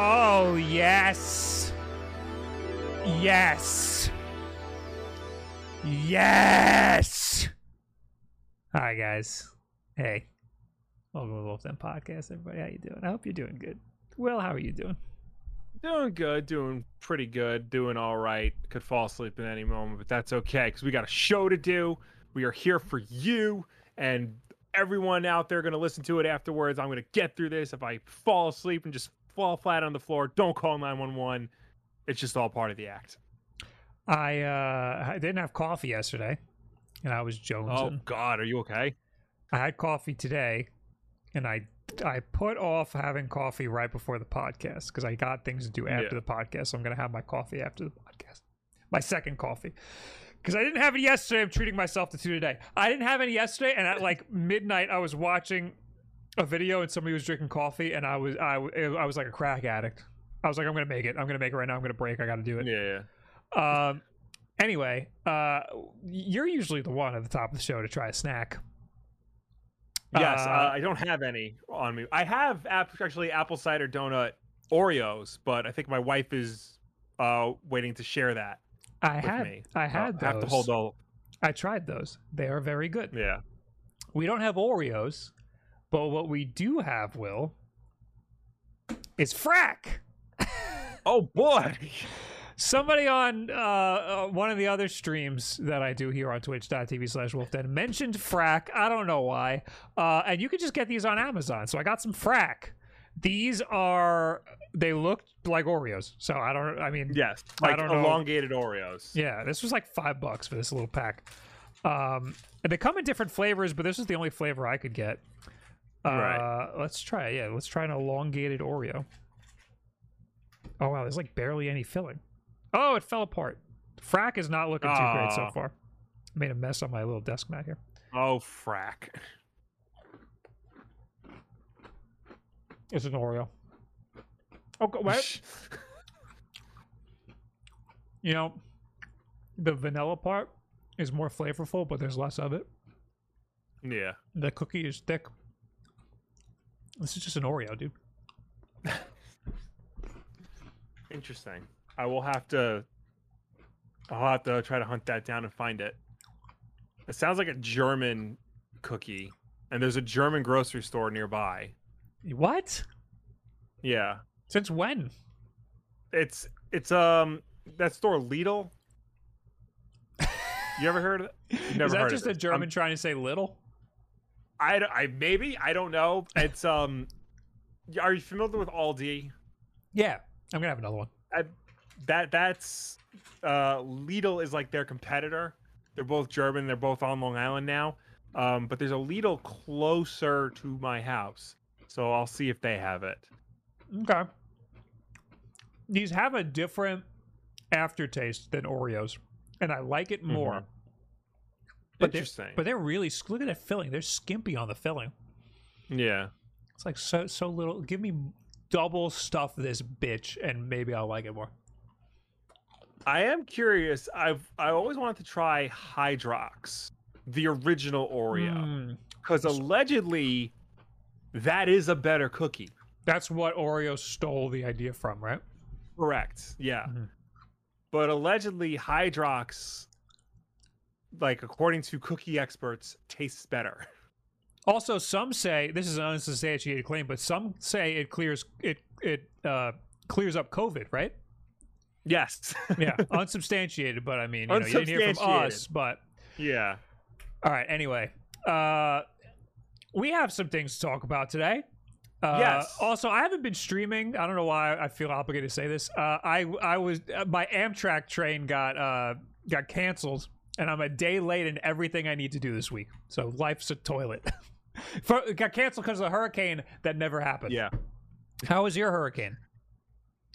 Oh, yes. Yes. Yes. Hi, guys. Hey. Welcome to Wolf Den Podcast, everybody. How you doing? I hope you're doing good. Will, how are you doing? Doing good, doing pretty good, doing all right. Could fall asleep at any moment, but that's okay because we got a show to do. We are here for you and everyone out there going to listen to it afterwards. I'm going to get through this. If I fall asleep and just fall flat on the floor, don't call 911. It's just all part of the act. I uh I didn't have coffee yesterday, and I was jonesing. Oh God, are you okay? I had coffee today, and I I put off having coffee right before the podcast because I got things to do after Yeah. the podcast. So I'm gonna have my coffee after the podcast, my second coffee. Because I didn't have it yesterday, I'm treating myself to two today. I didn't have any yesterday, and at like midnight, I was watching a video and somebody was drinking coffee, and I was I was like a crack addict. I was like, I'm gonna make it. I'm gonna make it right now. I'm gonna break. I got to do it. Yeah, yeah. Um. Anyway, uh, you're usually the one at the top of the show to try a snack. Yes, Uh, uh, I don't have any on me. I have actually apple cider donut Oreos, but I think my wife is uh waiting to share that I with had me. I So had those. I have to hold all. I tried those. They are very good. Yeah. We don't have Oreos, but what we do have, Will, is frack. Oh boy. Somebody on uh, uh, one of the other streams that I do here on twitch.tv slash wolfden mentioned frack. I don't know why. Uh, and you can just get these on Amazon. So I got some frack. These are, they looked like Oreos. So I don't, I mean, Yes, I like don't know. elongated Oreos. Yeah, this was like five bucks for this little pack. Um, and they come in different flavors, but this is the only flavor I could get. Uh, Right. Let's try. it. Yeah, let's try an elongated Oreo. Oh wow, there's like barely any filling. Oh, it fell apart. Frack is not looking too great so far. I made a mess on my little desk mat here. Oh frack. It's an Oreo. Okay, wait. You know, the vanilla part is more flavorful, but there's less of it. yeah. The cookie is thick. This is just an Oreo, dude. Interesting. I will have to. I'll have to try to hunt that down and find it. It sounds like a German cookie, and there's a German grocery store nearby. What? Yeah, Since when? it's it's um that store Lidl. You ever heard of it? Never is that just a. German Um, trying to say little? I, I maybe I don't know. It's um. Are you familiar with Aldi? Yeah. I'm gonna have another one. I, that that's uh Lidl is like their competitor. They're both German. They're both on Long Island now. Um, but there's a Lidl closer to my house, so I'll see if they have it. Okay. These have a different aftertaste than Oreos, and I like it more. But they're, Interesting. but they're really look at that filling. They're skimpy on the filling. yeah. It's like so so little. Give me double stuff this bitch, and maybe I'll like it more. I am curious. I've I always wanted to try Hydrox, the original Oreo, Mm, because allegedly that is a better cookie. that's what Oreo stole the idea from, right? Correct. Yeah. Mhm. But allegedly Hydrox, like according to cookie experts, tastes better. Also, some say this is an unsubstantiated claim, but some say it clears it it uh, clears up COVID, right? Yes. Yeah, unsubstantiated, but I mean, you, know, you didn't hear from us, but yeah. all right. Anyway, uh, we have some things to talk about today. Uh, Yes. Also, I haven't been streaming. I don't know why I feel obligated to say this. Uh, I I was uh, my Amtrak train got uh got canceled, and I'm a day late in everything I need to do this week. So life's a toilet. For, it got canceled because of the hurricane that never happened. Yeah. How was your hurricane?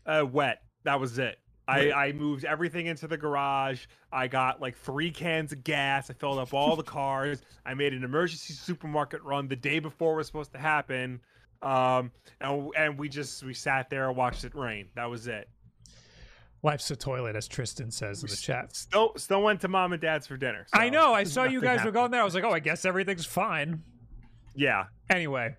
Uh, wet. That was it. I, I moved everything into the garage. I got like three cans of gas. I filled up all the cars. I made an emergency supermarket run the day before it was supposed to happen. Um, and, and we just we sat there and watched it rain. That was it. Life's a toilet, as Tristan says in the chat. Still still went to mom and dad's for dinner. I know. I saw you nothing guys were going there. I was like, oh, I guess everything's fine. Yeah. Anyway,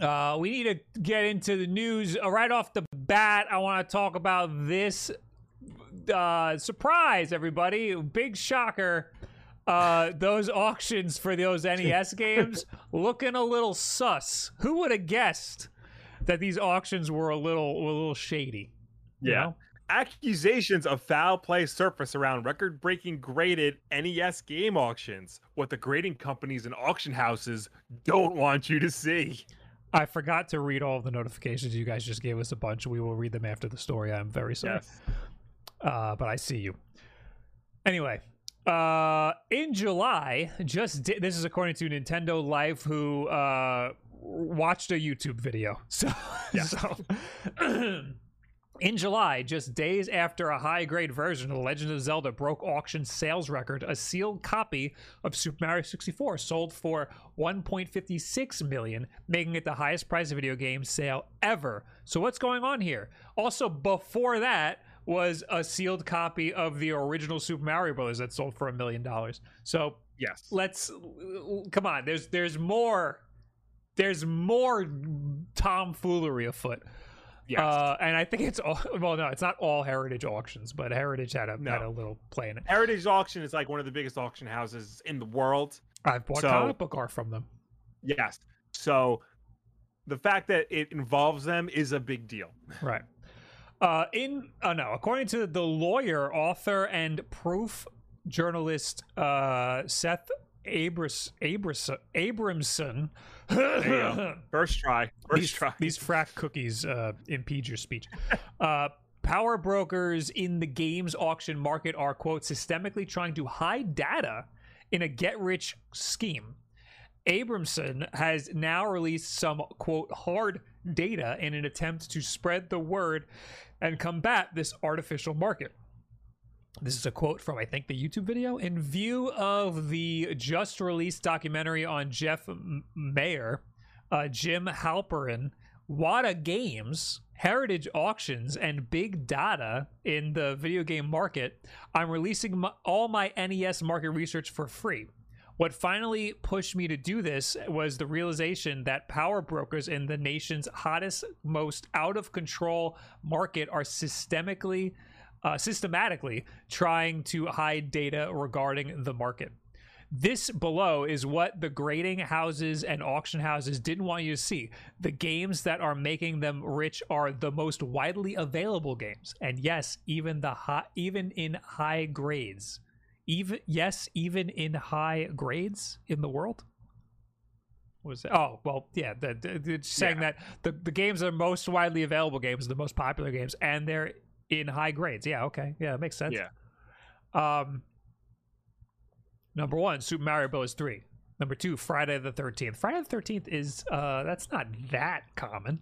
uh, we need to get into the news uh, right off the bat. I want to talk about this uh, surprise, everybody! Big shocker. Uh, those auctions for those NES games looking a little sus. Who would have guessed that these auctions were a little, a little shady? you Yeah. know? Accusations of foul play surface around record breaking graded NES game auctions. What the grading companies and auction houses don't want you to see. I forgot to read all the notifications. You guys just gave us a bunch. We will read them after the story. I'm very sorry. Yes. uh, but I see you. Anyway, uh, in July, just di- this is according to Nintendo Life, who uh, watched a YouTube video. So, so in July, just days after a high grade version of The Legend of Zelda broke auction sales record, a sealed copy of Super Mario 64 sold for 1.56 million, making it the highest price video game sale ever. So what's going on here? Also, before that was a sealed copy of the original Super Mario Brothers that sold for a million dollars. So Yes. let's come on. There's there's more. There's more tomfoolery afoot. Yes. Uh, and I think it's all well, no, it's not all Heritage auctions, but Heritage had a had a little play in it. Heritage Auction is like one of the biggest auction houses in the world. I've bought So- comic book art from them. Yes. So the fact that it involves them is a big deal. Right. Uh, in uh, no, according to the lawyer, author, and proof journalist uh, Seth Abras Abras Abramson. First try. First these, try. these frack cookies uh, impede your speech. uh, power brokers in the games auction market are quote systemically trying to hide data in a get rich scheme. Abramson has now released some quote hard data in an attempt to spread the word and combat this artificial market. This is a quote from, I think, the YouTube video. In view of the just released documentary on Jeff Mayer, uh, Jim Halperin, Wata Games, Heritage Auctions, and Big Data in the video game market, I'm releasing my, all my NES market research for free. What finally pushed me to do this was the realization that power brokers in the nation's hottest, most out of control market are systemically, uh, systematically trying to hide data regarding the market. This below is what the grading houses and auction houses didn't want you to see. The games that are making them rich are the most widely available games, and yes, even the high, even in high grades, even yes, even in high grades in the world. What Was it? Oh well, yeah. The, the, it's saying Yeah. that the the games are most widely available games, the most popular games, and they're in high grades. Yeah, okay, yeah, that makes sense. Yeah. Um, number one, Super Mario Bros. Three. Number two, Friday the Thirteenth. Friday the Thirteenth is uh, that's not that common.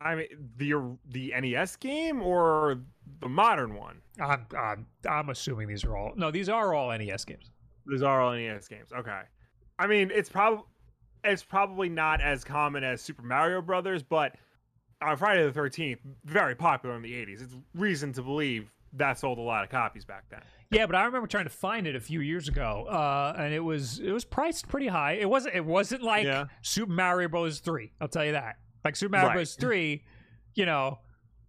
I mean the the NES game or the modern one? I'm I'm I'm assuming these are all no, these are all NES games. These are all NES games. Okay. I mean, it's probably it's probably not as common as Super Mario Brothers, but on Friday the Thirteenth, very popular in the '80s. It's reason to believe that sold a lot of copies back then. Yeah, but I remember trying to find it a few years ago, uh, and it was it was priced pretty high. It wasn't it wasn't like Yeah. Super Mario Bros. Three. I'll tell you that. Like Super Mario Right. Bros. Three, you know,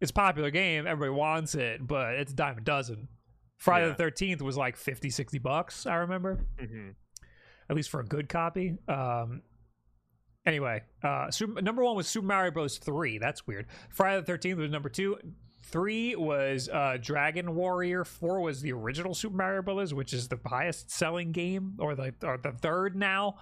it's a popular game. Everybody wants it, but it's a dime a dozen. Friday Yeah. the Thirteenth was like 50, 60 bucks. I remember. hmm at least for a good copy. Um, anyway, uh, Super, number one was Super Mario Bros. Three. That's weird. Friday the Thirteenth was number two. Three was uh, Dragon Warrior. Four was the original Super Mario Bros., which is the highest selling game, or the or the third now,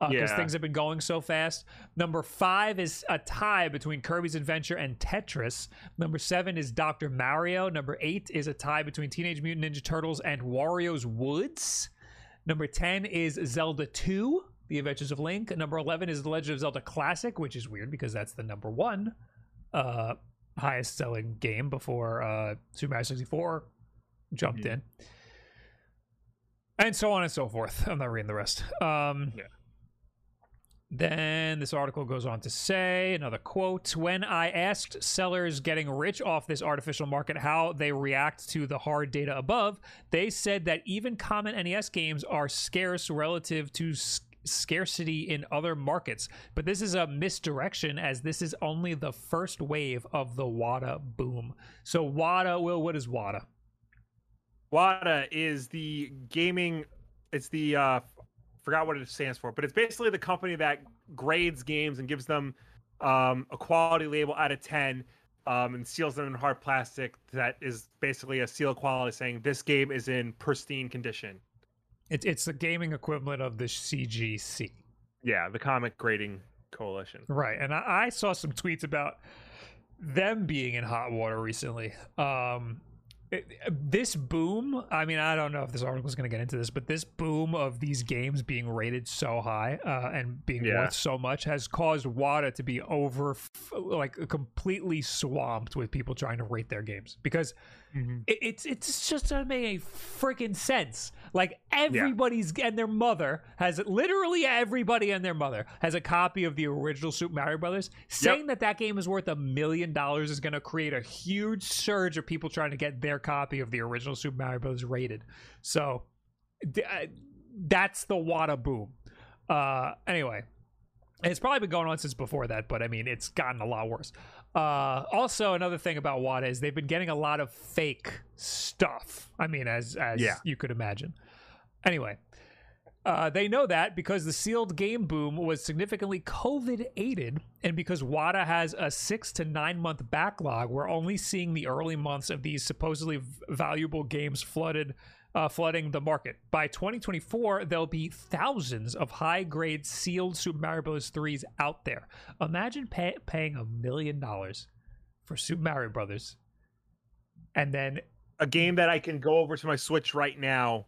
because Yeah. things have been going so fast. Number five is a tie between Kirby's Adventure and Tetris. Number seven is Doctor Mario. Number eight is a tie between Teenage Mutant Ninja Turtles and Wario's Woods. Number 10 is Zelda 2. The Adventures of Link. Number 11 is The Legend of Zelda Classic, which is weird because that's the number one uh, highest selling game before uh, Super Mario 64 jumped Mhm. in. And so on and so forth. I'm not reading the rest. Um, Yeah. Then this article goes on to say another quote When I asked sellers getting rich off this artificial market how they react to the hard data above, they said that even common NES games are scarce relative to scarcity in other markets. But this is a misdirection as this is only the first wave of the WATA boom. So, WATA, Will, what is WATA? WATA is the gaming. It's the uh, forgot what it stands for, but it's basically the company that grades games and gives them um, a quality label out of ten, um, and seals them in hard plastic. That is basically a seal of quality saying this game is in pristine condition. It's, it's the gaming equivalent of the CGC. Yeah, the Comic Grading Coalition. Right. And I, I saw some tweets about them being in hot water recently. Um, this boom, I mean, I don't know if this article is going to get into this, but this boom of these games being rated so high uh, and being Yeah. worth so much has caused WATA to be over, like, completely swamped with people trying to rate their games because it, it's it's just doesn't make any freaking sense. Like everybody's and their mother has literally everybody and their mother has a copy of the original Super Mario Brothers. Saying that that game is worth a million dollars is going to create a huge surge of people trying to get their copy of the original Super Mario Bros. rated. So uh, that's the Wata boom. Uh, anyway, it's probably been going on since before that, but I mean, it's gotten a lot worse. Uh, also, another thing about WATA is they've been getting a lot of fake stuff. I mean, as as Yeah. you could imagine. Anyway, uh, they know that because the sealed game boom was significantly COVID aided, and because WATA has a six to nine month backlog, we're only seeing the early months of these supposedly v- valuable games flooded. Uh, flooding the market. By 2024, there'll be thousands of high grade sealed Super Mario Bros. 3s out there. Imagine pay- paying a million dollars for Super Mario Brothers, and then a game that I can go over to my Switch right now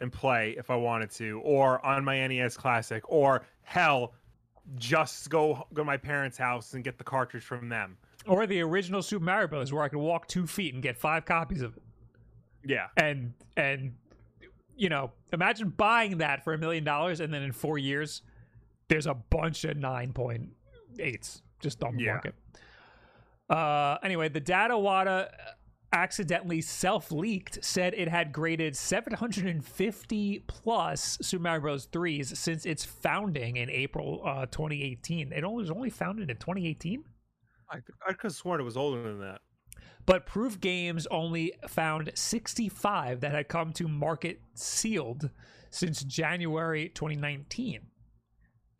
and play if I wanted to, or on my NES Classic, or hell, just go go to my parents' house and get the cartridge from them. or the original Super Mario Bros. where I could walk two feet and get five copies of it. Yeah, and and you know imagine buying that for a million dollars and then in four years there's a bunch of 9.8s just on the Yeah. market uh anyway the data wata accidentally self-leaked said it had graded 750 plus super mario bros 3s since its founding in april uh 2018 it was only founded in 2018 I, I could have sworn it was older than that. but Proof Games only found 65 that had come to market sealed since January 2019.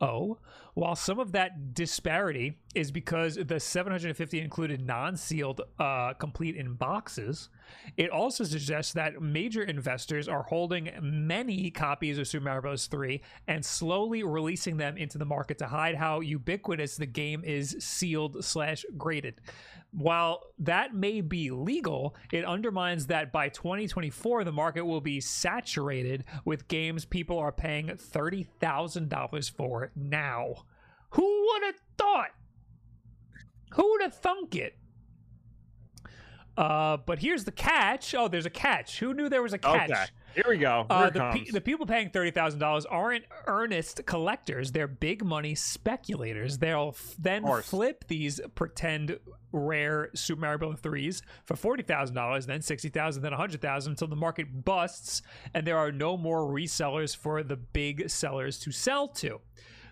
Oh, while some of that disparity is because the 750 included non-sealed uh, complete in boxes, it also suggests that major investors are holding many copies of Super Mario Bros. 3 and slowly releasing them into the market to hide how ubiquitous the game is sealed slash graded. While that may be legal, it undermines that by 2024 the market will be saturated with games people are paying $30,000 for now. Who would have thought? Who would have thunk it? Uh, but here's the catch. Oh, there's a catch. Who knew there was a catch? Okay, here we go. Here Uh, the, pe- the people paying thirty thousand dollars aren't earnest collectors; they're big money speculators. They'll f- then flip these pretend rare Super Mario Bros. threes for forty thousand dollars, then sixty thousand, then a hundred thousand, until the market busts and there are no more resellers for the big sellers to sell to.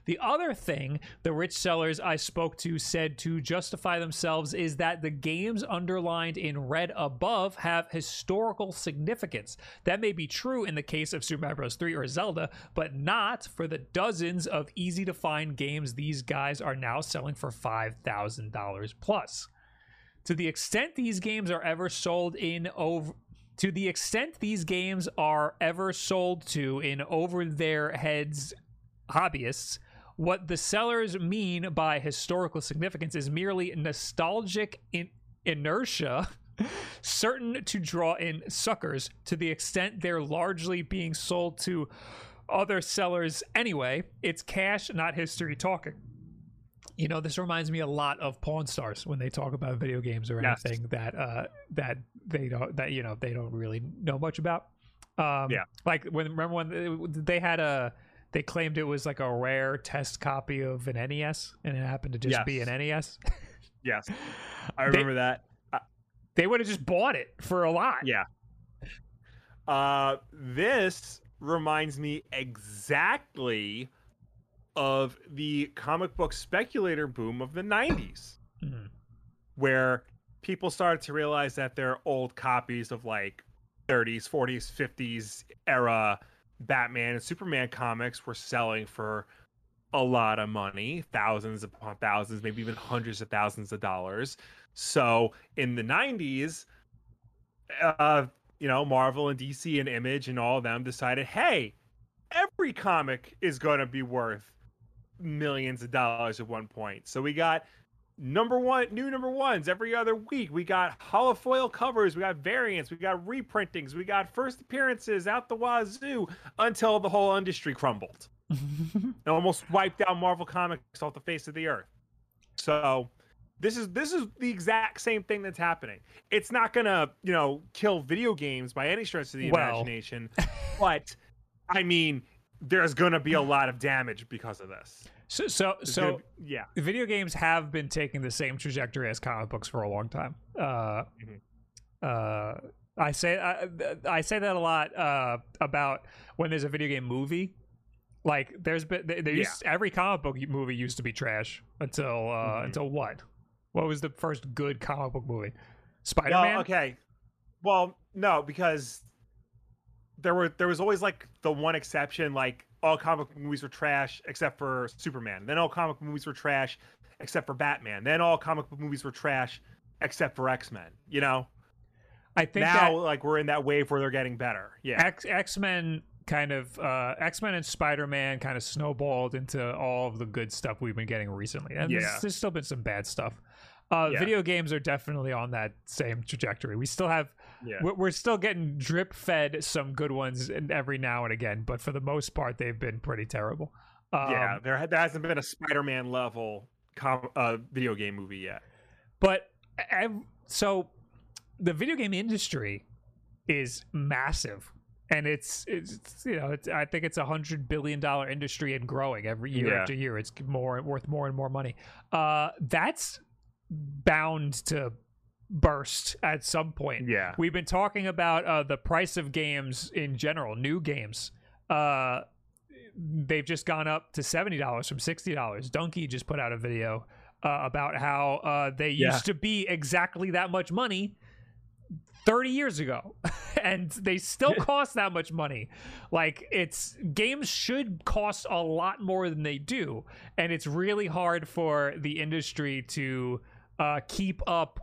The other thing the rich sellers I spoke to said to justify themselves is that the games underlined in red above have historical significance. That may be true in the case of Super Mario Bros. 3 or Zelda, but not for the dozens of easy to find games these guys are now selling for $5,000 plus. To the extent these games are ever sold in over to the extent these games are ever sold to in over their heads hobbyists, what the sellers mean by historical significance is merely nostalgic in- inertia, certain to draw in suckers to the extent they're largely being sold to other sellers anyway. It's cash, not history talking. You know, this reminds me a lot of Pawn Stars when they talk about video games or Yes. anything that uh, that they don't that you know they don't really know much about. Um, Yeah. like when remember when they, they had a they claimed it was like a rare test copy of an NES and it happened to just be an NES. Yes, I They- remember that. they would have just bought it for a lot. Yeah. Uh, this reminds me exactly of the comic book speculator boom of the 90s, Mhm. where people started to realize that their old copies of like 30s, 40s, 50s era Batman and Superman comics were selling for a lot of money, thousands upon thousands, maybe even hundreds of thousands of dollars. So in the 90s, uh, you know, Marvel and DC and Image and all of them decided, hey, every comic is going to be worth millions of dollars at one point. So we got number one, new number ones every other week. We got holofoil covers, we got variants, we got reprintings, we got first appearances out the wazoo until the whole industry crumbled and almost wiped out Marvel Comics off the face of the earth. So this is this is the exact same thing that's happening. It's not gonna, you know, kill video games by any stretch of the Well. imagination, but I mean, there's gonna be a lot of damage because of this. So so so be- yeah, video games have been taking the same trajectory as comic books for a long time. Uh, Mhm. uh, I say I, I say that a lot uh, about when there's a video game movie. Like there's been there used, every comic book movie used to be trash until uh, Mhm. until what? What was the first good comic book movie? Spider Well, Man. okay. Well, no, because there were there was always like the one exception, like all comic book movies were trash except for Superman. Then all comic book movies were trash except for Batman. Then all comic book movies were trash except for X Men. You know, I think now that like we're in that wave where they're getting better. Yeah, X X Men kind of uh, X Men and Spider Man kind of snowballed into all of the good stuff we've been getting recently, and there's, Yeah. there's still been some bad stuff. Uh, Yeah. Video games are definitely on that same trajectory. We still have yeah, we're, we're still getting drip fed some good ones every now and again, but for the most part, they've been pretty terrible. Um, yeah. There, there hasn't been a Spider Man level com- uh, video game movie yet. But ev- so the video game industry is massive. And it's, it's you know it's, I think it's a hundred billion dollar industry and growing every year Yeah. after year. It's more worth more and more money. Uh, that's bound to burst at some point. Yeah, We've been talking about uh, the price of games in general, new games. Uh, they've just gone up to seventy dollars from sixty dollars. Dunkey just put out a video uh, about how uh, they Yeah. used to be exactly that much money thirty years ago, and they still cost that much money. Like it's games should cost a lot more than they do, and it's really hard for the industry to uh, keep up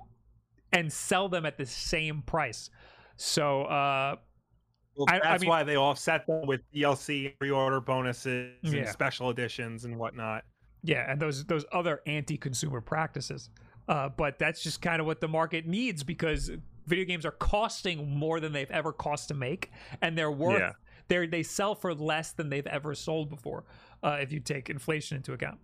and sell them at the same price. So uh, well, I- I that's mean- why they offset them with DLC, pre-order bonuses, Yeah. special editions and whatnot. yeah, and those those other anti-consumer practices. Uh, but that's just kind of what the market needs because video games are costing more than they've ever cost to make, and they're worth Yeah. they they sell for less than they've ever sold before. Uh, if you take inflation into account.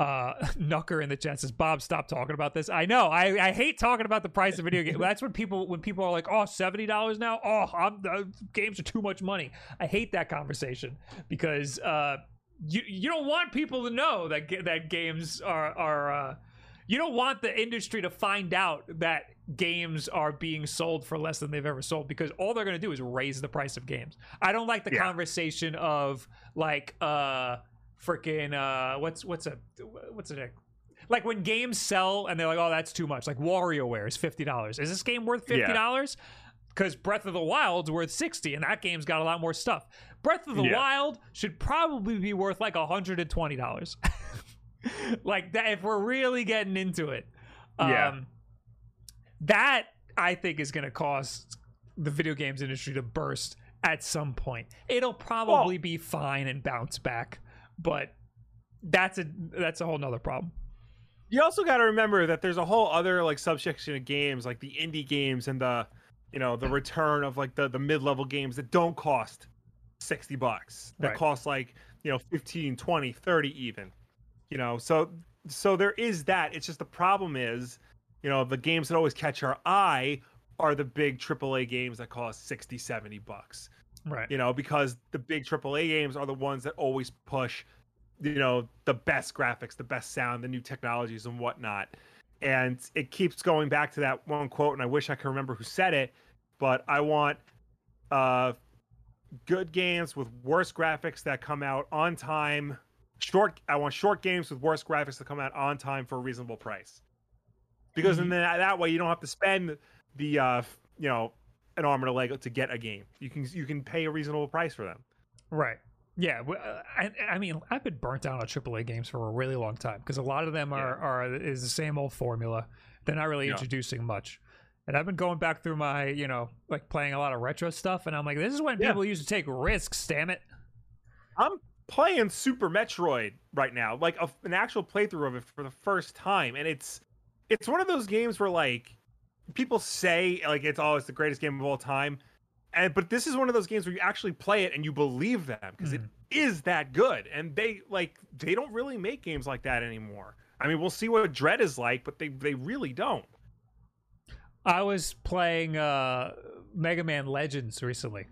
Uh, Nucker in the chat says, "Bob, stop talking about this." I know. I, I hate talking about the price of video games. That's when people when people are like, "Oh, seventy dollars now. Oh, I'm, uh, games are too much money." I hate that conversation because uh, you you don't want people to know that that games are are. Uh, you don't want the industry to find out that games are being sold for less than they've ever sold because all they're going to do is raise the price of games. I don't like the Yeah. conversation of like uh freaking uh what's what's a what's it like when games sell and they're like oh that's too much like WarioWare is $50. Is this game worth $50? Cuz Breath of the Wild's worth 60 and that game's got a lot more stuff. Breath of the Yeah. Wild should probably be worth like $120. like that if we're really getting into it. Yeah. Um that I think is going to cause the video games industry to burst at some point. It'll probably be fine and bounce back, but that's a that's a whole nother problem. You also got to remember that there's a whole other like subsection of games, like the indie games and the, you know, the return of like the the mid level games that don't cost 60 bucks that Right. cost like you know 15 20 30 even you know so so there is that it's just the problem is you know the games that always catch our eye are the big aaa games that cost 60 70 bucks Right. you know because the big aaa games are the ones that always push you know the best graphics the best sound the new technologies and whatnot and it keeps going back to that one quote and i wish i could remember who said it but i want uh good games with worse graphics that come out on time short i want short games with worse graphics that come out on time for a reasonable price because Mhm. in that, that way you don't have to spend the uh you know an arm and a leg to get a game you can you can pay a reasonable price for them Right. Yeah. uh, I, I mean, I've been burnt out on AAA games for a really long time because a lot of them are, are is the same old formula. They're not really Yeah. introducing much. And I've been going back through my, you know, like playing a lot of retro stuff, and I'm like, this is when Yeah. people used to take risks. Damn it. i'm playing super metroid right now like a, an actual playthrough of it for the first time and it's it's one of those games where like people say like it's always the greatest game of all time and but this is one of those games where you actually play it and you believe them because it is that good and they like they don't really make games like that anymore i mean we'll see what dread is like but they they really don't I was playing uh Mega Man Legends recently.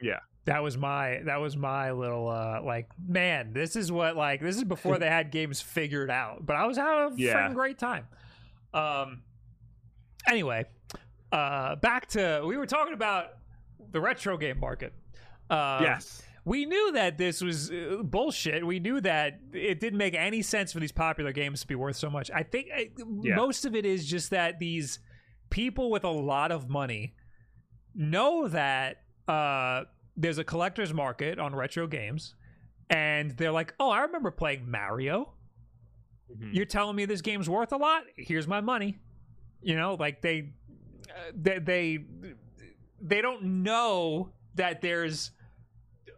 Yeah. That was my that was my little uh like man, this is what like this is before they had games figured out. But I was having a Yeah. freaking great time. Um anyway, uh back to we were talking about the retro game market. Uh yes we knew that this was uh, bullshit. We knew that it didn't make any sense for these popular games to be worth so much. I think I, Yeah. most of it is just that these people with a lot of money know that uh, there's a collector's market on retro games, and they're like, "Oh, I remember playing Mario. Mhm. You're telling me this game's worth a lot? Here's my money." You know, like they, they, they, they don't know that there's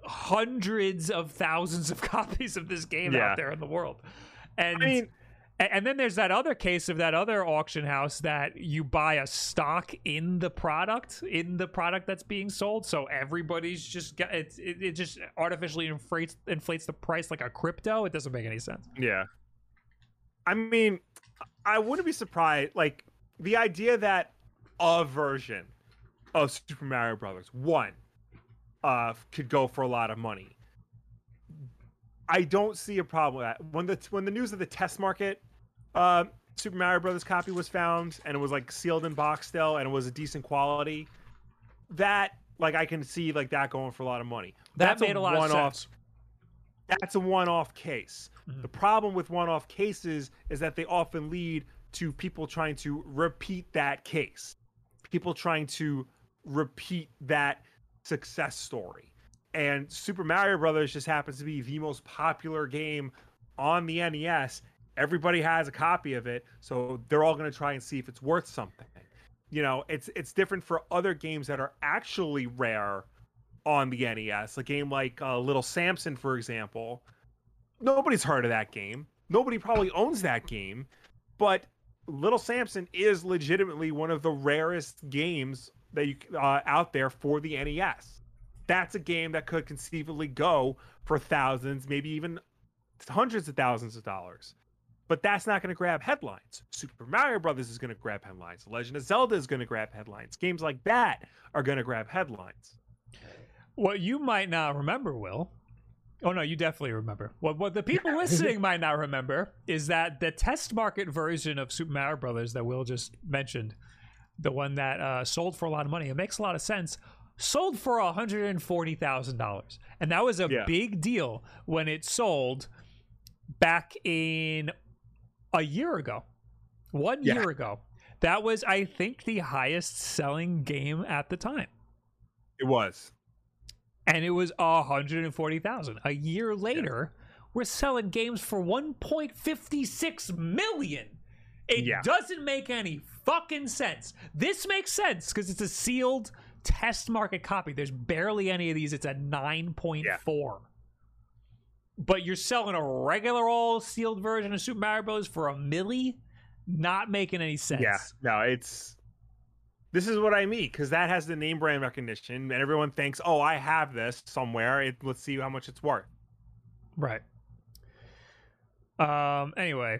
hundreds of thousands of copies of this game Yeah. out there in the world. And i mean and then there's that other case of that other auction house that you buy a stock in the product in the product that's being sold so everybody's just got it, it, it just artificially inflates inflates the price like a crypto it doesn't make any sense Yeah. I mean, I wouldn't be surprised. Like the idea that a version of Super Mario Brothers one uh could go for a lot of money. I don't see a problem with that. When the when the news of the test market uh, Super Mario Brothers copy was found and it was like sealed in box still and it was a decent quality, that like I can see like that going for a lot of money. that That's made a, lot of sense that's a one-off case. Mhm. The problem with one-off cases is that they often lead to people trying to repeat that case. People trying to repeat that success story. And Super Mario Brothers just happens to be the most popular game on the NES. Everybody has a copy of it, so they're all going to try and see if it's worth something. You know, it's it's different for other games that are actually rare on the NES. A game like uh, Little Samson, for example, nobody's heard of that game. Nobody probably owns that game, but Little Samson is legitimately one of the rarest games that you uh, out there for the NES. That's a game that could conceivably go for thousands, maybe even hundreds of thousands of dollars. But that's not going to grab headlines. Super Mario Brothers is going to grab headlines. Legend of Zelda is going to grab headlines. Games like that are going to grab headlines. what you might not remember will oh no you definitely remember what what the people listening might not remember is that the test market version of super mario brothers that will just mentioned the one that uh, sold for a lot of money it makes a lot of sense sold for $140000 and that was a Yeah. big deal when it sold back in a year ago one Yeah. year ago that was i think the highest selling game at the time It was. And it was a hundred and forty thousand. A year later, we're selling games for one point fifty six million. It Yeah. doesn't make any fucking sense. This makes sense because it's a sealed test market copy. There's barely any of these. It's a nine point four. But you're selling a regular old sealed version of Super Mario Bros. for a milli, not making any sense. Yeah, no, it's this is what I mean because that has the name brand recognition, and everyone thinks, "Oh, I have this somewhere. It, let's see how much it's worth." Right. Um. Anyway,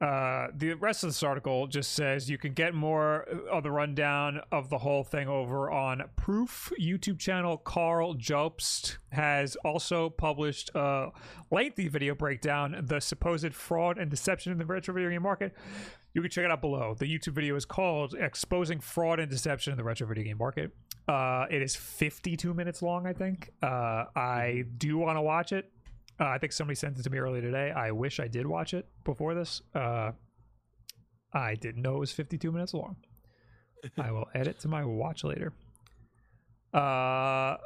uh, the rest of this article just says you can get more of the rundown of the whole thing over on Proof YouTube channel. Karl Jobst has also published a lengthy video breakdown the supposed fraud and deception in the retro video game market. You can check it out below. The YouTube video is called "Exposing Fraud and Deception in the Retro Video Game Market." Uh, it is 52 minutes long, I think. Uh, I do want to watch it. Uh, I think somebody sent it to me earlier today. I wish I did watch it before this. Uh, I didn't know it was 52 minutes long. I will add it to my watch later. Uh,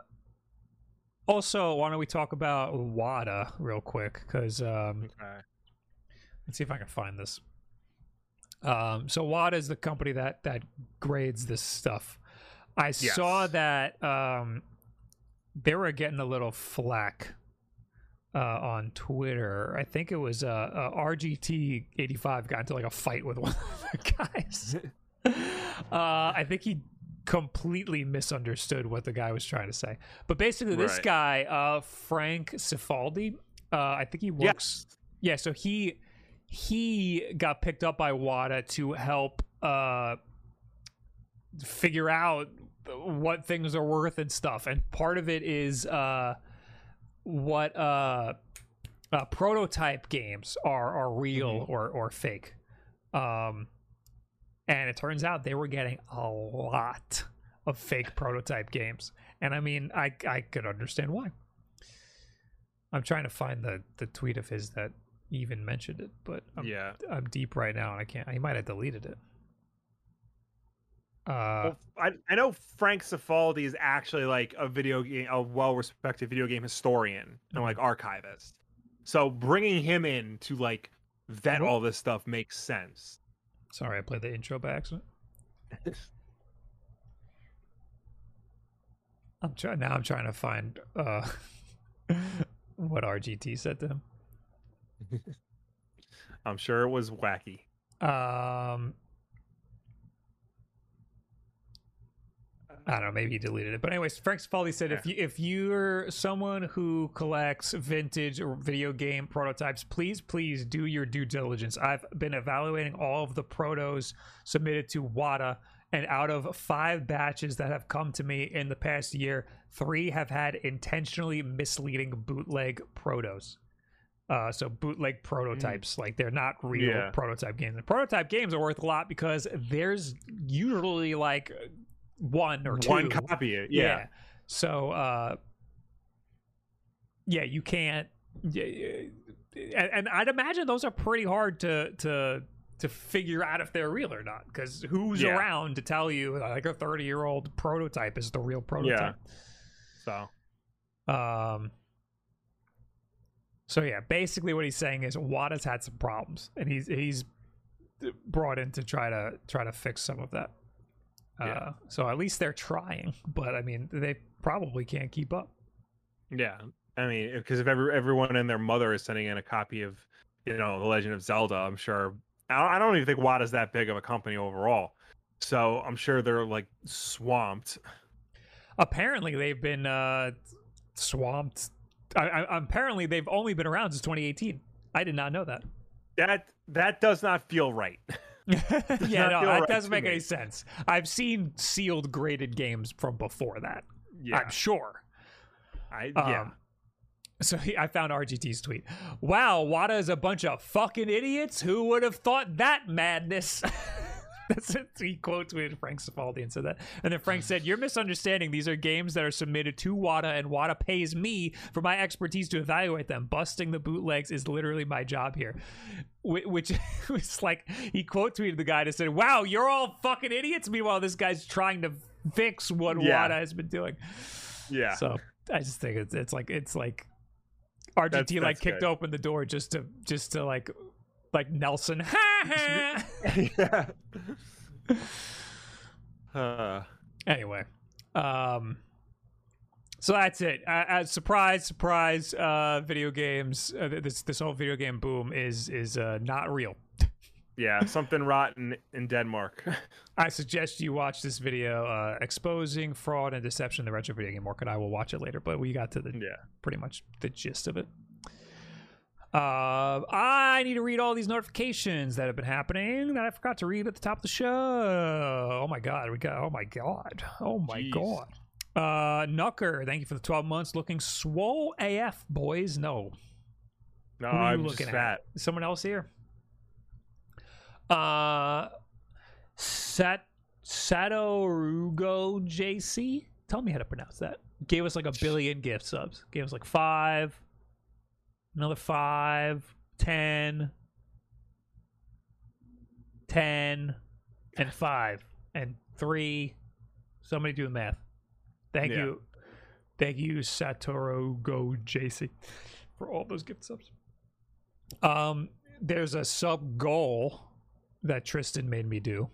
also, why don't we talk about WATA real quick? Because um, Okay. let's see if I can find this. Um, so WATA is the company that that grades this stuff. I saw that um, they were getting a little flack uh, on Twitter. I think it was uh, uh, RGT eighty five got into like a fight with one of the guys. uh, I think he completely misunderstood what the guy was trying to say. But basically, this Right. guy, uh, Frank Cifaldi, uh, I think he works. Yeah, so he he got picked up by WATA to help uh, figure out what things are worth and stuff. And part of it is uh, what uh, uh, prototype games are are real or or fake. Um, and it turns out they were getting a lot of fake prototype games. And I mean, I I could understand why. I'm trying to find the the tweet of his that even mentioned it, but I'm, yeah. I'm deep right now and I can't. He might have deleted it. Uh, Well, I, I know Frank Cifaldi is actually like a video game, a well-respected video game historian and like archivist. So bringing him in to like vet all this stuff makes sense. sorry, I played the intro by accident. I'm trying now. I'm trying to find uh, what RGT said to him. I'm sure it was wacky. Um, I don't know. Maybe he deleted it. But anyways, Frank Cifaldi said if you if you're someone who collects vintage video game prototypes, please please do your due diligence. I've been evaluating all of the protos submitted to WATA, and out of five batches that have come to me in the past year, three have had intentionally misleading bootleg protos. Uh, so bootleg prototypes, like they're not real Yeah. prototype games. And prototype games are worth a lot because there's usually like one or two. One copy. It. Yeah. So, uh, yeah, you can't. yeah, yeah, And, and I'd imagine those are pretty hard to to to figure out if they're real or not. Because who's Yeah. around to tell you like a thirty year old prototype is the real prototype? yeah. So Um. So yeah, basically what he's saying is Wata's had some problems, and he's he's brought in to try to try to fix some of that. Yeah. Uh, so at least they're trying, but I mean they probably can't keep up. yeah. I mean, because if every, everyone and their mother is sending in a copy of, you know, The Legend of Zelda, I'm sure. I don't, even think WATA's that big of a company overall. So I'm sure they're like swamped. Apparently they've been uh, swamped. I, I, apparently they've only been around since 2018. I did not know that. That that does not feel right. yeah, no, that right doesn't make me. any sense. I've seen sealed graded games from before that. Yeah. I'm sure. I Um, yeah. So he, I found RGT's tweet. Wow, Wata is a bunch of fucking idiots. Who would have thought that madness? That's it. He quote tweeted Frank Cifaldi and said that. And then Frank said, You're misunderstanding. These are games that are submitted to WATA, and WATA pays me for my expertise to evaluate them. Busting the bootlegs is literally my job here. Which was like, he quote tweeted the guy to say, Wow, you're all fucking idiots. Meanwhile, this guy's trying to fix what Yeah. WATA has been doing. Yeah. So I just think it's it's like it's like RGT That's- like that's kicked good. open the door just to just to like like Nelson. Ha ha. yeah. anyway, um, so that's it. Uh, uh, surprise, surprise. Uh, video games. Uh, this this whole video game boom is is uh, not real. Yeah, something rotten in Denmark. I suggest you watch this video, uh, exposing fraud and deception in the retro video game market. I will watch it later, but we got to the yeah. pretty much the gist of it. Uh, I need to read all these notifications that have been happening that I forgot to read at the top of the show. Oh my god, we got. Oh my god. Oh my Jeez. god. Uh, Nucker, thank you for the twelve months. Looking swole AF, boys. No, No, I'm looking just at? fat. someone else here. Uh, Sat Satorugo JC. Tell me how to pronounce that. Gave us like a billion gift subs. Gave us like five, another five, ten, ten, and five, and three. Somebody do the math. Thank Yeah. you. Thank you, Satoru Go JC, for all those gift subs. Um, there's a sub goal that Tristan made me do.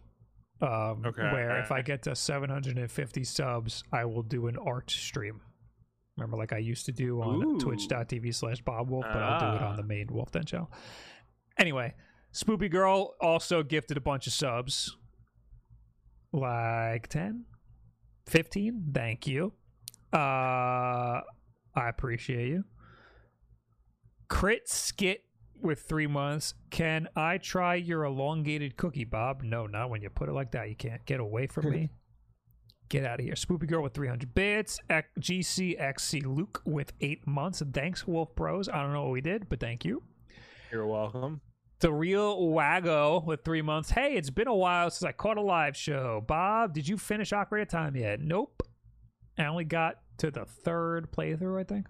Um, Okay. where if I get to 750 subs, I will do an art stream. Remember, like I used to do on twitch.tv slash Bob Wolf, but I'll do it on Ah. the main Wolf Den channel. Anyway, Spoopy Girl also gifted a bunch of subs. Like 10, 15. Thank you. Uh, I appreciate you. Crit Skit with three months. Can I try your elongated cookie, Bob? No, not when you put it like that. You can't get away from me. Get out of here. Spoopy Girl with 300 bits. GCXC Luke with eight months. Thanks, Wolf Bros. I don't know what we did, but thank you. You're welcome. The real Wago with three months. Hey, it's been a while since I caught a live show. Bob, did you finish Ocarina of Time yet? Nope. I only got to the third playthrough, I think.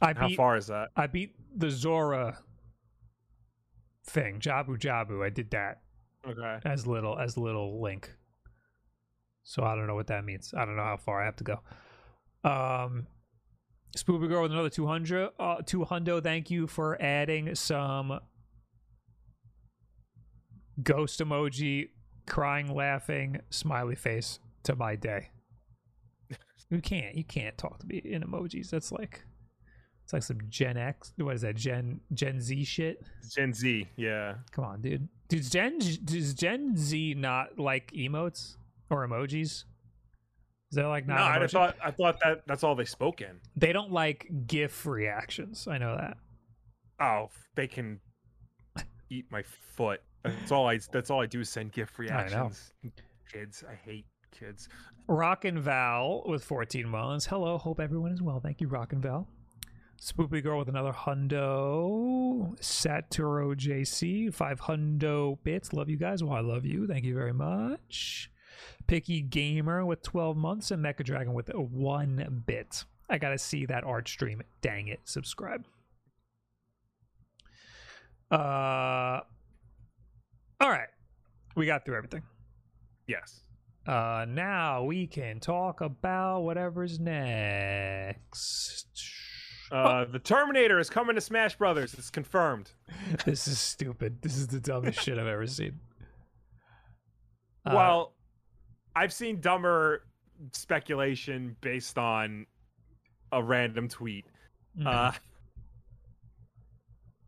I How beat far is that? I beat the Zora thing, Jabu Jabu. I did that Okay. as little as little Link. So I don't know what that means. I don't know how far I have to go. Um Spoopy Girl with another 200 uh 200 thank you for adding some ghost emoji crying laughing smiley face to my day. You can't you can't talk to me in emojis. That's like it's like some Gen X. What is that? Gen Gen Z shit. Gen Z. Yeah. Come on, dude. Does Gen does Gen Z not like emotes or emojis? Is that like not? no, I thought I thought that that's all they spoke in. they don't like GIF reactions. I know that. Oh, they can eat my foot. That's all I. That's all I do is send GIF reactions. Kids, I hate kids. Rock and Val with 14 months. Hello, hope everyone is well. Thank you, Rock and Val. Spoopy Girl with another hundo. Saturo JC, five hundo bits. Love you guys. Well, I love you. Thank you very much. Picky Gamer with 12 months and Mecha Dragon with one bit. I gotta see that art stream. Dang it. Subscribe. Uh, all right. We got through everything. Yes. Uh, now we can talk about whatever's next. Uh, the Terminator is coming to Smash Brothers. It's confirmed. this is stupid. This is the dumbest shit I've ever seen. Uh, well, I've seen dumber speculation based on a random tweet. mhm. Uh,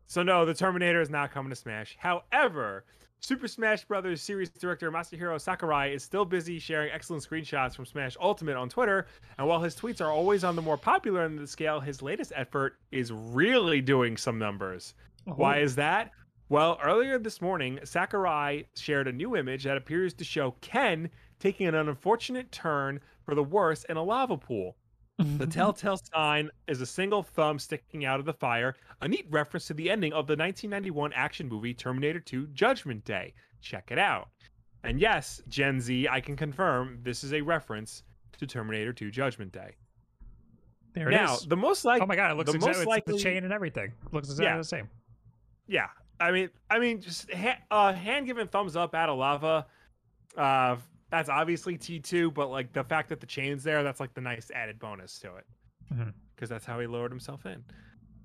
so no, the Terminator is not coming to Smash. However, Super Smash Bros. series director Masahiro Sakurai is still busy sharing excellent screenshots from Smash Ultimate on Twitter, and while his tweets are always on the more popular end of the scale, his latest effort is really doing some numbers. Why Oh, is that? Well, earlier this morning, Sakurai shared a new image that appears to show Ken taking an unfortunate turn for the worse in a lava pool. The telltale sign is a single thumb sticking out of the fire, a neat reference to the ending of the 1991 action movie Terminator 2 Judgment Day. Check it out. And yes, Gen Z, I can confirm this is a reference to Terminator 2 Judgment Day. there it now, is. the most like oh my god, it looks the exactly most likely the chain and everything. Looks exactly Yeah. the same. yeah i mean i mean just ha- uh hand given thumbs up out of lava uh that's obviously t2 but like the fact that the chain's there that's like the nice added bonus to it. Because Mhm. that's how he lowered himself in.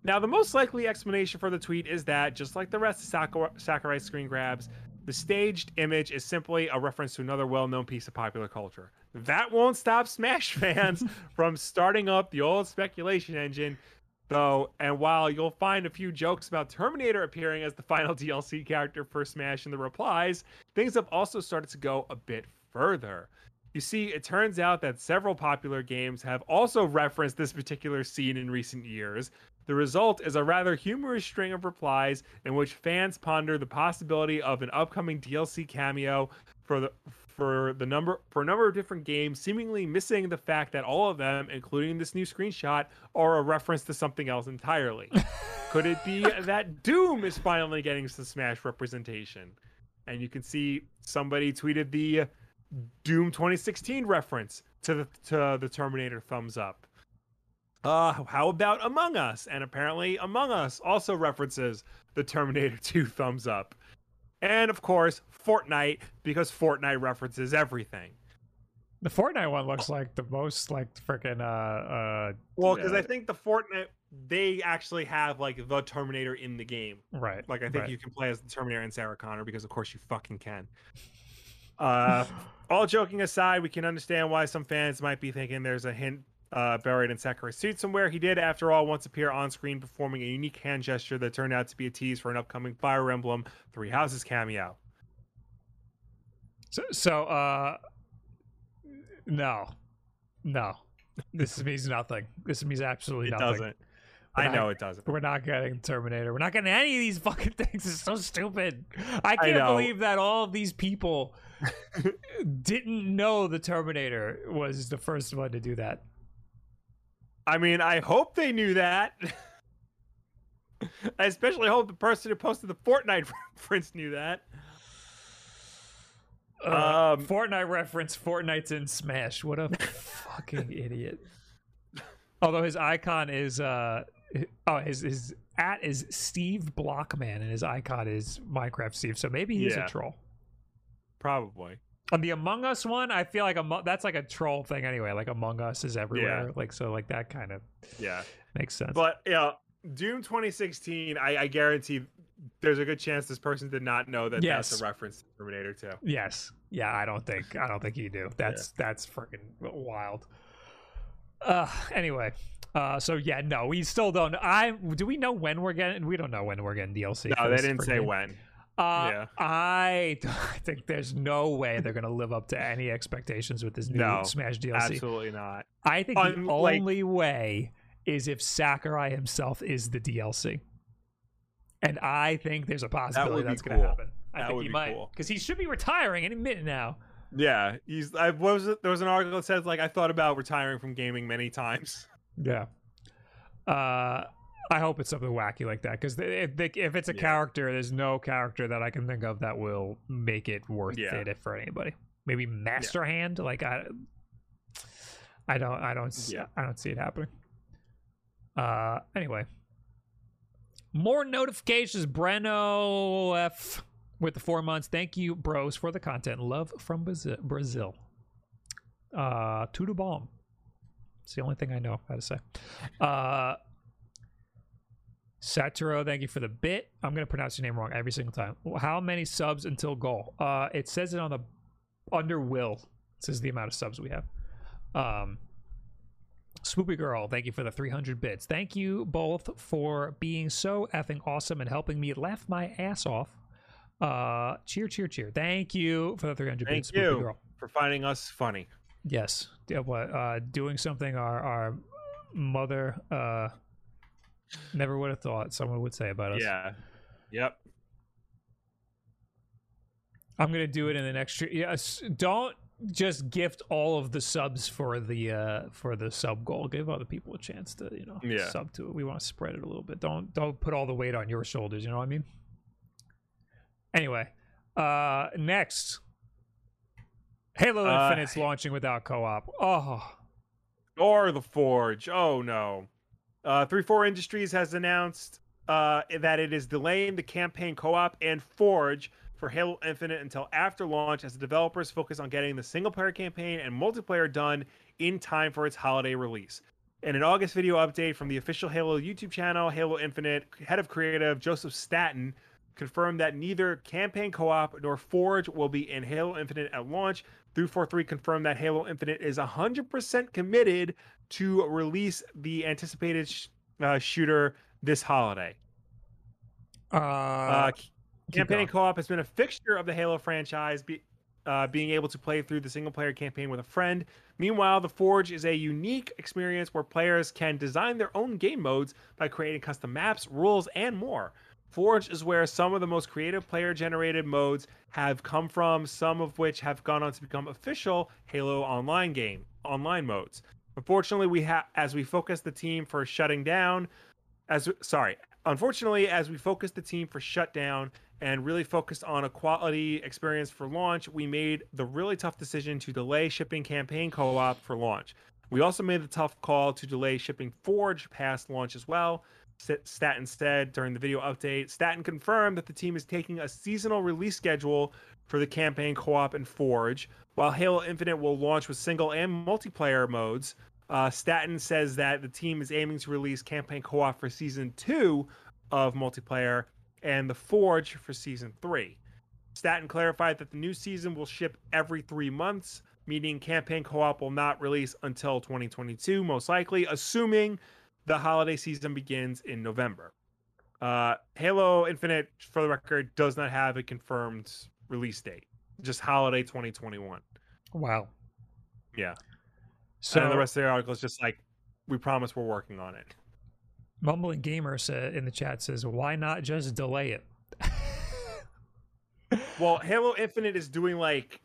Now the most likely explanation for the tweet is that just like the rest of Sakur- sakurai's screen grabs the staged image is simply a reference to another well-known piece of popular culture. That won't stop smash fans from starting up the old speculation engine though, and while you'll find a few jokes about Terminator appearing as the final DLC character for Smash in the replies, things have also started to go a bit further. You see, it turns out that several popular games have also referenced this particular scene in recent years. The result is a rather humorous string of replies in which fans ponder the possibility of an upcoming DLC cameo for the for the number for a number of different games, seemingly missing the fact that all of them, including this new screenshot, are a reference to something else entirely. Could it be that Doom is finally getting some Smash representation? And you can see somebody tweeted the Doom 2016 reference to the to the Terminator thumbs up. Uh, how about Among Us? And apparently, Among Us also references the Terminator 2 thumbs up. And of course, Fortnite, because Fortnite references everything. The Fortnite one looks like the most like freaking uh uh Well, because I uh, think the Fortnite they actually have like the Terminator in the game. right. Like I think right. you can play as the Terminator and Sarah Connor because of course you fucking can. Uh all joking aside, we can understand why some fans might be thinking there's a hint uh, buried in Sakurai's suit somewhere. He did, after all, once appear on screen performing a unique hand gesture that turned out to be a tease for an upcoming Fire Emblem Three Houses cameo. So, so uh no. No. This means nothing. This means absolutely nothing. It nothing. doesn't. But I I- know it doesn't. We're not getting Terminator. We're not getting any of these fucking things. It's so stupid. I can't know. believe that all of these people didn't know the Terminator was the first one to do that. I mean, I hope they knew that. I especially hope the person who posted the Fortnite reference knew that. Uh, Um, Fortnite reference. Fortnite's in Smash. What a fucking idiot. Although his icon is uh oh his his at is Steve Blockman and his icon is Minecraft Steve. So maybe he's Yeah. a troll. Probably. On the Among Us one, I feel like Amo- that's like a troll thing anyway. Like Among Us is everywhere. Like so, like that kind of Yeah. makes sense. But yeah, Doom 2016, I, I guarantee there's a good chance this person did not know that Yes. that's a reference to Terminator 2. yes, yeah, I don't think I don't think you do. That's that's freaking wild. Uh, anyway, uh, so yeah, no, we still don't. I do we know when we're getting? We don't know when we're getting DLC. No, they didn't say freaking- when. Uh, Yeah. I, I think there's no way they're gonna live up to any expectations with this new No, Smash DLC. Absolutely not. I think Un- the like- only way is if Sakurai himself is the DLC. And I think there's a possibility be that's going to happen. I That think would he be might cool. because he should be retiring any minute now. Yeah, he's. I was? There was an article that says like I thought about retiring from gaming many times. Yeah. Uh, I hope it's something wacky like that because if they, if it's a Yeah. character, there's no character that I can think of that will make it worth Yeah. it for anybody. Maybe Master Hand, like I, I don't, I don't, Yeah. I don't see it happening. Uh, anyway, more notifications. Breno F with the four months. Thank you, bros, for the content. Love from Brazil. Brazil. Uh, to the bomb. It's the only thing I know how to say. Uh, Saturo, thank you for the bit. I'm going to pronounce your name wrong every single time. How many subs until goal? Uh, it says it on the under will. It says the amount of subs we have. Um, Swoopy Girl, thank you for the 300 bits. Thank you both for being so effing awesome and helping me laugh my ass off. Uh, cheer, cheer, cheer. Thank you for the 300 Thank bits, you Girl. for finding us funny. Yes. Yeah, what uh doing something our our mother uh never would have thought someone would say about us. Yeah. Yep. I'm gonna do it in the next year. Yes. Don't just gift all of the subs for the uh for the sub goal. Give other people a chance to, you know, Yeah. sub to it. We want to spread it a little bit. Don't don't put all the weight on your shoulders, you know what I mean? Anyway, uh next. Halo Uh, Infinite's launching without co-op. Oh, Or the Forge. Oh no. Uh, Three Four Industries has announced uh, that it is delaying the campaign co-op and Forge for Halo Infinite until after launch, as the developers focus on getting the single-player campaign and multiplayer done in time for its holiday release. In an August video update from the official Halo YouTube channel, Halo Infinite head of creative Joseph Staten confirmed that neither campaign co-op nor Forge will be in Halo Infinite at launch. 343 confirmed that Halo Infinite is 100% committed to release the anticipated sh- uh, shooter this holiday. Uh, Uh, campaign co-op has been a fixture of the Halo franchise, be, uh, being able to play through the single-player campaign with a friend. Meanwhile, the Forge is a unique experience where players can design their own game modes by creating custom maps, rules, and more. Forge is where some of the most creative player-generated modes have come from, some of which have gone on to become official Halo Online game online modes. Unfortunately, we have as we focus the team for shutting down, as sorry, unfortunately, as we focused the team for shutdown and really focused on a quality experience for launch, we made the really tough decision to delay shipping campaign co-op for launch. We also made the tough call to delay shipping Forge past launch as well. Staten said during the video update, Staten confirmed that the team is taking a seasonal release schedule for the campaign co-op and Forge, while Halo Infinite will launch with single and multiplayer modes. Uh, Staten says that the team is aiming to release campaign co-op for season two of multiplayer and the Forge for season three. Staten clarified that the new season will ship every three months, meaning campaign co-op will not release until 2022, most likely, assuming the holiday season begins in November. Uh, Halo Infinite, for the record, does not have a confirmed release date. Just holiday 2021. wow. Yeah. So and the rest of the article is just like, we promise we're working on it. Mumbling Gamer sa in the chat says, "Why not just delay it?" Well, Halo Infinite is doing like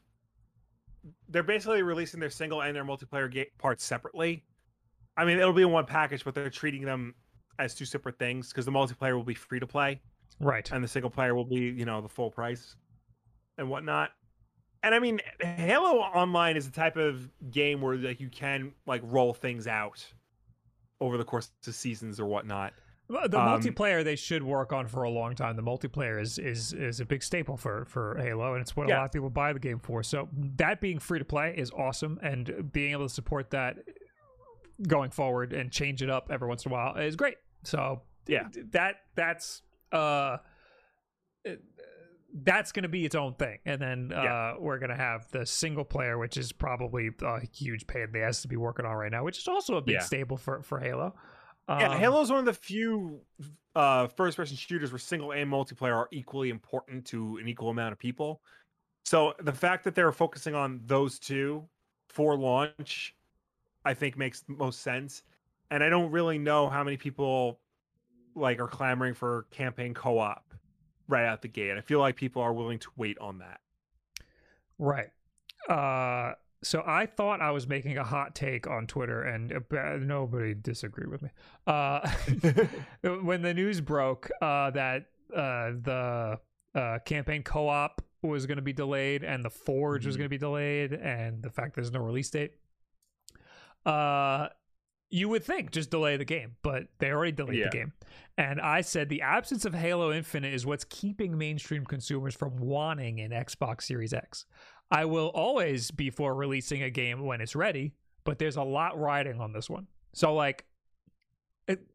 they're basically releasing their single and their multiplayer ga- parts separately. I mean, it'll be in one package, but they're treating them as two separate things because the multiplayer will be free to play right. and the single player will be, you know, the full price and whatnot. And I mean, Halo Online is the type of game where like you can like roll things out over the course of seasons or whatnot. Well, The Um, multiplayer they should work on for a long time. The multiplayer is is is a big staple for for Halo, and it's what a lot of people buy the game for. So that being free to play is awesome, and being able to support that going forward and change it up every once in a while is great. So Yeah. that that's uh that's going to be its own thing and then uh Yeah. we're going to have the single player which is probably a huge pain in the ass to be working on right now which is also a big Yeah. staple for for halo Yeah, Um, Halo's one of the few uh, first-person shooters where single and multiplayer are equally important to an equal amount of people. So the fact that they're focusing on those two for launch, I think makes the most sense. And I don't really know how many people like are clamoring for campaign co-op right out the gate. I feel like people are willing to wait on that. Right. Uh, so I thought I was making a hot take on Twitter, and uh, nobody disagreed with me. Uh, when the news broke uh, that uh, the uh, campaign co-op was going to be delayed and the Forge was Mhm. going to be delayed, and the fact there's no release date, uh, you would think just delay the game, but they already delayed Yeah. the game. And I said the absence of Halo Infinite is what's keeping mainstream consumers from wanting an Xbox Series X. I will always be for releasing a game when it's ready, but there's a lot riding on this one. So like it,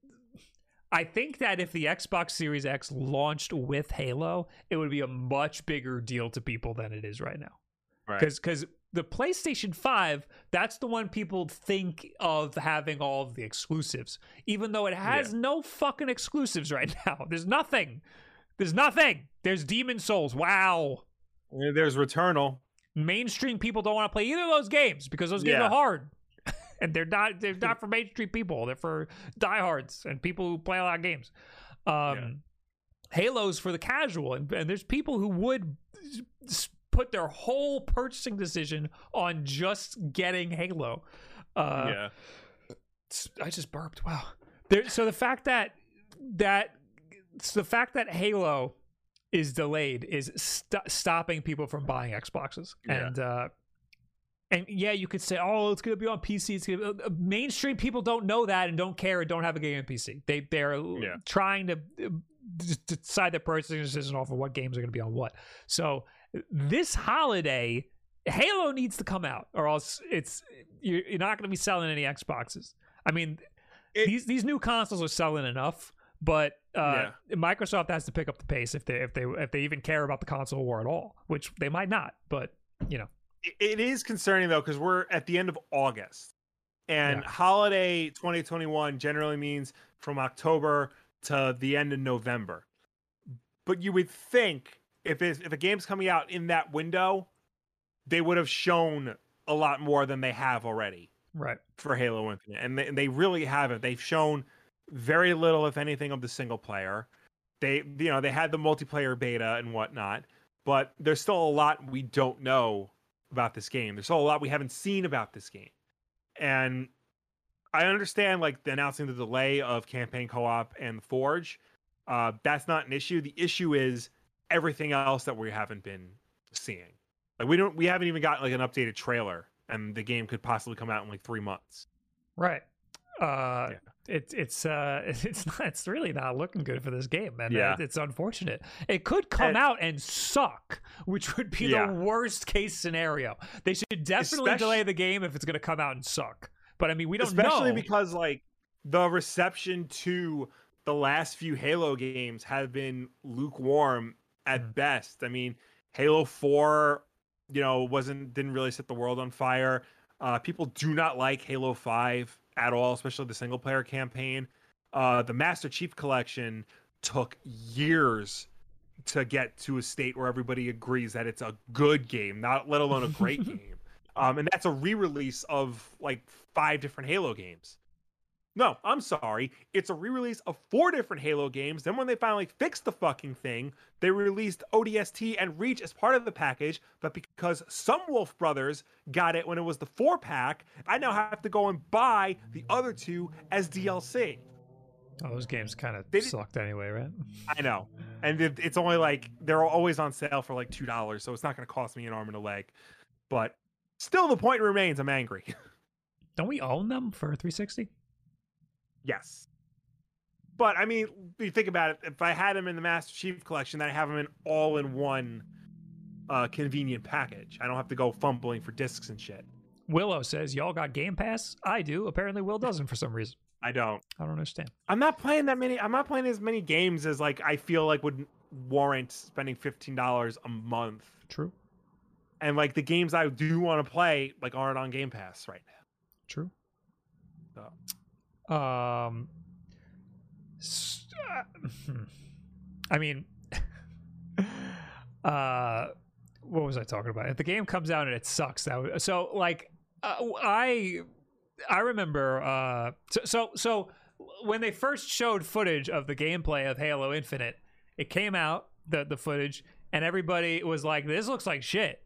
I think that if the Xbox Series X launched with Halo, it would be a much bigger deal to people than it is right now Right. because the PlayStation Five, that's the one people think of having all of the exclusives, even though it has no fucking exclusives right now. There's nothing. There's nothing. There's Demon's Souls. Wow. There's Returnal. Mainstream people don't want to play either of those games because those games Yeah. are hard. and they're not they're not for mainstream people. They're for diehards and people who play a lot of games. Um Yeah. Halo's for the casual, and, and there's people who would put their whole purchasing decision on just getting Halo. Uh, yeah. I just burped. Wow. There, so the fact that that so the fact that Halo is delayed is st- stopping people from buying Xboxes, Yeah. and uh, and yeah, you could say, oh, it's going to be on PC. It's gonna be, uh, mainstream people don't know that and don't care and don't have a game on PC. They they're Yeah. trying to uh, decide their purchasing decision off of what games are going to be on what. So this holiday, Halo needs to come out, or else it's you're, you're not going to be selling any Xboxes. I mean, It- these these new consoles are selling enough, but uh, Microsoft has to pick up the pace if they if they if they even care about the console war at all, which they might not. But you know, It- it is concerning though because we're at the end of August, And Yeah. holiday 2021 generally means from October to the end of November. But you would think if it's, if a game's coming out in that window, they would have shown a lot more than they have already Right. for Halo Infinite, and they, and they really haven't. They've shown very little, if anything, of the single player. They, you know, they had the multiplayer beta and whatnot, but there's still a lot we don't know about this game. There's still a lot we haven't seen about this game, and I understand like the announcing the delay of campaign co-op and Forge. Uh, that's not an issue. The issue is everything else that we haven't been seeing. Like we don't, we haven't even got like an updated trailer, and the game could possibly come out in like three months. Right. Uh, Yeah. it's it's uh it's not it's really not looking good for this game, man. Yeah. It- it's unfortunate. It could come And- out and suck, which would be Yeah. the worst case scenario. They should definitely Espec- delay the game if it's going to come out and suck. But I mean, we don't know. especially know. because like the reception to the last few Halo games have been lukewarm at Mm. best. I mean, Halo 4, you know, wasn't didn't really set the world on fire. Uh, people do not like Halo 5 at all, especially the single player campaign. Uh, the Master Chief Collection took years to get to a state where everybody agrees that it's a good game, not let alone a great game. Um, and that's a re-release of like five different Halo games. No, I'm sorry. It's a re-release of four different Halo games. Then when they finally fixed the fucking thing, they released ODST and Reach as part of the package. But because some Wolf Brothers got it when it was the four pack, I now have to go and buy the other two as DLC. oh, those games kind of sucked anyway, right? I know, and it, it's only like they're always on sale for like two dollars, so it's not going to cost me an arm and a leg. But still, the point remains: I'm angry. Don't we own them for 360? Yes. But I mean, if you think about it, if I had them in the Master Chief collection, then I have them in all in one uh convenient package. I don't have to go fumbling for discs and shit. Willow says, "Y'all got Game Pass? I do. Apparently, Will doesn't for some reason. I don't. I don't understand." I'm not playing that many I'm not playing as many games as like I feel like would warrant spending $15 a month. True. And like the games I do want to play like aren't on Game Pass right now. True. So Um, uh. I mean, uh, what was I talking about? If the game comes out and it sucks, that would, so like uh, I I remember uh so, so so when they first showed footage of the gameplay of Halo Infinite, it came out the the footage and everybody was like, "This looks like shit."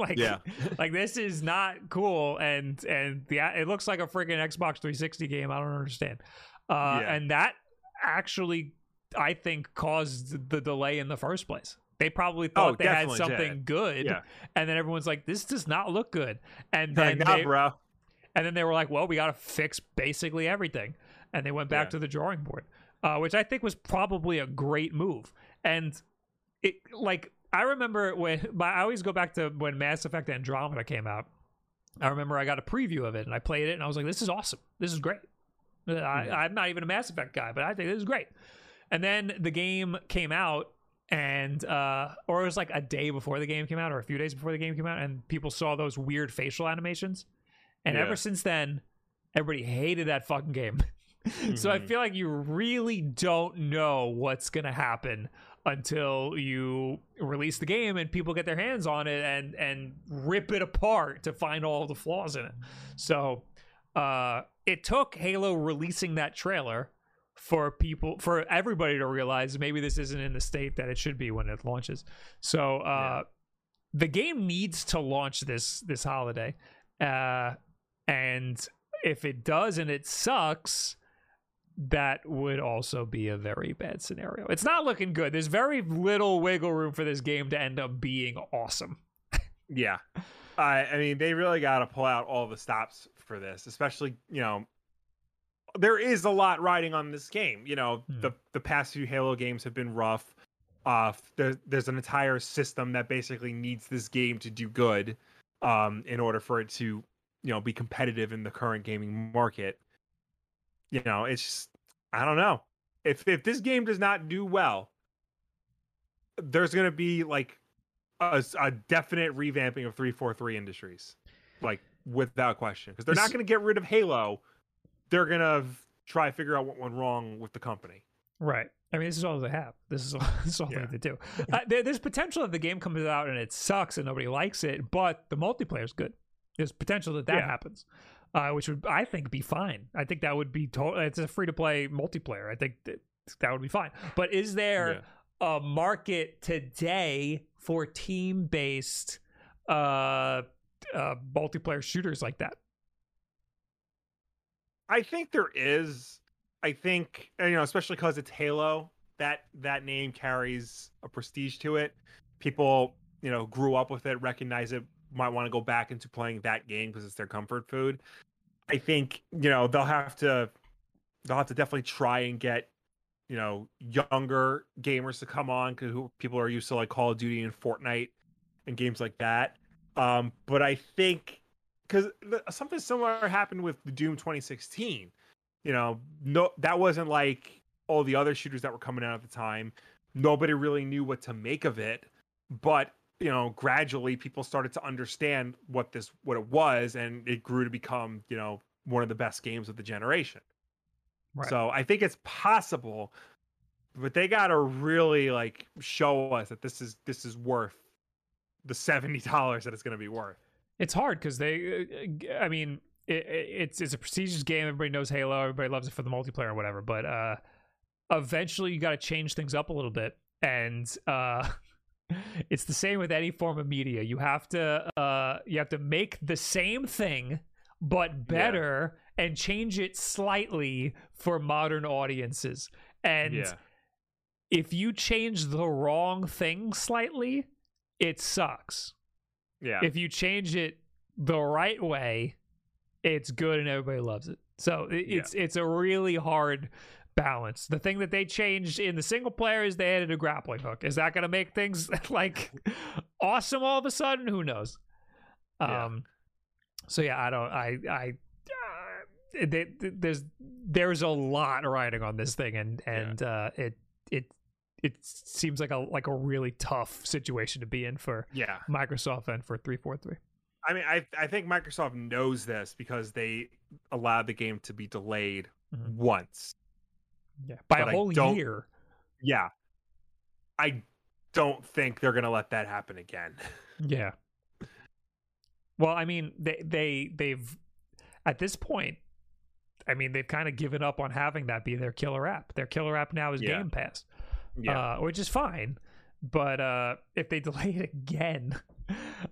like Yeah. like this is not cool and and the it looks like a freaking Xbox 360 game. I don't understand. Uh Yeah. and that actually I think caused the delay in the first place. They probably thought Oh, they had something good Yeah. and then everyone's like this does not look good. And like, then nah, they, bro. and then they were like, well, we got to fix basically everything. And they went back Yeah. to the drawing board, uh, which I think was probably a great move. And it, like, I remember when, I always go back to when Mass Effect Andromeda came out. I remember I got a preview of it and I played it and I was like, this is awesome. This is great. I, Mhm. I'm not even a Mass Effect guy, but I think this is great. And then the game came out and uh or it was like a day before the game came out or a few days before the game came out and people saw those weird facial animations and Yeah. ever since then everybody hated that fucking game so i Mhm. feel like you really don't know what's gonna happen until you release the game and people get their hands on it and and rip it apart to find all the flaws in it. So uh it took halo releasing that trailer for people for everybody to realize maybe this isn't in the state that it should be when it launches. So uh the game needs to launch this this holiday uh and if it does and it sucks that would also be a very bad scenario it's not looking good there's very little wiggle room for this game to end up being awesome Yeah. I I mean, they really got to pull out all the stops for this, especially, you know, there is a lot riding on this game. You know, Hmm. the the past few Halo games have been rough. Uh there, there's an entire system that basically needs this game to do good um in order for it to, you know, be competitive in the current gaming market. You know, it's just I don't know. If if this game does not do well, there's going to be like a, a definite revamping of 343 Industries. Like without question because they're not going to get rid of Halo. They're going to try to figure out what went wrong with the company. Right. I mean, this is all they have. This is all, this is all Yeah. they do. Uh, there, there's potential that the game comes out and it sucks and nobody likes it, but the multiplayer is good. There's potential that that Yeah. happens, uh, which would I think be fine. I think that would be total. It's a free to play multiplayer. I think that that would be fine. But is there a market today for team based uh, uh, multiplayer shooters like that? I think there is. I think you know, especially because it's Halo. That that name carries a prestige to it. People, you know, grew up with it, recognize it, might want to go back into playing that game because it's their comfort food. I think you know they'll have to they'll have to definitely try and get you know younger gamers to come on because people are used to like Call of Duty and Fortnite and games like that. Um, but I think because something similar happened with the Doom 2016. You know, no, that wasn't like all the other shooters that were coming out at the time. Nobody really knew what to make of it, but you know, gradually people started to understand what this what it was, and it grew to become you know one of the best games of the generation. Right. So I think it's possible, but they got to really like show us that this is this is worth the seventy dollars that it's going to be worth. It's hard because they, uh, I mean, it, it's it's a prestigious game. Everybody knows Halo. Everybody loves it for the multiplayer or whatever. But uh, eventually, you got to change things up a little bit, and uh, it's the same with any form of media. You have to uh, you have to make the same thing but better and change it slightly for modern audiences. And yeah, if you change the wrong thing slightly, it sucks yeah, if you change it the right way, it's good and everybody loves it. So it, Yeah. it's it's a really hard balance. The thing that they changed in the single player is they added a grappling hook. Is that going to make things like awesome all of a sudden? Who knows? Yeah. Um. So yeah, I don't. I I. Uh, they, there's there's a lot riding on this thing, and and uh, it it it seems like a like a really tough situation to be in for yeah. Microsoft and for 343. I mean, I I think Microsoft knows this because they allowed the game to be delayed Mhm. once. Yeah. By But a whole year. Yeah, I don't think they're going to let that happen again. Yeah. Well, I mean, they they they've at this point, I mean, they've kind of given up on having that be their killer app. Their killer app now is Yeah. Game Pass, Yeah, uh, which is fine. But uh, if they delay it again,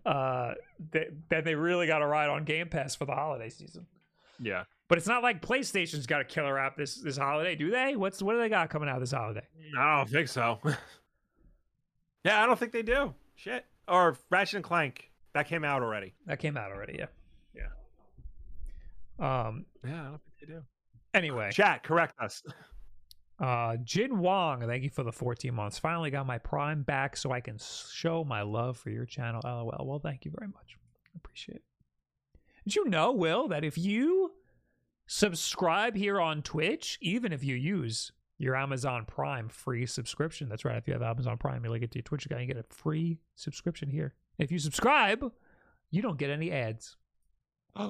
uh, th- then they really got to ride on Game Pass for the holiday season. Yeah. But it's not like PlayStation's got a killer app this this holiday, do they? What's what do they got coming out this holiday? I don't think so. yeah, I don't think they do. Shit. Or Ratchet and Clank that came out already. That came out already, yeah. Yeah. Um. Yeah, I don't think they do. Anyway, Chat, correct us. Uh, Jin Wong, thank you for the 14 months. Finally got my Prime back so I can show my love for your channel. LOL. Well, thank you very much. Appreciate it. Did you know, Will, that if you subscribe here on Twitch, even if you use your Amazon Prime free subscription, that's right, if you have Amazon Prime, you link it to your Twitch account, you get a free subscription here. If you subscribe, you don't get any ads.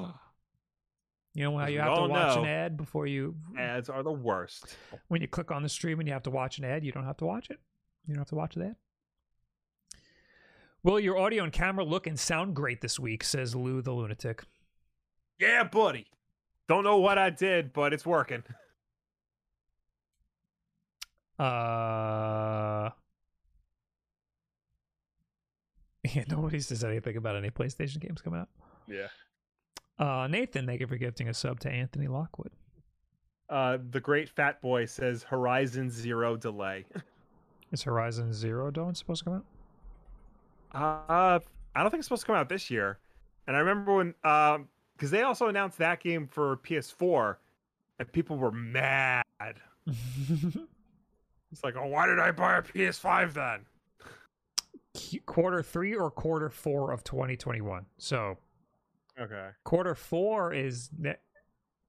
You know how you have to watch an ad before you Ads are the worst. when you click on the stream and you have to watch an ad, you don't have to watch it. You don't have to watch that. Will your audio and camera look and sound great this week? Says Lou the lunatic. Yeah, buddy. Don't know what I did, but it's working. Uh, yeah, nobody says anything about any PlayStation games coming out. Yeah. Uh, Nathan, thank you for gifting a sub to Anthony Lockwood. Uh, the great fat boy says Horizon Zero delay. Is Horizon Zero Dawn supposed to come out? Uh, I don't think it's supposed to come out this year. And I remember when, um, because they also announced that game for PS4, and people were mad. It's like, oh, why did I buy a PS5 then? quarter three or quarter four of 2021. So Okay. quarter four is ne-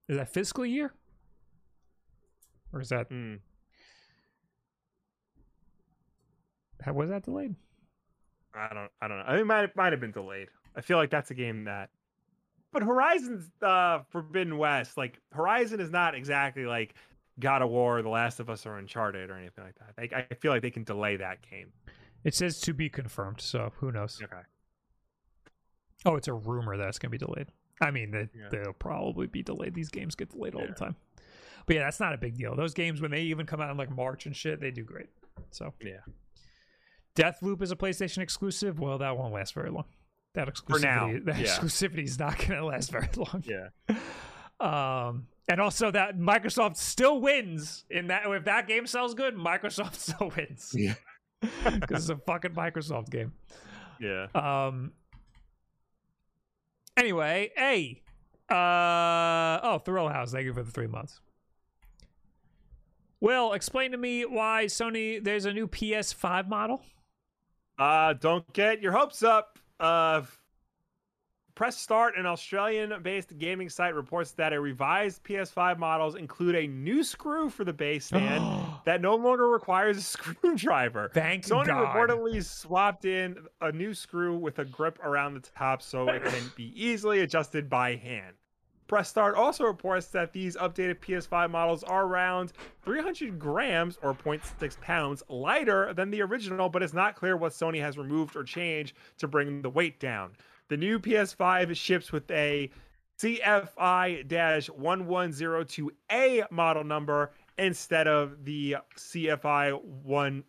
is that fiscal year or is that Hmm. how was that delayed I don't. I don't know. I mean, it might it might have been delayed. I feel like that's a game that but Horizon's uh Forbidden West. Like Horizon is not exactly like God of War, The Last of Us, or Uncharted or anything like that. Like, I feel like they can delay that game. It says to be confirmed, so who knows? Okay. Oh, it's a rumor that it's going to be delayed. I mean, they, Yeah. they'll probably be delayed. These games get delayed all Yeah. the time. But yeah, that's not a big deal. Those games, when they even come out in like March and shit, they do great. So Yeah. Deathloop is a PlayStation exclusive. Well, that won't last very long. That exclusivity, now, that yeah. exclusivity is not going to last very long. Yeah. Um, and also that Microsoft still wins in that. If that game sells good, Microsoft still wins. Yeah. because it's a fucking Microsoft game. Yeah. Um. Anyway, hey, uh oh, Thrill House. Thank you for the three months. Will, explain to me why Sony there's a new PS5 model. Uh, don't get your hopes up. Uh, Press Start, an Australian-based gaming site, reports that a revised PS5 models include a new screw for the base stand that no longer requires a screwdriver. Thank Sony God. reportedly swapped in a new screw with a grip around the top so it can be easily adjusted by hand. Press Start also reports that these updated PS5 models are around 300 grams or 0.6 pounds lighter than the original, but it's not clear what Sony has removed or changed to bring the weight down. The new PS5 ships with a CFI 1102A model number instead of the CFI 1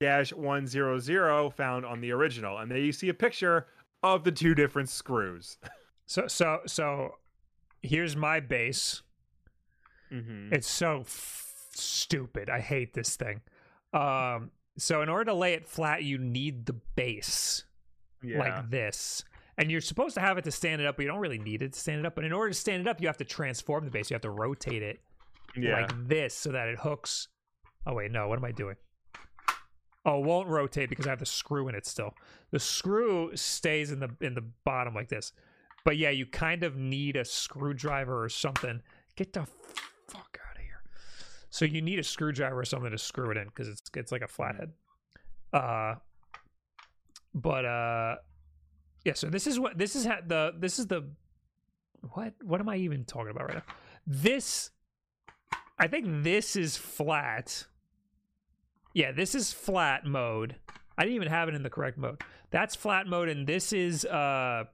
100 found on the original. And there you see a picture of the two different screws. So so so here's my base. Mm-hmm. It's so f- stupid. I hate this thing. Um so in order to lay it flat, you need the base. Yeah. like this. And you're supposed to have it to stand it up, but you don't really need it to stand it up. But in order to stand it up, you have to transform the base. You have to rotate it yeah. like this so that it hooks. Oh wait, no, what am I doing? Oh, it won't rotate because I have the screw in it still. The screw stays in the in the bottom like this. But yeah, you kind of need a screwdriver or something. Get the fuck out of here. So you need a screwdriver or something to screw it in because it's it's like a flathead. Uh but uh yeah, so this is what this is ha- the this is the what what am I even talking about right now? This I think this is flat. Yeah, this is flat mode. I didn't even have it in the correct mode. That's flat mode and this is uh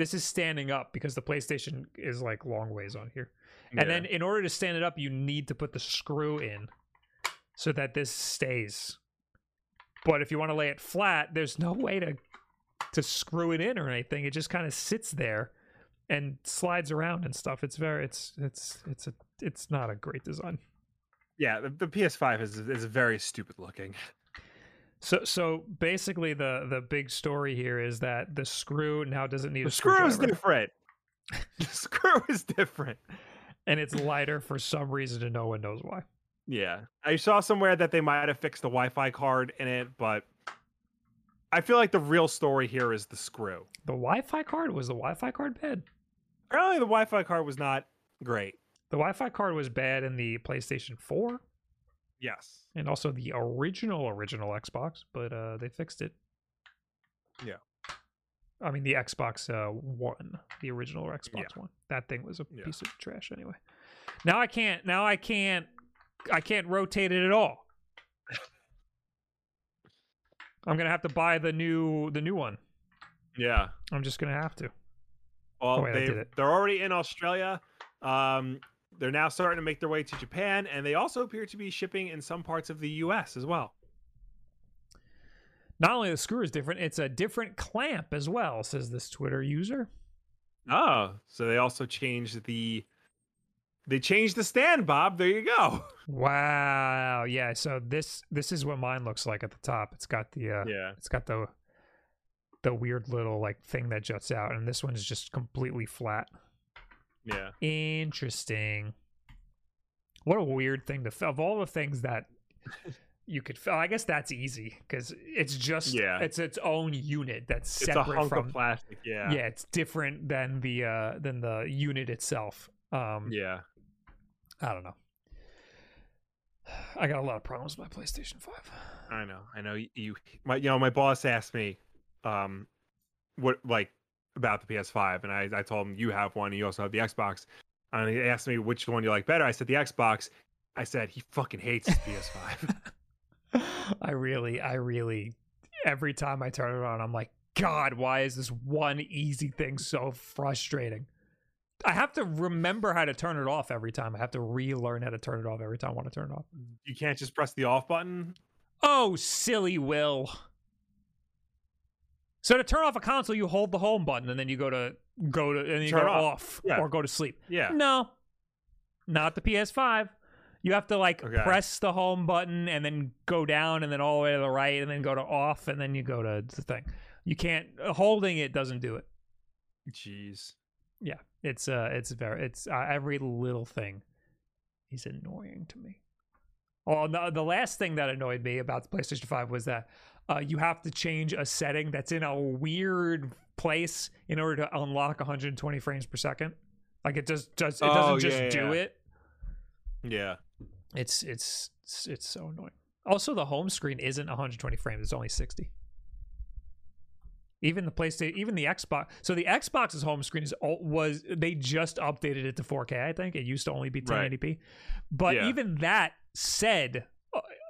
this is standing up because the PlayStation is like long ways on here. And then in order to stand it up, you need to put the screw in so that this stays. But if you want to lay it flat, there's no way to to screw it in or anything. It just kind of sits there and slides around and stuff. It's very it's it's it's a it's not a great design. yeah, the, the PS5 is is very stupid looking. So so basically the the big story here is that the screw now doesn't need The a screw The screw is different. the screw is different. and it's lighter for some reason and no one knows why. Yeah. I saw somewhere that they might have fixed the Wi-Fi card in it, but I feel like the real story here is the screw. The Wi-Fi card was the Wi-Fi card bad. Apparently the Wi-Fi card was not great. The Wi-Fi card was bad in the PlayStation 4 Yes. and also the original original Xbox, but uh they fixed it. Yeah. I mean the Xbox uh 1, the original Xbox Yeah. 1. That thing was a Yeah. piece of trash anyway. Now I can't now I can't I can't rotate it at all. I'm going to have to buy the new the new one. Yeah. I'm just going to have to. Well, Oh, wait, they did it. they're already in Australia. Um, they're now starting to make their way to Japan, and they also appear to be shipping in some parts of the U.S. as well. Not only the screw is different, it's a different clamp as well, says this Twitter user. Oh, so they also changed the they changed the stand, Bob. There you go. Wow. Yeah, so this this is what mine looks like at the top. It's got the uh Yeah. it's got the the weird little like thing that juts out and this one's just completely flat. Yeah. Interesting. What a weird thing to of all the things that you could fill. I guess that's easy cuz it's just Yeah. it's its own unit that's separate from plastic. Yeah. yeah, it's different than the uh than the unit itself. Um Yeah. I don't know. I got a lot of problems with my PlayStation 5. I know. I know. You, you my you know, my boss asked me, um, what like about the PS5, and I, I told him you have one, you also have the Xbox. And he asked me which one you like better. I said the Xbox. I said he fucking hates his PS5. I really, I really, every time I turn it on, I'm like, God, why is this one easy thing so frustrating? I have to remember how to turn it off every time. I have to relearn how to turn it off every time I want to turn it off. you can't just press the off button. Oh, silly Will. So to turn off a console, you hold the home button and then you go to go to and you Turn go off. off Yeah. or go to sleep. Yeah. No, not the PS5. You have to like Okay. press the home button and then go down and then all the way to the right and then go to off and then you go to the thing. You can't holding it doesn't do it. Jeez. Yeah, it's uh, it's very it's uh, every little thing is annoying to me. Oh, the the last thing that annoyed me about the PlayStation Five was that uh, you have to change a setting that's in a weird place in order to unlock 120 frames per second. Like it just does it doesn't Oh, just yeah, do yeah. it. Yeah. It's it's it's it's so annoying. Also, the home screen isn't 120 frames; it's only 60. Even the PlayStation, even the Xbox. So the Xbox's home screen is was they just updated it to 4K. I think it used to only be Right. 1080p, but Yeah. even that said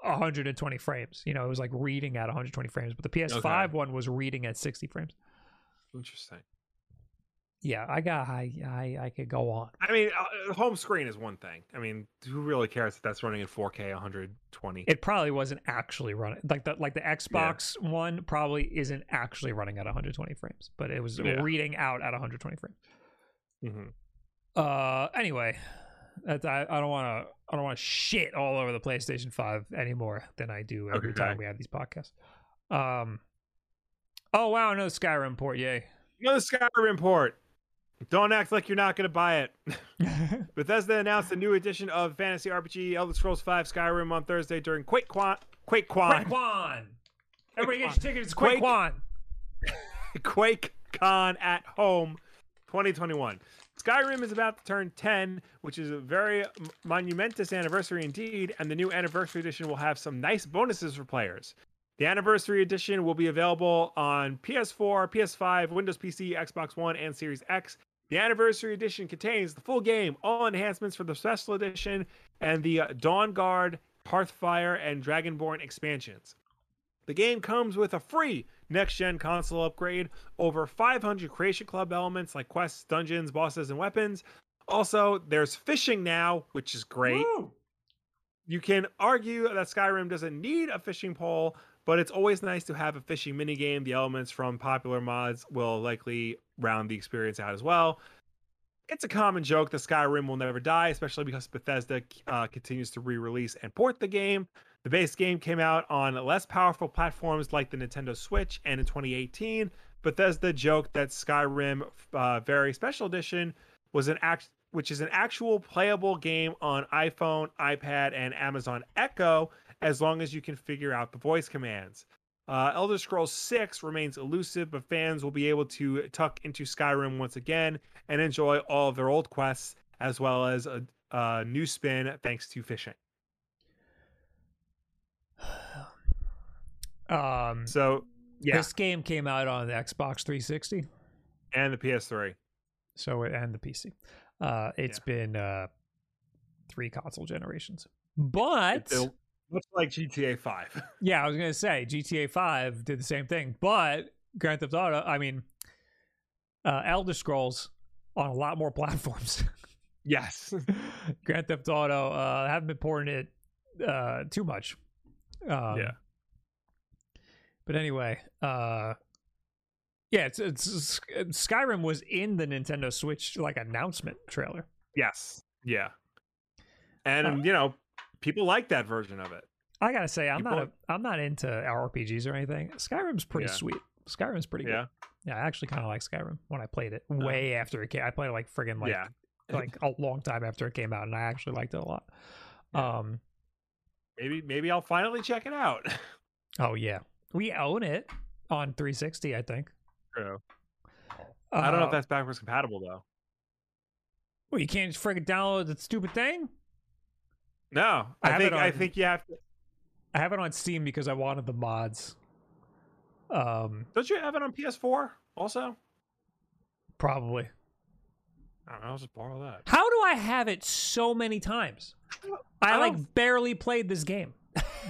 120 frames. You know, it was like reading at 120 frames, but the PS5 Okay. one was reading at 60 frames. Interesting. Yeah, I got I I, I could go on. I mean, uh, home screen is one thing. I mean, who really cares if that's running in 4K 120? It probably wasn't actually running like the like the Xbox one probably isn't actually running at 120 frames, but it was Yeah. reading out at 120 frames. Mm-hmm. Uh, anyway, that's, I I don't want to I don't want to shit all over the PlayStation 5 anymore than I do every Okay. time we have these podcasts. Um, oh wow, no Skyrim port, yay! No Skyrim port. Don't act like you're not going to buy it. Bethesda announced a new edition of fantasy RPG Elder Scrolls V Skyrim on Thursday during QuakeQuan. QuakeQuan. QuakeQuan. Everybody get your tickets. It's Quake- QuakeQuan. QuakeCon at home 2021. Skyrim is about to turn 10, which is a very monumentous anniversary indeed, and the new anniversary edition will have some nice bonuses for players. The anniversary edition will be available on PS4, PS5, Windows PC, Xbox One, and Series X. The anniversary edition contains the full game, all enhancements for the special edition, and the uh, Dawnguard, Hearthfire, and Dragonborn expansions. The game comes with a free next gen console upgrade, over 500 Creation Club elements like quests, dungeons, bosses, and weapons. Also, there's fishing now, which is great. Woo! You can argue that Skyrim doesn't need a fishing pole, but it's always nice to have a fishing minigame. The elements from popular mods will likely round the experience out as well. It's a common joke that Skyrim will never die, especially because Bethesda uh, continues to re release and port the game. The base game came out on less powerful platforms like the Nintendo Switch, and in 2018, Bethesda joked that Skyrim uh, Very Special Edition was an act, which is an actual playable game on iPhone, iPad, and Amazon Echo, as long as you can figure out the voice commands. Uh, Elder Scrolls 6 remains elusive, but fans will be able to tuck into Skyrim once again and enjoy all of their old quests, as well as a, a new spin thanks to fishing. Um, So, yeah, this game came out on the Xbox 360. and the PS3. So and the PC. Uh, it's been uh, three console generations, but It looks like GTA 5. yeah, I was gonna say GTA Five did the same thing, but Grand Theft Auto, I mean, uh, Elder Scrolls on a lot more platforms. yes. Grand Theft Auto uh, haven't been porting it uh, too much. Um, Yeah. But anyway, uh, yeah, it's, it's Skyrim was in the Nintendo Switch like announcement trailer. Yes. Yeah. And, Uh, you know, people like that version of it. I gotta say, I'm not People- a, I'm not into RPGs or anything. Skyrim's pretty Yeah. sweet. Skyrim's pretty Yeah. good. Yeah, I actually kind of like Skyrim when I played it way after it came. I played it like friggin' like yeah. like a long time after it came out, and I actually liked it a lot. Um, Maybe maybe I'll finally check it out. oh yeah, we own it on 360, I think. True. I don't know if Uh, that's backwards compatible though. Well, you can't just friggin' download the stupid thing. No, I I, think it I think you have to. I have it on Steam because I wanted the mods. Um, Don't you have it on PS4 also? Probably. I don't know, I'll just borrow that. How do I have it so many times? I I like barely played this game.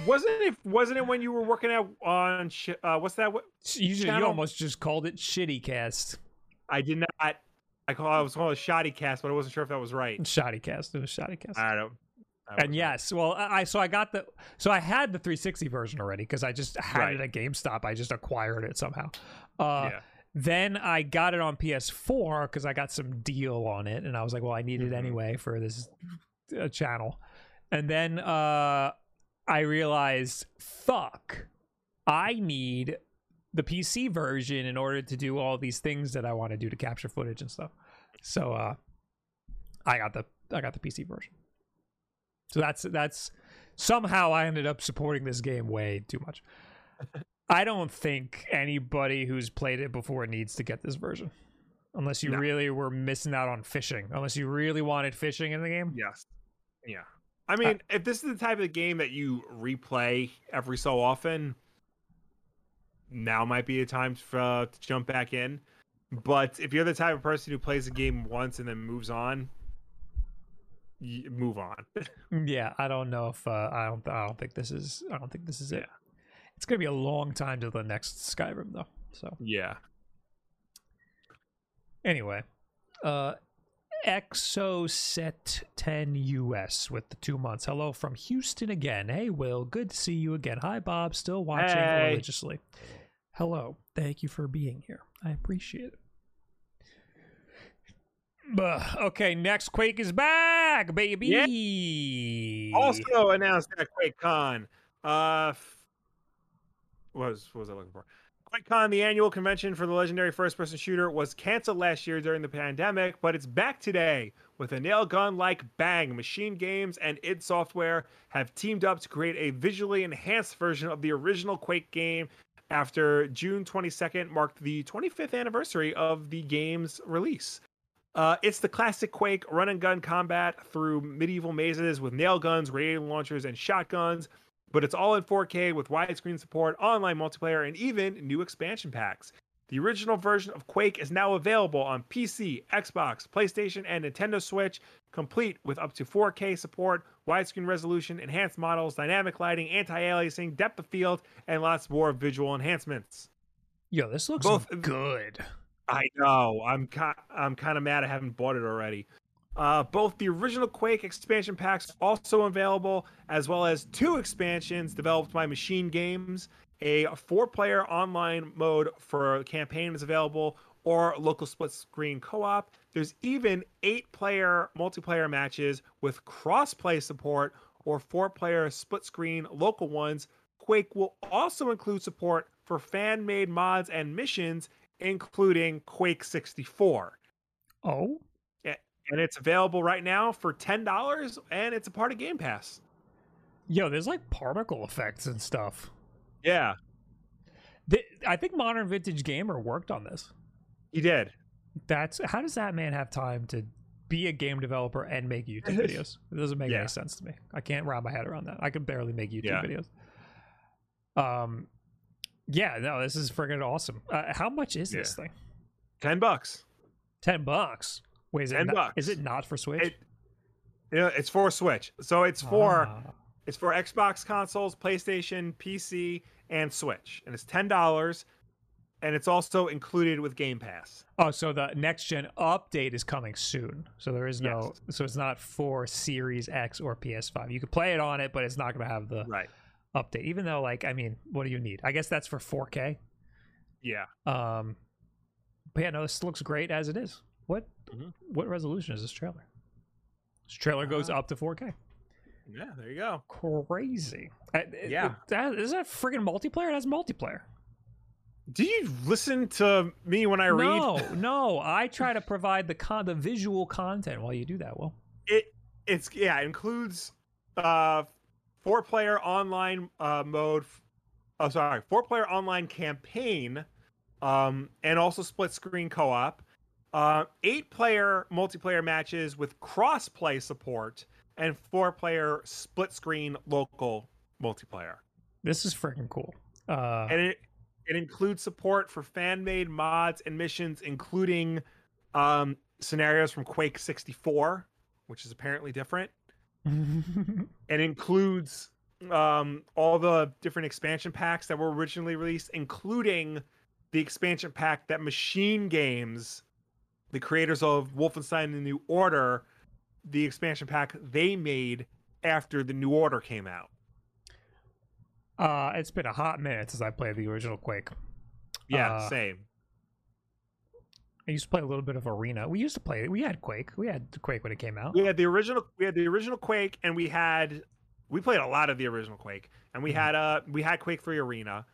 Wasn't it? Wasn't it when you were working out on? Sh- uh, what's that? What Usually, you almost just called it Shitty Cast, I did not. I call. I was calling it shoddy cast, but I wasn't sure if that was right. Shoddy Cast. It was Shoddy Cast. I don't. I and yes, well, I so I got the so I had the 360 version already because I just had Right. it at GameStop. I just acquired it somehow. Uh, yeah. Then I got it on PS4 because I got some deal on it, and I was like, well, I need it Mhm. anyway for this uh, channel. And then uh, I realized, fuck, I need the PC version in order to do all these things that I want to do to capture footage and stuff. So uh, I got the I got the PC version. So that's that's somehow I ended up supporting this game way too much. I don't think anybody who's played it before needs to get this version. Unless you No. really were missing out on fishing. Unless you really wanted fishing in the game. Yes. Yeah. I mean, if this is the type of game that you replay every so often, now might be a time for, uh, to jump back in. But if you're the type of person who plays the game once and then moves on, y- move on. Yeah, I don't know if uh, I don't I don't think this is I don't think this is it. It's gonna be a long time to the next Skyrim though. So yeah. anyway, uh Exoset 10 US with the two months. Hello from Houston again. Hey Will, good to see you again. Hi Bob, still watching Hey. religiously. Hello, thank you for being here. I appreciate it. Buh, okay, next Quake is back, baby. Also announced at QuakeCon. Uh, f- what was what was I looking for? QuakeCon, the annual convention for the legendary first-person shooter, was canceled last year during the pandemic, but it's back today with a nail gun like bang. MachineGames and id Software have teamed up to create a visually enhanced version of the original Quake game. After June 22nd marked the 25th anniversary of the game's release. Uh, it's the classic Quake run and gun combat through medieval mazes with nail guns, radiator launchers, and shotguns, but it's all in 4K with widescreen support, online multiplayer, and even new expansion packs. The original version of Quake is now available on PC, Xbox, PlayStation, and Nintendo Switch, complete with up to 4K support, widescreen resolution, enhanced models, dynamic lighting, anti-aliasing, depth of field, and lots more visual enhancements. Yo, this looks Both- good. I know. I'm ki- I'm kind of mad I haven't bought it already. Uh, both the original Quake expansion packs also available, as well as two expansions developed by MachineGames. A four-player online mode for campaign is available, or local split-screen co-op. There's even eight-player multiplayer matches with cross-play support, or four-player split-screen local ones. Quake will also include support for fan-made mods and missions including Quake 64. Oh, And it's available right now for $10 and it's a part of Game Pass. yo, there's like particle effects and stuff. Yeah, Th- I think Modern Vintage Gamer worked on this. he did. That's how does that man have time to be a game developer and make YouTube videos? It doesn't make Yeah. any sense to me. I can't wrap my head around that. I can barely make YouTube Yeah. videos. Um, yeah, no, this is freaking awesome. Uh, how much is this thing? 10 bucks. Ten bucks. Wait, is it not. Is it not for Switch? It, know, it's for Switch. So it's for Ah. it's for Xbox consoles, PlayStation, PC, and Switch. And it's $10 and it's also included with Game Pass. Oh, so the next gen update is coming soon. So there is no. Yes. So it's not for Series X or PS5. You could play it on it, but it's not going to have the Right. update. Even though, like, I mean, what do you need? I guess that's for 4K. Yeah. Um, but yeah, no, this looks great as it is. What Mhm. what resolution is this trailer? This trailer goes Uh, up to 4K. Yeah, there you go. Crazy. It- Yeah. it- that, is that friggin' multiplayer? It has multiplayer. Do you listen to me when I read? No, no. I try to provide the con the visual content while you do that. Well, it it's yeah it includes uh four player online uh mode oh sorry four player online campaign um and also split screen co-op uh eight player multiplayer matches with cross play support and four player split screen local multiplayer this is freaking cool. Uh, and it it includes support for fan made mods and missions including Um, scenarios from Quake 64, which is apparently different, and includes um, all the different expansion packs that were originally released, including the expansion pack that MachineGames, the creators of Wolfenstein: The New Order, the expansion pack they made after the New Order came out. uh, it's been a hot minute since I played the original Quake. Yeah, Uh, same. I used to play a little bit of Arena. We used to play. We had Quake. We had Quake when it came out. We had the original. We had the original Quake, and we had we played a lot of the original Quake, and we Mhm. had uh we had Quake Three Arena,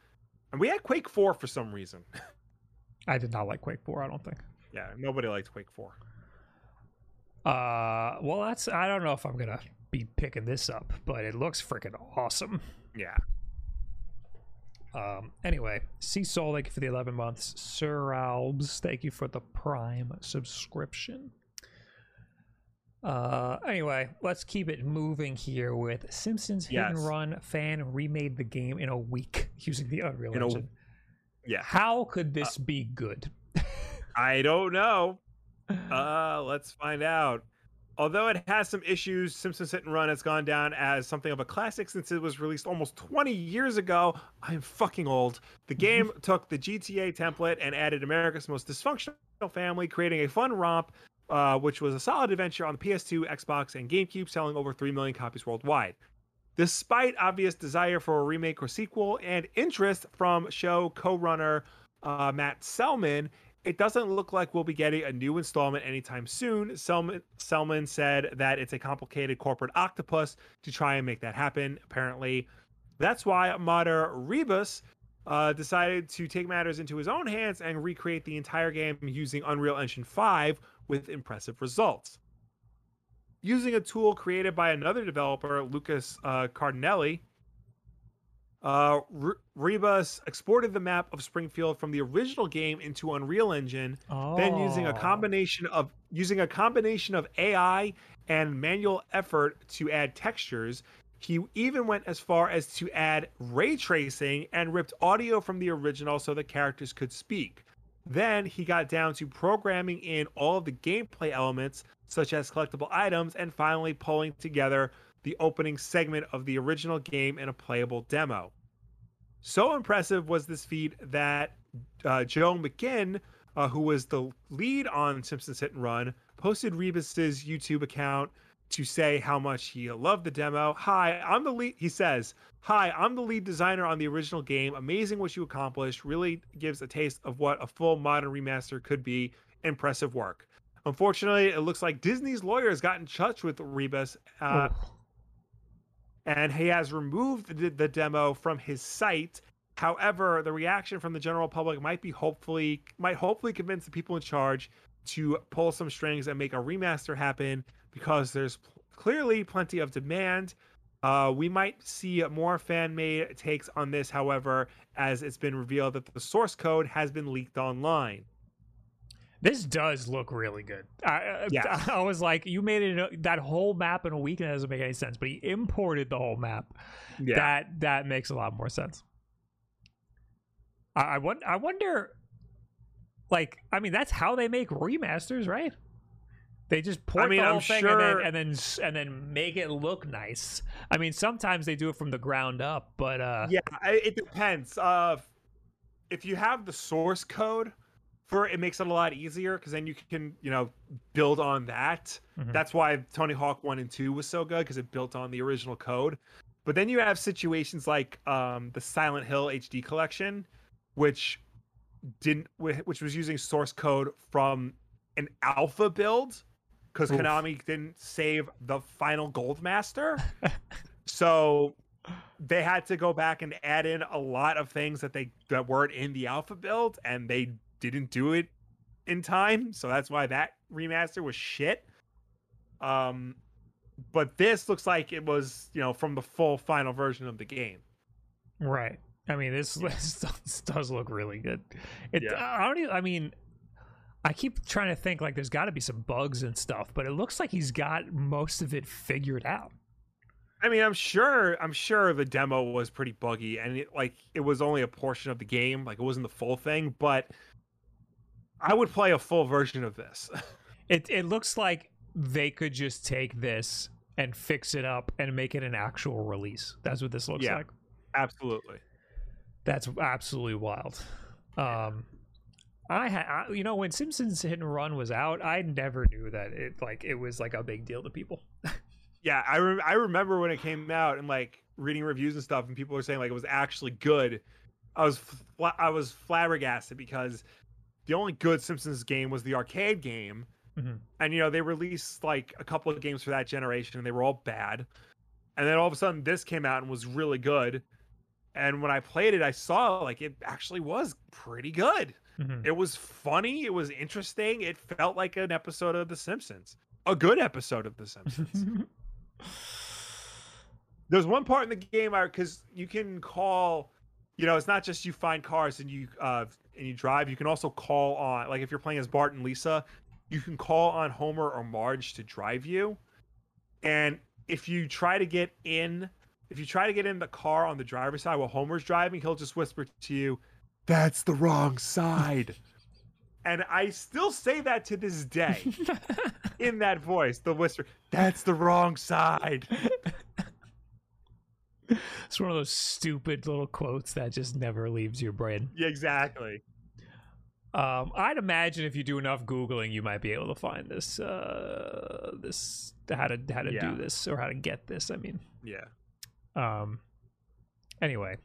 and we had Quake Four for some reason. I did not like Quake Four. I don't think. Yeah, nobody liked Quake Four. Uh, well, that's. I don't know if I'm gonna be picking this up, but it looks freaking awesome. Yeah, Um, anyway, C Soul, thank you for the 11 months. Sir Albs, thank you for the Prime subscription. Uh, anyway, let's keep it moving here with Simpsons Hit and Run fan remade the game in a week using the Unreal In a- Engine. yeah. How could this be good? I don't know. Uh, let's find out. Although it has some issues, Simpsons Hit and Run has gone down as something of a classic since it was released almost 20 years ago. I'm fucking old. The game took the GTA template and added America's most dysfunctional family, creating a fun romp, uh, which was a solid adventure on the PS2, Xbox, and GameCube, selling over 3 million copies worldwide. Despite obvious desire for a remake or sequel and interest from show co-runner uh, Matt Selman, it doesn't look like we'll be getting a new installment anytime soon. Selman, Selman said that it's a complicated corporate octopus to try and make that happen, apparently. That's why Mater Rebus uh, decided to take matters into his own hands and recreate the entire game using Unreal Engine 5 with impressive results. Using a tool created by another developer, Lucas uh, Cardinelli, uh, Re- Rebus exported the map of Springfield from the original game into Unreal Engine, then using a Oh. combination of using a combination of AI and manual effort to add textures. He even went as far as to add ray tracing and ripped audio from the original so the characters could speak. Then he got down to programming in all of the gameplay elements, such as collectible items, and finally pulling together the opening segment of the original game in a playable demo. So impressive was this feat that uh, Joe McGinn, uh, who was the lead on Simpsons Hit and Run, posted Rebus's YouTube account to say how much he loved the demo. Hi, I'm the lead. He says, "Hi, I'm the lead designer on the original game. Amazing what you accomplished. Really gives a taste of what a full modern remaster could be. Impressive work." Unfortunately, it looks like Disney's lawyers got in touch with Rebus uh, Oof. And he has removed the, the demo from his site. However, the reaction from the general public might be hopefully might hopefully convince the people in charge to pull some strings and make a remaster happen because there's pl- clearly plenty of demand. Uh, we might see more fan made takes on this, however, as it's been revealed that the source code has been leaked online. This does look really good. I, I- I was like, you made it a- that whole map in a week, and that doesn't make any sense. But he imported the whole map. Yeah. That that makes a lot more sense. I, I wonder. I wonder. Like, I mean, that's how they make remasters, right? They just port mean, the I'm whole thing sure- and then and then and then make it look nice. I mean, sometimes they do it from the ground up, but uh, yeah it depends uh if you have the source code for it, makes it a lot easier because then you can you know build on that. Mhm. that's why tony hawk 1 and 2 was so good because it built on the original code. But then you have situations like um the silent hill hd collection which didn't which was using source code from an alpha build because konami didn't save the final gold master. So they had to go back and add in a lot of things that they that weren't in the alpha build and they didn't do it in time so that's why that remaster was shit um but this looks like it was you know from the full final version of the game Right. I mean, this, this does- look really good. It. Yeah. I don't. Even, I mean, I keep trying to think like there's got to be some bugs and stuff, but it looks like he's got most of it figured out. i mean i'm sure i'm sure the demo was pretty buggy and it like it was only a portion of the game like it wasn't the full thing but I would play a full version of this. It it looks like they could just take this and fix it up and make it an actual release. That's what this looks Yeah. like. Absolutely. That's absolutely wild. Um, I had, you know, when Simpsons Hit and Run was out, I never knew that it like it was like a big deal to people. Yeah, I re- I remember when it came out and like reading reviews and stuff, and people were saying like it was actually good. I was fla- I was flabbergasted because the only good Simpsons game was the arcade game, Mhm. and you know they released like a couple of games for that generation, and they were all bad. And then all of a sudden, this came out and was really good. And when I played it, I saw like it actually was pretty good. Mhm. It was funny. It was interesting. It felt like an episode of The Simpsons, a good episode of The Simpsons. There's one part in the game I because you can call, you know, it's not just you find cars and you uh and you drive. You can also call on like if you're playing as Bart and Lisa, you can call on Homer or Marge to drive you. And if you try to get in, if you try to get in the car on the driver's side while Homer's driving, he'll just whisper to you, "That's the wrong side." and I still say that to this day in that voice, the whisper, "That's the wrong side." it's one of those stupid little quotes that just never leaves your brain. Yeah, exactly. Um, I'd imagine if you do enough googling, you might be able to find this. Uh, this how to how to Yeah. do this or how to get this. I mean, Yeah. um. Anyway,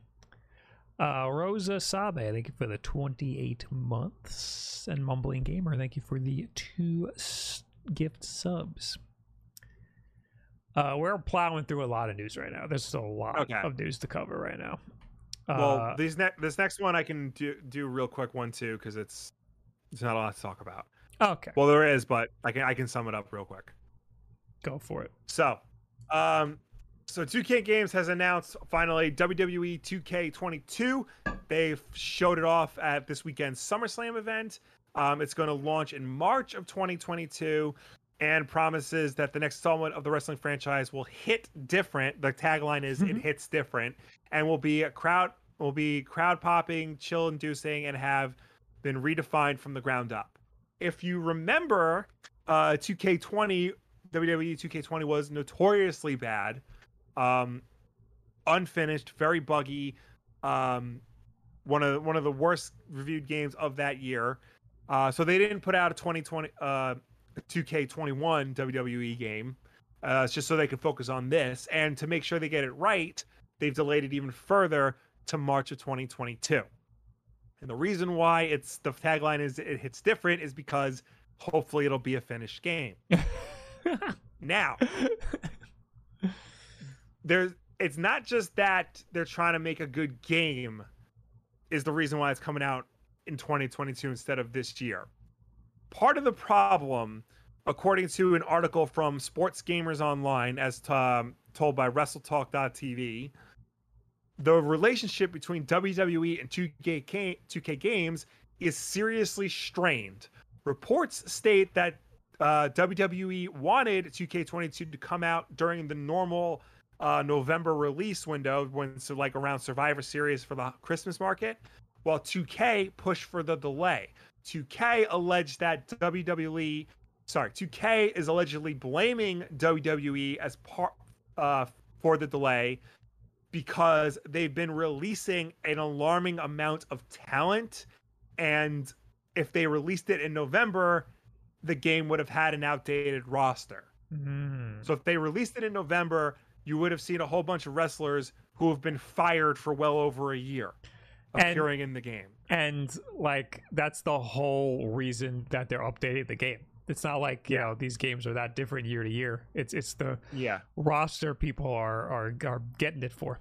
uh, Rosa Sabe, thank you for the twenty-eight months, and Mumbling Gamer, thank you for the two gift subs. Uh, we're plowing through a lot of news right now. There's a lot Okay. of news to cover right now. Well, Uh, these ne- this next one I can do do real quick one too because it's it's not a lot to talk about. okay, Well, there is, but I can I can sum it up real quick. go for it. So, um, so 2K Games has announced finally WWE 2K22. They've showed it off at this weekend's SummerSlam event. Um, it's going to launch in March of 2022 and promises that the next installment of the wrestling franchise will hit different. The tagline is "It hits different" and will be a crowd will be crowd popping, chill inducing, and have been redefined from the ground up. If you remember, uh, 2K20 WWE 2K20 was notoriously bad, um, unfinished, very buggy, um, one of one of the worst reviewed games of that year. Uh, so they didn't put out a 2020 uh, 2K21 WWE game. Uh, it's just so they can focus on this, and to make sure they get it right, they've delayed it even further to March of 2022. And the reason why it's the tagline is it hits different is because hopefully it'll be a finished game. Now, there's it's not just that they're trying to make a good game is the reason why it's coming out in 2022 instead of this year. Part of the problem, according to an article from Sports Gamers Online, as um, told by WrestleTalk.tv, the relationship between WWE and 2K, 2K Games is seriously strained. Reports state that uh, WWE wanted 2K22 to come out during the normal uh, November release window, when so like around Survivor Series for the Christmas market, while 2K pushed for the delay. 2K alleged that WWE, sorry, 2K is allegedly blaming WWE as part uh, for the delay because they've been releasing an alarming amount of talent, and if they released it in November, the game would have had an outdated roster. Mm. So if they released it in November, you would have seen a whole bunch of wrestlers who have been fired for well over a year And- appearing in the game. and like that's the whole reason that they're updating the game it's not like you know these games are that different year to year it's it's the Yeah. roster people are are are getting it for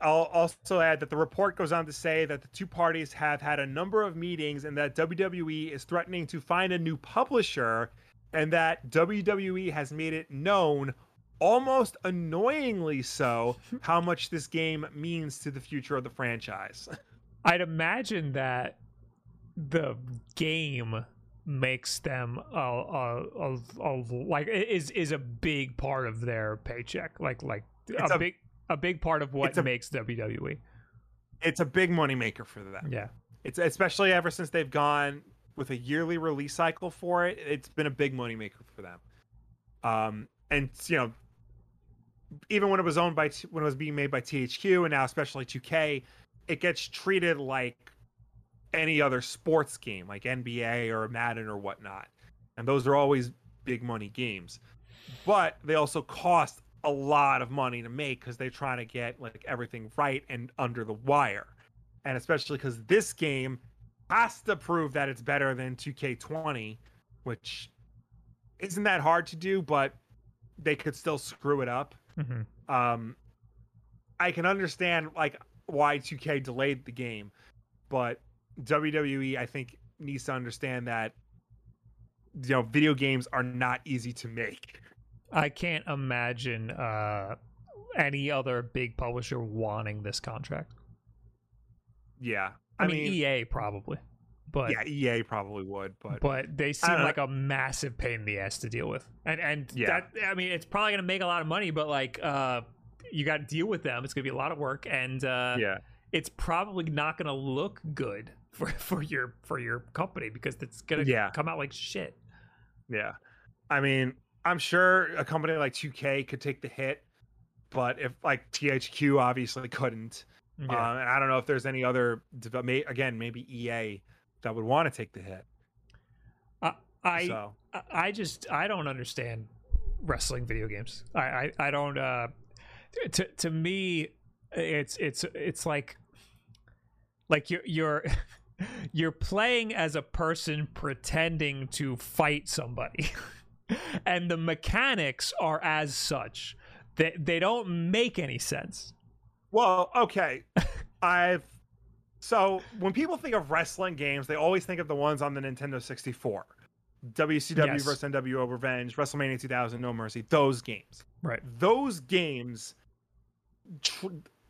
I'll also add that the report goes on to say that the two parties have had a number of meetings and that WWE is threatening to find a new publisher and that WWE has made it known, almost annoyingly so, how much this game means to the future of the franchise. i'd imagine that the game makes them a, a, a, a like is is a big part of their paycheck like like a, a- big a big part of what makes WWE It's a big moneymaker for them. yeah It's especially ever since they've gone with a yearly release cycle for it, it's been a big moneymaker for them. Um, and you know, even when it was owned by when it was being made by THQ and now especially 2K, it gets treated like any other sports game, like NBA or Madden or whatnot. And those are always big money games. But they also cost a lot of money to make because they're trying to get like everything right and under the wire. And especially because this game has to prove that it's better than 2K20, which isn't that hard to do, but they could still screw it up. Mm-hmm. Um, I can understand like why 2K delayed the game, but WWE I think needs to understand that you know video games are not easy to make. I can't imagine uh, any other big publisher wanting this contract. Yeah, I, mean, EA probably, but yeah, EA probably would, but but they seem know. like a massive pain in the ass to deal with. And and Yeah. that I mean, it's probably gonna make a lot of money, but like uh, you got to deal with them. It's gonna be a lot of work, and uh, yeah, it's probably not gonna look good for for your for your company because it's gonna Yeah. come out like shit. yeah. I mean, I'm sure a company like 2K could take the hit, but if like THQ obviously couldn't. Yeah. Um, and I don't know if there's any other again maybe EA that would want to take the hit. I so I- I just I don't understand wrestling video games. I I, I don't. Uh, to to me, it's it's it's like like you're you're you're playing as a person pretending to fight somebody, and the mechanics are as such. They they don't make any sense. Well, okay. I've so when people think of wrestling games, they always think of the ones on the Nintendo 64. WCW Yes. versus NWO Revenge, WrestleMania 2000, No Mercy, those games. Right. Those games tr-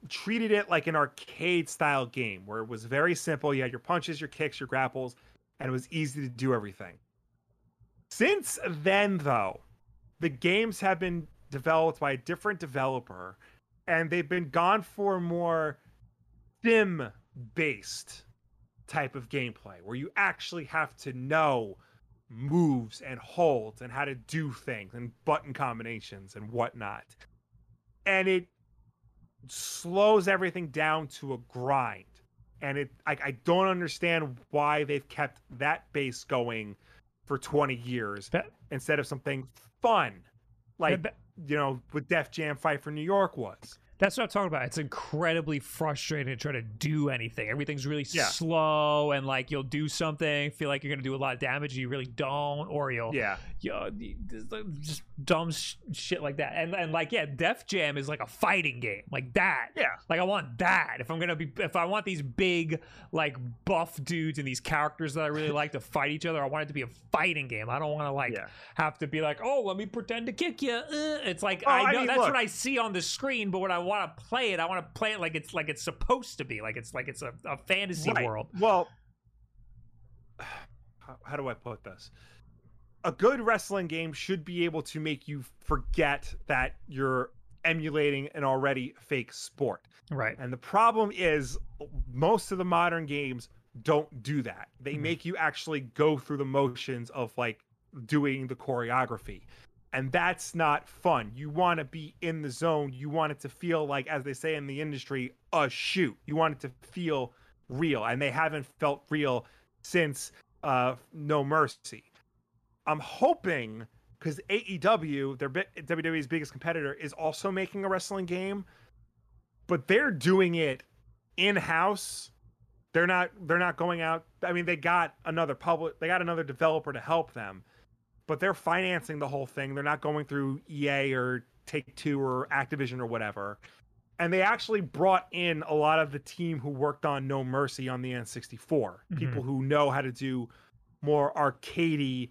treated it like an arcade style game where it was very simple. You had your punches, your kicks, your grapples, and it was easy to do everything. Since then, though, the games have been developed by a different developer and they've been gone for more sim based type of gameplay where you actually have to know moves and holds and how to do things and button combinations and whatnot. And it slows everything down to a grind. And it I, I don't understand why they've kept that base going for 20 years That- instead of something fun like that- you know what Def Jam Fight for New York was. That's what I'm talking about. It's incredibly frustrating to try to do anything. Everything's really Yeah. slow, and like you'll do something, feel like you're gonna do a lot of damage, and you really don't, or you'll, Yeah, you know, just dumb sh- shit like that. And and like yeah, Def Jam is like a fighting game, like that. yeah, Like I want that. If I'm gonna be, if I want these big, like buff dudes and these characters that I really like to fight each other, I want it to be a fighting game. I don't want to like yeah. have to be like, oh, let me pretend to kick you. Uh, it's like Oh, I I know mean, that's look. what I see on the screen, but what I want to play it, I want to play it like it's like it's supposed to be, like it's like it's a, a fantasy Right. world. Well, how, how do I put this? A good wrestling game should be able to make you forget that you're emulating an already fake sport. Right. And the problem is, most of the modern games don't do that. They Mhm. make you actually go through the motions of like doing the choreography. And that's not fun. You want to be in the zone. You want it to feel like, as they say in the industry, a shoot. You want it to feel real. And they haven't felt real since uh, No Mercy. I'm hoping because AEW, their WWE's biggest competitor, is also making a wrestling game, but they're doing it in house. They're not. They're not going out. I mean, they got another public. They got another developer to help them, but they're financing the whole thing. They're not going through EA or Take Two or Activision or whatever. And they actually brought in a lot of the team who worked on No Mercy on the N64. Mm-hmm. People who know how to do more arcadey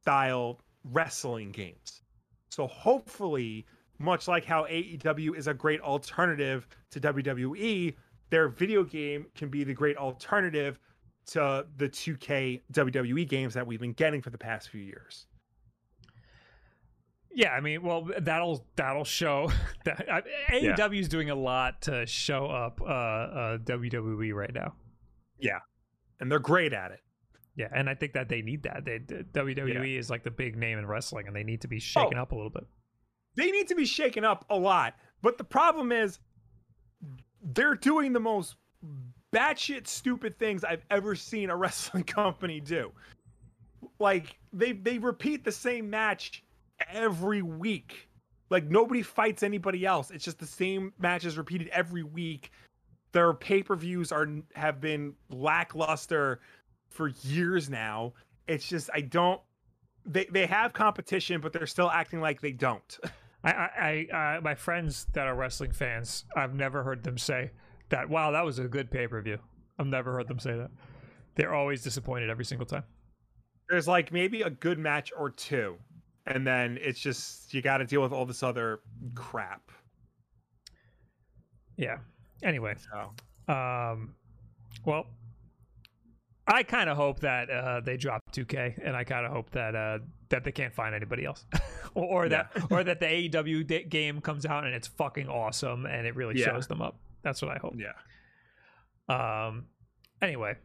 style wrestling games. So hopefully, much like how AEW is a great alternative to WWE, their video game can be the great alternative to the 2K WWE games that we've been getting for the past few years. Yeah, I mean, well, that'll that'll show that AEW is doing a lot to show up uh, uh, WWE right now. Yeah, and they're great at it. Yeah, and I think that they need that. They, WWE is like the big name in wrestling, and they need to be shaken Oh. up a little bit. They need to be shaken up a lot. But the problem is they're doing the most batshit stupid things I've ever seen a wrestling company do. Like they they repeat the same match every week. Like nobody fights anybody else. It's just the same matches repeated every week. Their pay-per-views are have been lackluster for years now. It's just I don't they they have competition, but they're still acting like they don't. I, I, I uh, my friends that are wrestling fans, I've never heard them say that. Wow, that was a good pay per view. I've never heard them say that. They're always disappointed every single time. There's like maybe a good match or two, and then it's just you got to deal with all this other crap. Yeah. Anyway, So um, well, I kind of hope that uh, they drop 2K, and I kind of hope that uh, that they can't find anybody else, or, or that or that the AEW game comes out and it's fucking awesome and it really Yeah. shows them up. That's what I hope. yeah, Um. Anyway.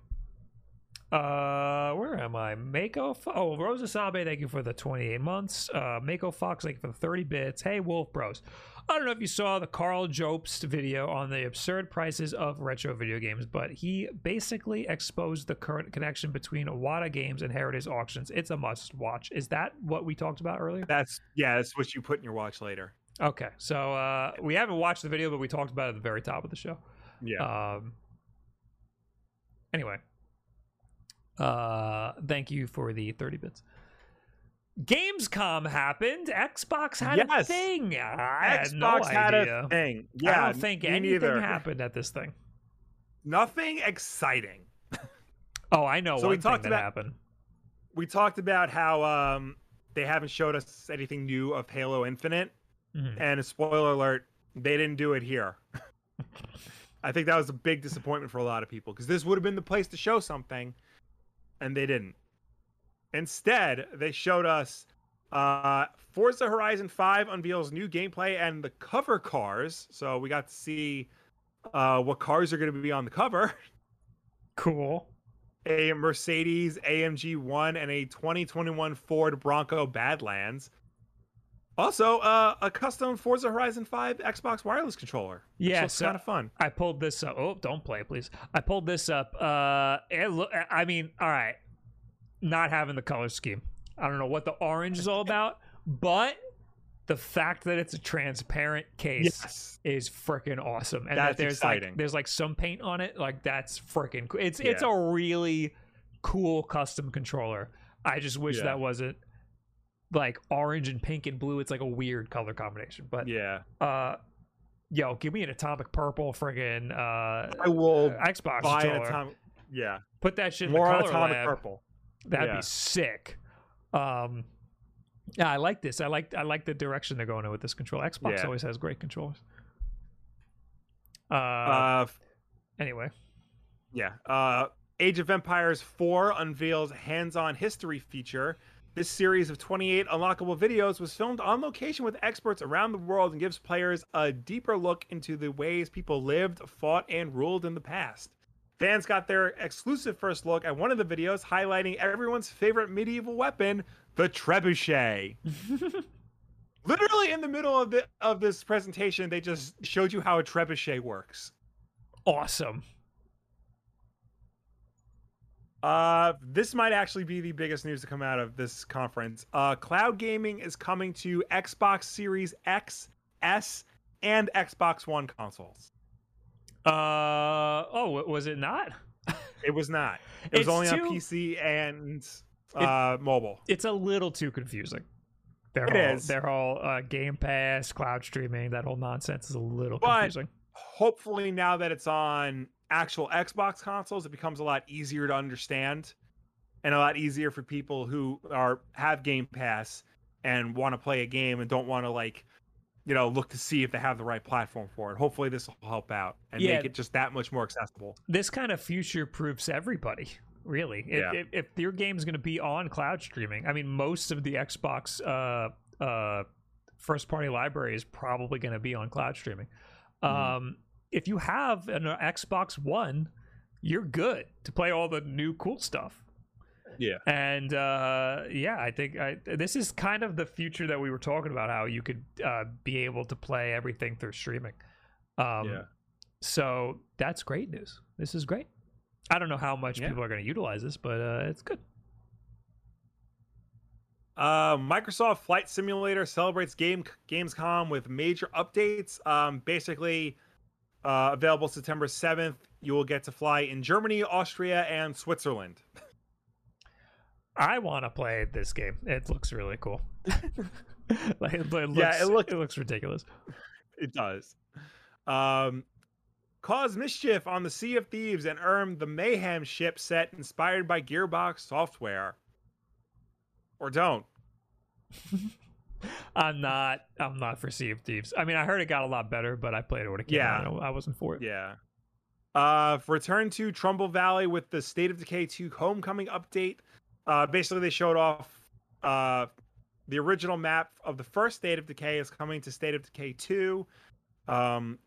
Uh, where am I? Mako. Fo- oh, Rosa Sabe, thank you for the 28 months. Uh, Mako Fox, thank you for the 30 bits. Hey, Wolf Bros. I don't know if you saw the Karl Jobst video on the absurd prices of retro video games, but he basically exposed the current connection between Wata Games and Heritage Auctions. It's a must watch. Is that what we talked about earlier? that's yeah, that's what you put in your watch later. Okay, so uh, we haven't watched the video, but we talked about it at the very top of the show. Yeah, Um. Anyway, uh, thank you for the thirty bits. Gamescom happened. Xbox had a thing. I had Xbox no had a thing. Yeah, I don't think anything happened at this thing. Nothing exciting. Oh, I know So we talked about- happened. We talked about how um they haven't showed us anything new of Halo Infinite, Mhm. and a spoiler alert, they didn't do it here. I think that was a big disappointment for a lot of people because this would have been the place to show something, and they didn't. Instead, they showed us uh, Forza Horizon 5 unveils new gameplay and the cover cars. So we got to see uh, what cars are going to be on the cover Cool. a Mercedes AMG 1 and a 2021 Ford Bronco Badlands. Also, uh, a custom Forza Horizon 5 Xbox wireless controller. Yeah, it's so- kind of fun. I pulled this up. Oh, don't play, please. I pulled this up. Uh, it lo- I mean, all right, not having the color scheme. I don't know what the orange is all about, but the fact that it's a transparent case Yes. is freaking awesome. And That's that there's exciting. like there's like some paint on it. Like that's freaking cool. It's it's a really cool custom controller. I just wish Yeah. that wasn't like orange and pink and blue. It's like a weird color combination. But Yeah. uh yo, give me an atomic purple friggin' uh I will Xbox buy an atomic. Yeah. Put that shit in More the color atomic lab. purple. That'd Yeah. be sick. Um yeah, I like this. I like I like the direction they're going in with this control. Xbox Yeah. always has great controls. Uh, Uh, anyway. yeah. Uh, Age of Empires 4 unveils hands-on history feature. This series of 28 unlockable videos was filmed on location with experts around the world and gives players a deeper look into the ways people lived, fought, and ruled in the past. Fans got their exclusive first look at one of the videos highlighting everyone's favorite medieval weapon, the trebuchet. Literally in the middle of the of this presentation, they just showed you how a trebuchet works. Awesome. Uh, this might actually be the biggest news to come out of this conference. Uh, cloud gaming is coming to Xbox Series X, S, and Xbox One consoles. Uh oh, was it not? It was not. It was It's only on PC and uh, mobile. It's a little too confusing. They're It all is. they're all uh, Game Pass, cloud streaming. That whole nonsense is a little But- confusing. Hopefully, now that it's on actual Xbox consoles, it becomes a lot easier to understand and a lot easier for people who are have Game Pass and want to play a game and don't want to like you know look to see if they have the right platform for it. Hopefully, this will help out and Yeah. make it just that much more accessible. This kind of future proofs everybody. Really, if, Yeah. if, if your game's going to be on cloud streaming, I mean, most of the Xbox uh, uh, first party library is probably going to be on cloud streaming. Mhm. Um, if you have an uh, Xbox One, you're good to play all the new cool stuff. Yeah. And uh, yeah, I think I, this is kind of the future that we were talking about. How you could uh, be able to play everything through streaming. Um, yeah. So that's great news. This is great. I don't know how much Yeah. people are going to utilize this, but uh, it's good. Uh, Microsoft Flight Simulator celebrates Game Gamescom with major updates. Um, basically, uh, available September seventh. You will get to fly in Germany, Austria, and Switzerland. I want to play this game. It looks really cool. like it, looks, Yeah, it looks- it looks ridiculous. It does. Um, cause mischief on the Sea of Thieves and earn the Mayhem ship set inspired by Gearbox software. Or don't. I'm not. I'm not for Sea of Thieves. I mean, I heard it got a lot better, but I played it when it came Yeah. out. I wasn't for it. Yeah. Uh, return to Trumbull Valley with the State of Decay 2 Homecoming update. Uh, basically, they showed off uh, the original map of the first State of Decay is coming to State of Decay 2. Um,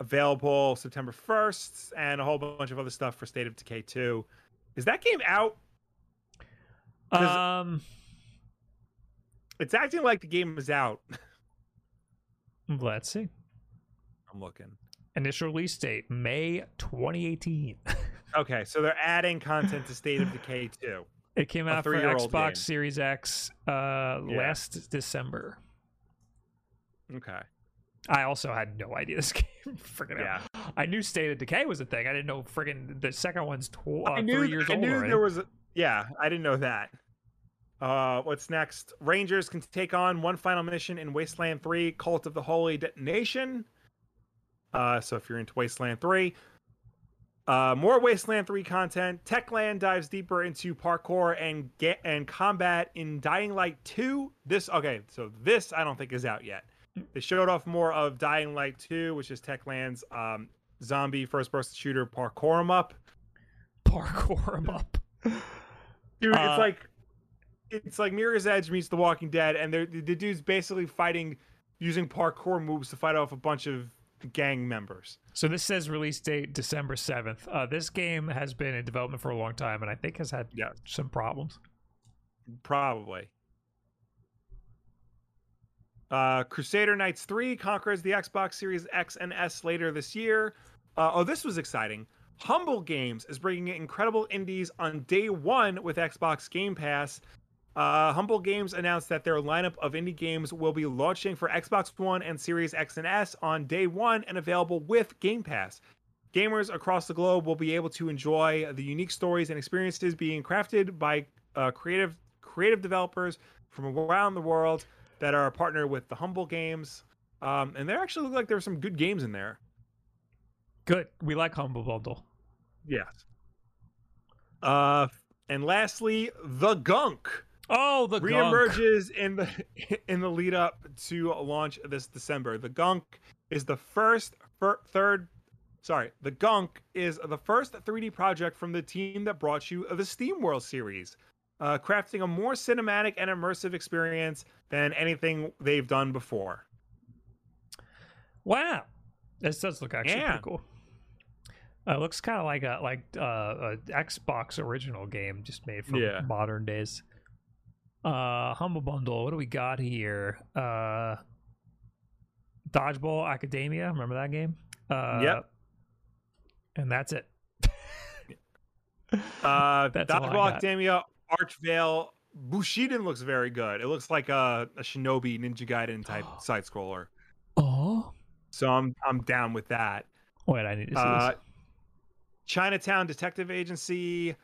available September 1st, and a whole bunch of other stuff for State of Decay 2. Is that game out? Um, It's acting like the game is out. let's see. I'm looking. Initial release date May 2018. Okay, so they're adding content to State of Decay 2. It came out for Xbox game. Series X uh, Yeah. last December. Okay. I also had no idea this game. Freaking Yeah. out. I knew State of Decay was a thing. I didn't know friggin' the second one's tw- uh, I knew, three years I old knew already. there was a, yeah, I didn't know that. Uh, what's next? Rangers can take on one final mission in Wasteland 3, Cult of the Holy Detonation. Uh, so if you're into Wasteland 3, uh, more Wasteland 3 content. Techland dives deeper into parkour and get and combat in Dying Light 2. This okay, so this I don't think is out yet. They showed off more of Dying Light 2, which is Techland's um, zombie first-person shooter parkour 'em up. Parkour 'em up. Dude, Uh, it's like it's like Mirror's Edge meets The Walking Dead, and they're, the dude's basically fighting using parkour moves to fight off a bunch of gang members. So this says release date December 7th. Uh, this game has been in development for a long time and I think has had Yeah. some problems. Probably. Uh, Crusader Kings 3 conquers the Xbox Series X and S later this year. Uh, oh, this was exciting. Humble Games is bringing incredible indies on day one with Xbox Game Pass. Uh, Humble Games announced that their lineup of indie games will be launching for Xbox One and Series X and S on day one and available with Game Pass. Gamers across the globe will be able to enjoy the unique stories and experiences being crafted by uh, creative creative developers from around the world that are a partner with the Humble Games. Um, and there actually look like there's some good games in there. Good. We like Humble Bundle. Yes. Uh, and lastly, the Gunk Oh, the gunk. reemerges in the in the lead up to launch this December. The Gunk is the first fir- third sorry, the Gunk is the first 3D project from the team that brought you the SteamWorld series. Uh, crafting a more cinematic and immersive experience than anything they've done before. Wow. This does look actually Yeah. pretty cool. Uh, it looks kind of like a like uh, a Xbox original game just made for Yeah. modern days. Uh, Humble Bundle. What do we got here? Uh, Dodgeball Academia. Remember that game? Uh, Yep. And that's it. Uh, That's Dodgeball. Academia, Archvale, Bushiden looks very good. It looks like a, a Shinobi Ninja Gaiden type side scroller. Oh. So I'm I'm down with that. Wait, I need to see Uh, this. Chinatown Detective Agency,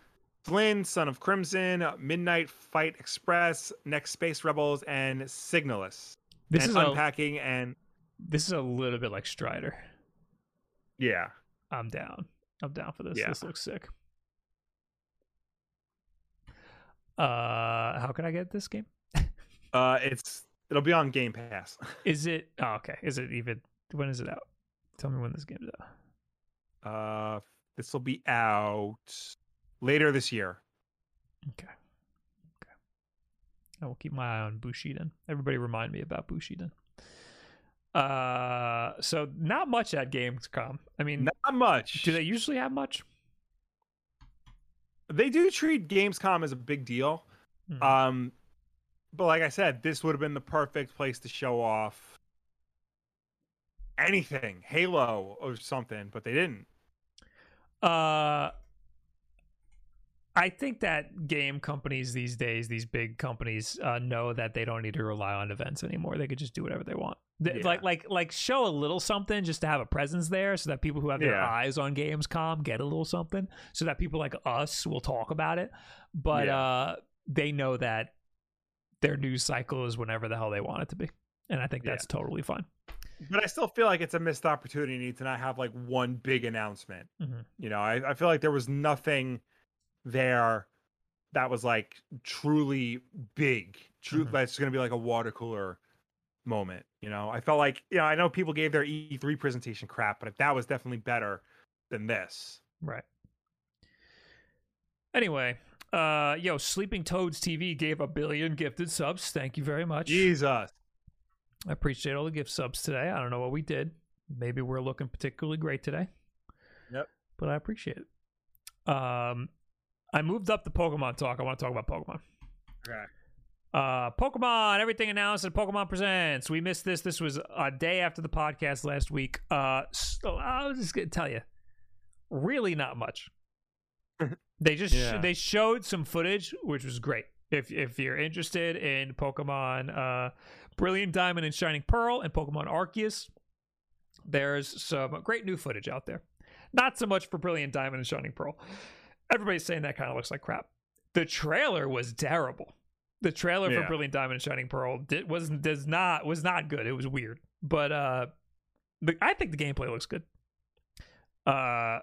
Flynn, Son of Crimson, Midnight Fight Express, Next Space Rebels, and Signalis. This and is a unpacking and this is a little bit like Strider. yeah. I'm down. I'm down for this. Yeah. This looks sick. Uh, how can I get this game? Uh, it's it'll be on Game Pass. Is it? Oh, okay. Is it even? When is it out? Tell me when this game's out. Uh, this will be out later this year. Okay. Okay. I will keep my eye on Bushiden. Everybody remind me about Bushiden. Uh, so not much at Gamescom. I mean, Not much. do they usually have much? they do treat Gamescom as a big deal. Hmm. Um, but like I said, this would have been the perfect place to show off anything, Halo or something, but they didn't. Uh, I think that game companies these days, these big companies, uh, know that they don't need to rely on events anymore. They could just do whatever they want. Th- Yeah. Like, like, like, show a little something just to have a presence there, so that people who have their Yeah. eyes on Gamescom get a little something, so that people like us will talk about it. But Yeah. uh, they know that their news cycle is whenever the hell they want it to be, and I think that's totally fine. But I still feel like it's a missed opportunity to not have like one big announcement. Mhm. You know, I, I feel like there was nothing there that was like truly big. True, Mhm. that's going to be like a water cooler moment. You know, I felt like you know I know people gave their E3 presentation crap, but that was definitely better than this. Right. Anyway, uh, yo, Sleeping Toads TV gave a billion gifted subs. Thank you very much. Jesus. I appreciate all the gift subs today. I don't know what we did. Maybe we're looking particularly great today. Yep. But I appreciate it. Um, I moved up the Pokemon talk. I want to talk about Pokemon. Okay. Uh, Pokemon, everything announced at Pokemon Presents. We missed this. This was a day after the podcast last week. Uh, so I was just gonna tell you, really not much. they just Yeah. they showed some footage, which was great. If if you're interested in Pokemon, uh, Brilliant Diamond and Shining Pearl and Pokemon Arceus, there's some great new footage out there. Not so much for Brilliant Diamond and Shining Pearl. Everybody's saying that kind of looks like crap. The trailer was terrible. The trailer for Brilliant Diamond and Shining Pearl did, was does not was not good. It was weird, but uh, the, I think the gameplay looks good. Uh,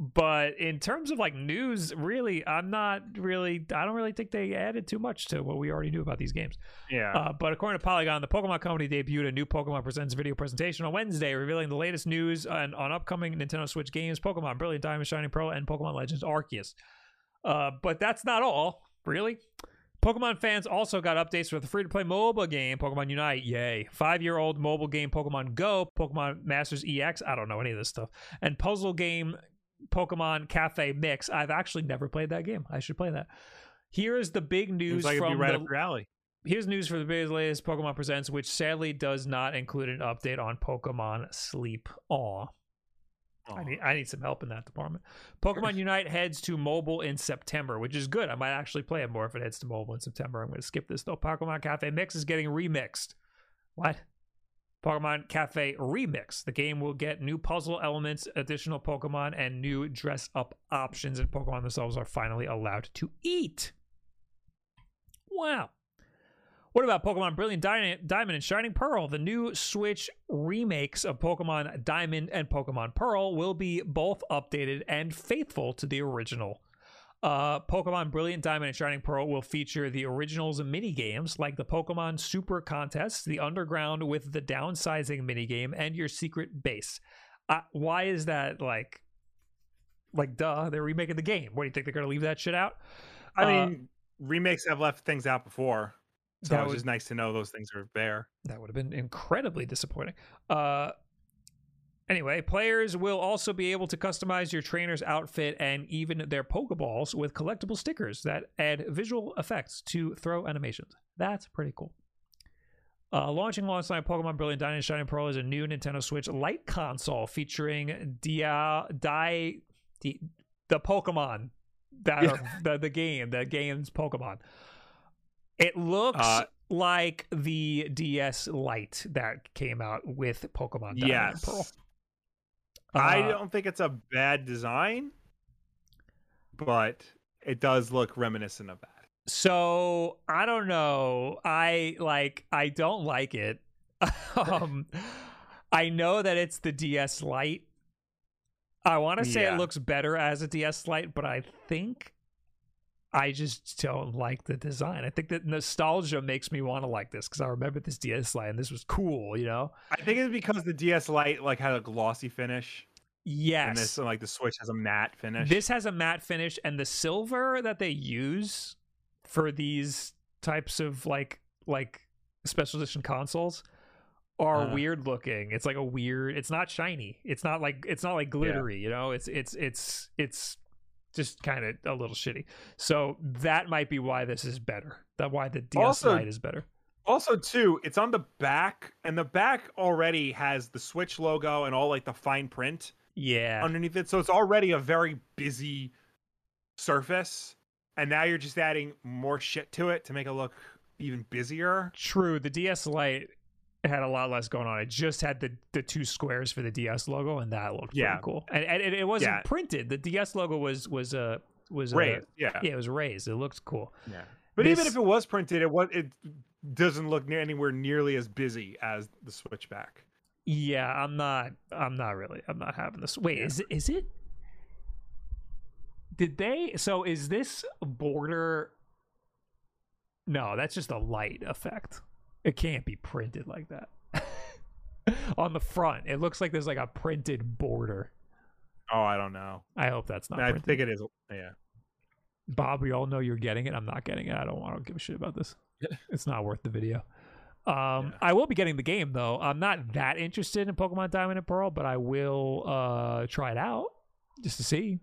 but in terms of like news, really, I'm not really. I don't really think they added too much to what we already knew about these games. Yeah. Uh, but according to Polygon, the Pokemon Company debuted a new Pokemon Presents video presentation on Wednesday, revealing the latest news on, on upcoming Nintendo Switch games Pokemon Brilliant Diamond, Shining Pearl, and Pokemon Legends Arceus. Uh, but that's not all, really. Pokemon fans also got updates for the free to play mobile game, Pokemon Unite. Yay. Five year old mobile game, Pokemon Go, Pokemon Masters EX. I don't know any of this stuff. And puzzle game, Pokemon Cafe Mix. I've actually never played that game. I should play that. Here is the big news like from right the, up your alley. Here's news for the biggest latest Pokemon Presents, which sadly does not include an update on Pokemon Sleep. Aw. I need, I need some help in that department. Pokemon Unite heads to mobile in September, which is good. I might actually play it more if it heads to mobile in September. I'm going to skip this though. Pokemon Cafe Mix is getting remixed. What? Pokemon Cafe Remix. The game will get new puzzle elements, additional Pokemon, and new dress up options, and Pokemon themselves are finally allowed to eat. Wow. What about Pokemon Brilliant Diamond and Shining Pearl? The new Switch remakes of Pokemon Diamond and Pokemon Pearl will be both updated and faithful to the original. Uh, Pokemon Brilliant Diamond and Shining Pearl will feature the original's mini games like the Pokemon Super Contest, the Underground with the downsizing minigame, and your secret base. Uh, why is that like, like, duh? They're remaking the game. What do you think they're going to leave that shit out? I Uh, mean, remakes have left things out before, so it was just nice to know those things are there. That would have been incredibly disappointing. Uh, anyway, players will also be able to customize your trainer's outfit and even their Pokeballs with collectible stickers that add visual effects to throw animations. That's pretty cool. Uh, launching alongside Pokemon Brilliant Diamond and Shining Pearl is a new Nintendo Switch Lite console featuring Dia, Di, Di, the Pokemon that Yeah. are the, the game, the game's Pokemon. It looks Uh, like the DS Lite that came out with Pokemon Diamond and yes. I Uh, don't think it's a bad design, but it does look reminiscent of that. So I don't know. I like. I don't like it. um, I know that it's the DS Lite. I want to say Yeah. it looks better as a DS Lite, but I think I just don't like the design. I think that nostalgia makes me want to like this because I remember this DS Lite and this was cool. You know? I think it's because the DS Lite like had a glossy finish, Yes. and this like the Switch has a matte finish. This has a matte finish, and the silver that they use for these types of like like special edition consoles are Uh. weird looking. It's like a weird. It's not shiny. It's not like it's not like glittery. You know. It's it's it's it's just kind of a little shitty. So that might be why this is better. That why the DS Also- Lite is better. Also, too, it's on the back, and the back already has the Switch logo and all like the fine print Yeah. underneath it. So it's already a very busy surface. And now you're just adding more shit to it to make it look even busier. True. The DS Lite had a lot less going on. It just had the the two squares for the DS logo, and that looked Yeah. pretty cool. And, and it, it wasn't Yeah. printed. The DS logo was was uh, was uh, Yeah. yeah, it was raised. It looked cool. Yeah. But even if it was printed, it was it doesn't look near anywhere nearly as busy as the Switchback. Yeah, I'm not. I'm not really. I'm not having this. Wait, Yeah. is it? Is it? Did they? So is this border? No, that's just a light effect. It can't be printed like that. On the front, it looks like there's like a printed border. Oh, I don't know. I hope that's not I printed. think it is. Yeah. Bob, we all know you're getting it. I'm not getting it. I don't want to give a shit about this. it's not worth the video. Um, Yeah. I will be getting the game though. I'm not that interested in Pokemon Diamond and Pearl, but I will uh try it out just to see.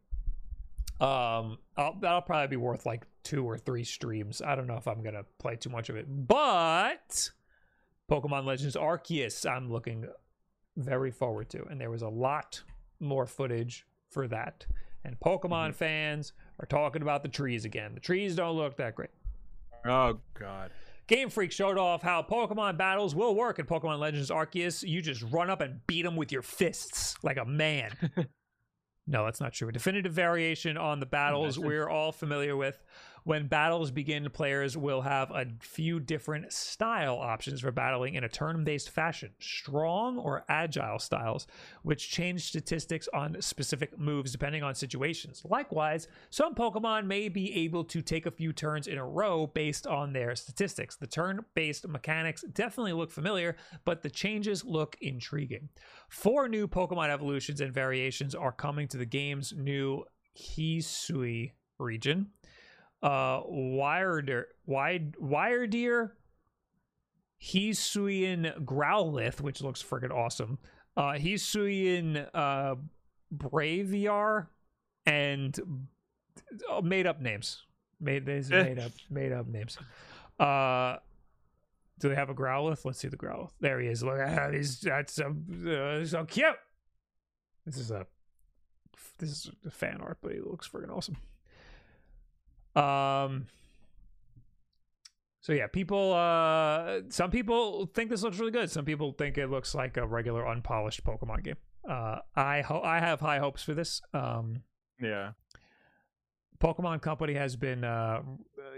Um, I'll, that'll probably be worth like two or three streams. I don't know if I'm gonna play too much of it, but Pokemon Legends Arceus, I'm looking very forward to, and there was a lot more footage for that. And Pokemon fans are talking about the trees again. The trees don't look that great. Oh God. Game Freak showed off how Pokemon battles will work in Pokemon Legends Arceus. You just run up and beat them with your fists like a man. no, that's not true. A definitive variation on the battles we're all familiar with. When battles begin, players will have a few different style options for battling in a turn based fashion strong or agile styles, which change statistics on specific moves depending on situations. Likewise, some Pokemon may be able to take a few turns in a row based on their statistics. The turn based mechanics definitely look familiar, but the changes look intriguing. Four new Pokemon evolutions and variations are coming to the game's new Hisui region. Uh, Wyrdeer, Wide, Wyrdeer, Hisuian Growlithe, which looks freaking awesome. Uh, he's Hisuian uh, Braviary, and oh, made up names. Made these made up made up names. Uh, do they have a Growlithe? Let's see the Growlithe. There he is. Look at how he's that's so uh, so cute. This is a this is a fan art, but he looks freaking awesome. Um. So yeah, people. Uh, some people think this looks really good. Some people think it looks like a regular unpolished Pokemon game. Uh, I ho- I have high hopes for this. Um, Yeah. Pokemon Company has been, uh,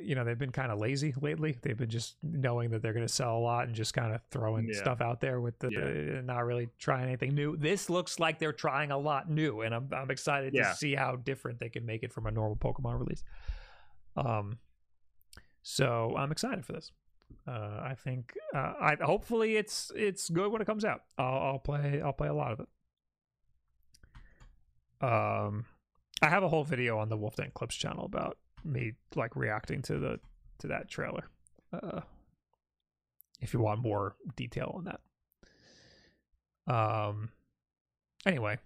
you know, they've been kind of lazy lately. They've been just knowing that they're going to sell a lot and just kind of throwing Yeah. stuff out there with the, Yeah. the- not really trying anything new. This looks like they're trying a lot new, and I'm I'm excited Yeah. to see how different they can make it from a normal Pokemon release. Um, so I'm excited for this. Uh, I think uh, I hopefully it's it's good when it comes out. I'll, I'll play I'll play a lot of it. Um, I have a whole video on the Wolf Den Clips channel about me like reacting to the to that trailer. Uh, if you want more detail on that. Um. Anyway,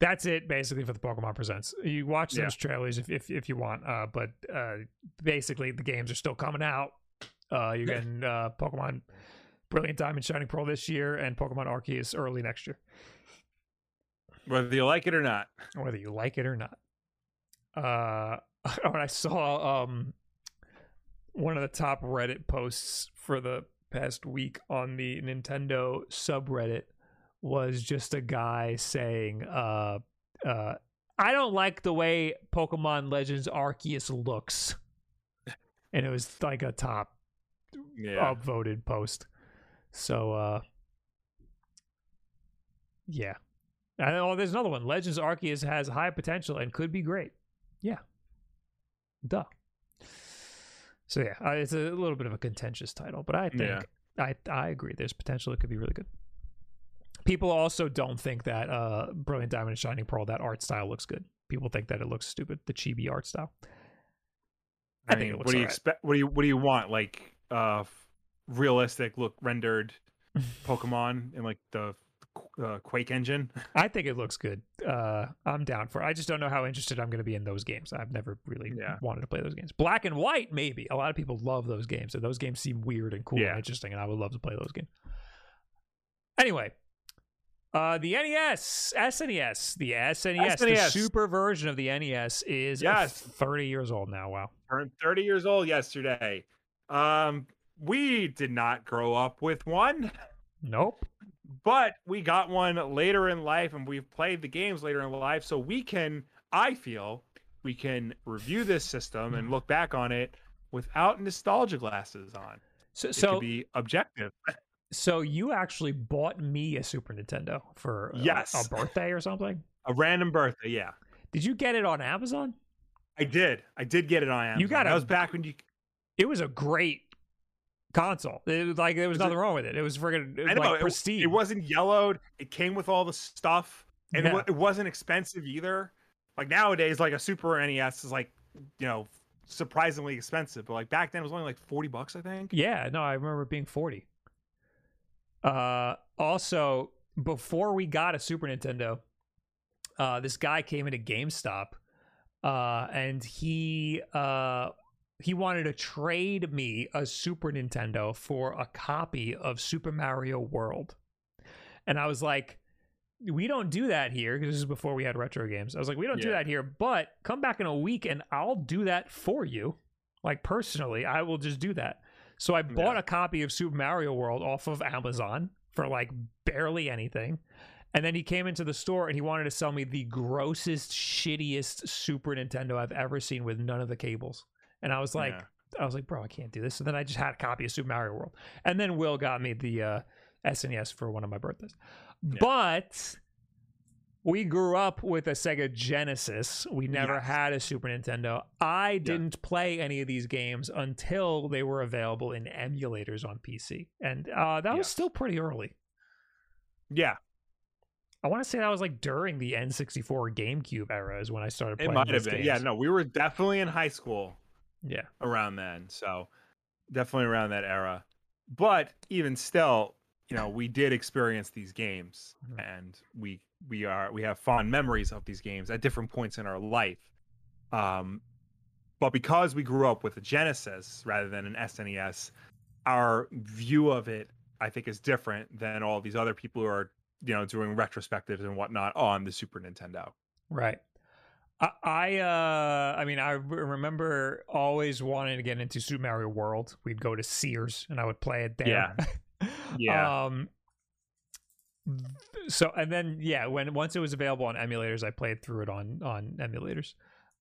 that's it basically for the Pokemon Presents. You watch Yeah. those trailers if if if you want. Uh, but uh, basically the games are still coming out. Uh, you're getting uh Pokemon Brilliant Diamond Shining Pearl this year and Pokemon Arceus early next year Whether you like it or not. whether you like it or not. Uh, when I saw um one of the top Reddit posts for the past week on the Nintendo subreddit was just a guy saying, uh, uh, "I don't like the way Pokemon Legends Arceus looks," and it was like a top Yeah. upvoted post. So uh yeah. And oh, there's another one. Legends Arceus has high potential and could be great. Yeah. Duh. So yeah, it's a little bit of a contentious title, but I think Yeah. I I agree. There's potential. It could be really good. People also don't think that uh Brilliant Diamond and Shining Pearl that art style looks good. People think that it looks stupid. The chibi art style. I think mean, looks what do you alright. expect? What do you What do you want? Like uh, realistic look rendered Pokemon in like the uh, Quake engine. I think it looks good. Uh, I'm down for. it. I just don't know how interested I'm going to be in those games. I've never really Yeah. wanted to play those games. Black and White, maybe. A lot of people love those games, and those games seem weird and cool Yeah. and interesting, and I would love to play those games. Anyway, uh, the NES, SNES, the SNES, the super version of the NES is Yes. 30 years old now. Wow. Turned 30 years old yesterday. Um, we did not grow up with one, Nope. but we got one later in life, and we've played the games later in life, so we can. I feel we can review this system and look back on it without nostalgia glasses on. So, It so, be objective. so you actually bought me a Super Nintendo for Yes. a birthday or something? A random birthday, yeah. Did you get it on Amazon? I did. I did get it on Amazon. You got That was back when you. it was a great console. It was like there was Was it- nothing wrong with it. It was friggin' it was I know like it, pristine. it wasn't yellowed. It came with all the stuff, and it, Yeah. it wasn't expensive either. Like nowadays, like a Super NES is like, you know, surprisingly expensive. But like back then, it was only like forty bucks, I think. Yeah, no, I remember it being forty. Uh, also, before we got a Super Nintendo, uh, this guy came into GameStop, uh, and he uh he wanted to trade me a Super Nintendo for a copy of Super Mario World, and I was like. We don't do that here because this is before we had retro games. I was like, we don't do that here, but come back in a week and I'll do that for you. Like personally, I will just do that. So I bought Yeah. a copy of Super Mario World off of Amazon for like barely anything. And then he came into the store and he wanted to sell me the grossest, shittiest Super Nintendo I've ever seen with none of the cables. And I was like, Yeah. I was like, bro, I can't do this. So then I just had a copy of Super Mario World. And then Will got me the uh, SNES for one of my birthdays. Yeah. But we grew up with a Sega Genesis. We never Yes. had a Super Nintendo. I didn't play any of these games until they were available in emulators on PC. And uh, that was still pretty early. yeah, I want to say that was like during the N64 GameCube era is when I started it playing might have been. Yeah, no, we were definitely in high school Yeah. around then, so definitely around that era. But even still, you know, we did experience these games, Mhm. and we we are we have fond memories of these games at different points in our life. Um, but because we grew up with a Genesis rather than an SNES, our view of it, I think, is different than all these other people who are, you know, doing retrospectives and whatnot on the Super Nintendo. Right. I, I uh I mean I remember always wanting to get into Super Mario World. We'd go to Sears and I would play it there. Yeah. Yeah. um so and then yeah, when once it was available on emulators, I played through it on on emulators.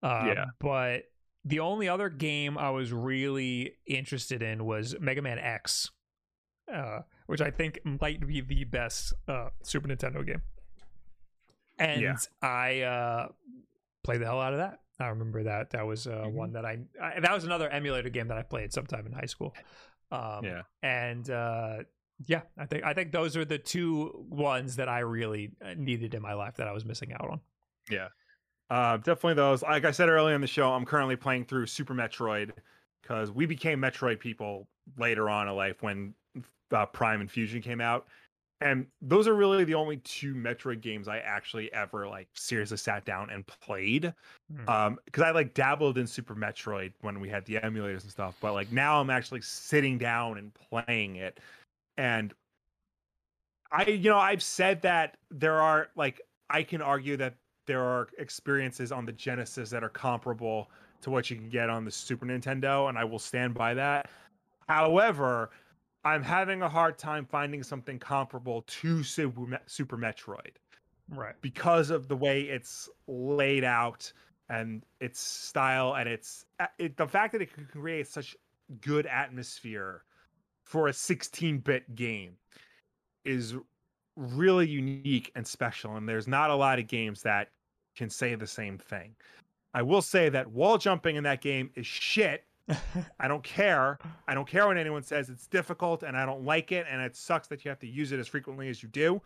Uh, Yeah. but the only other game I was really interested in was Mega Man X. Uh, which I think might be the best uh, Super Nintendo game. And Yeah. I uh, played the hell out of that. I remember that. That was uh, Mhm. one that I, I. That was another emulator game that I played sometime in high school. Um, Yeah. And uh, yeah, I think I think those are the two ones that I really uh, needed in my life that I was missing out on. Yeah. Uh, definitely those. Like I said earlier in the show, I'm currently playing through Super Metroid because we became Metroid people later on in life when uh, Prime and Fusion came out. And those are really the only two Metroid games I actually ever like seriously sat down and played. Hmm. Um, because I like dabbled in Super Metroid when we had the emulators and stuff, but like now I'm actually sitting down and playing it. And I, you know, I've said that there are like I can argue that there are experiences on the Genesis that are comparable to what you can get on the Super Nintendo, and I will stand by that. However, I'm having a hard time finding something comparable to Super, Super Metroid right. because of the way it's laid out and its style and its uh, it, the fact that it can create such good atmosphere for a 16-bit game is really unique and special and there's not a lot of games that can say the same thing. I will say that wall jumping in that game is shit. I don't care. I don't care when anyone says it's difficult and I don't like it and it sucks that you have to use it as frequently as you do.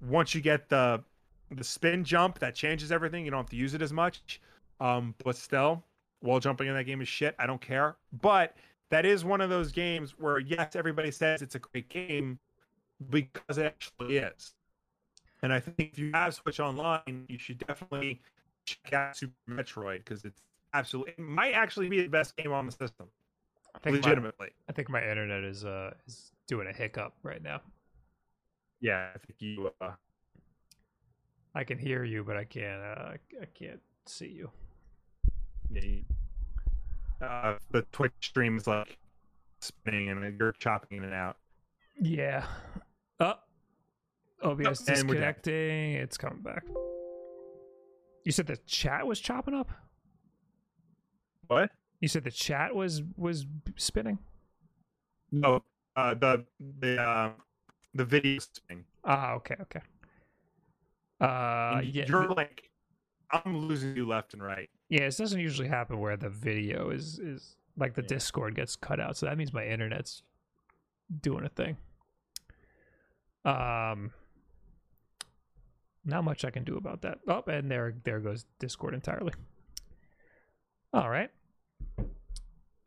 Once you get the the spin jump, that changes everything. You don't have to use it as much. Um, but still, wall jumping in that game is shit. I don't care. But that is one of those games where yes, everybody says it's a great game because it actually is. And I think if you have Switch Online, you should definitely check out Super Metroid because it's absolutely it might actually be the best game on the system. I think my, Legitimately. I think my internet is uh is doing a hiccup right now. Yeah, I think you uh, I can hear you, but I can't. Uh, I can't see you. yeah, you- uh, the Twitch stream is like spinning and you're chopping in and out. Yeah. Oh. OBS dead. disconnecting. It's coming back. You said the chat was chopping up. What? You said the chat was was spinning. No, uh, the the uh, the video spinning. Ah, okay, okay. Uh, yeah, you're like, I'm losing you left and right. yeah. This doesn't usually happen where the video is is like the Yeah. Discord gets cut out, so that means my internet's doing a thing. Um, not much I can do about that. Oh, and there there goes Discord entirely. All right.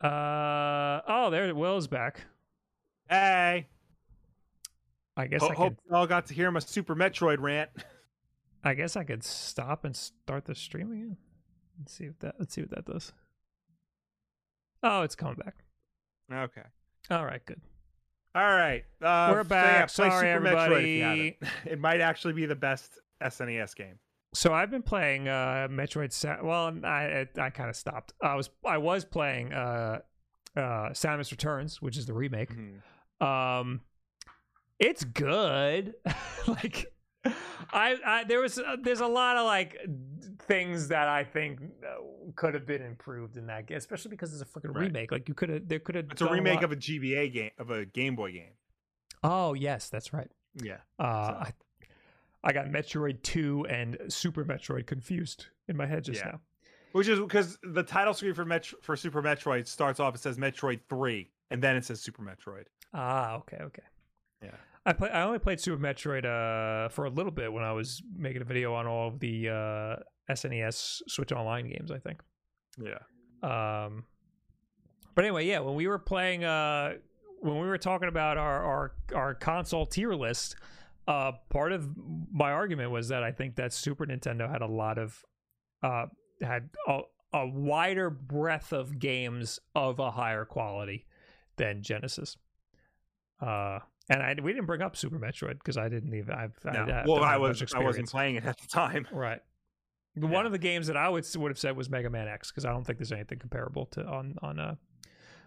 Uh oh, there Will's back. Hey, I guess ho- I hope you all got to hear my Super Metroid rant. I guess I could stop and start the stream again. Let's see if that let's see what that does. Oh, it's coming back. Okay. All right, good. All right. Uh, We're so back. Sorry, Metroid if you everybody. haven't. It might actually be the best SNES game. So I've been playing uh Metroid. Sa- well, I I, I kind of stopped. I was I was playing uh uh Samus Returns, which is the remake. Um, it's good. like, I, I there was uh, there's a lot of like things that I think uh, could have been improved in that game, especially because it's a freaking Right. remake. Like you could have there could have It's a remake of a GBA game of a Game Boy game. Oh yes, that's right. Yeah. Uh, So- I I got Metroid Two and Super Metroid confused in my head just Yeah. now. Which is because the title screen for Metro- for Super Metroid starts off it says Metroid Three, and then it says Super Metroid. Ah, okay, okay. Yeah. I play. I only played Super Metroid uh, for a little bit when I was making a video on all of the uh, SNES Switch Online games. I think. Yeah. Um, but anyway, yeah, when we were playing, uh, when we were talking about our our our console tier list, uh, part of my argument was that I think that Super Nintendo had a lot of, uh, had a, a wider breadth of games of a higher quality than Genesis. Uh, and I we didn't bring up Super Metroid because I didn't even I've I, No. I don't well, I was I wasn't playing it at the time. Right. One of the games that I would would have said was Mega Man X because I don't think there's anything comparable to on on uh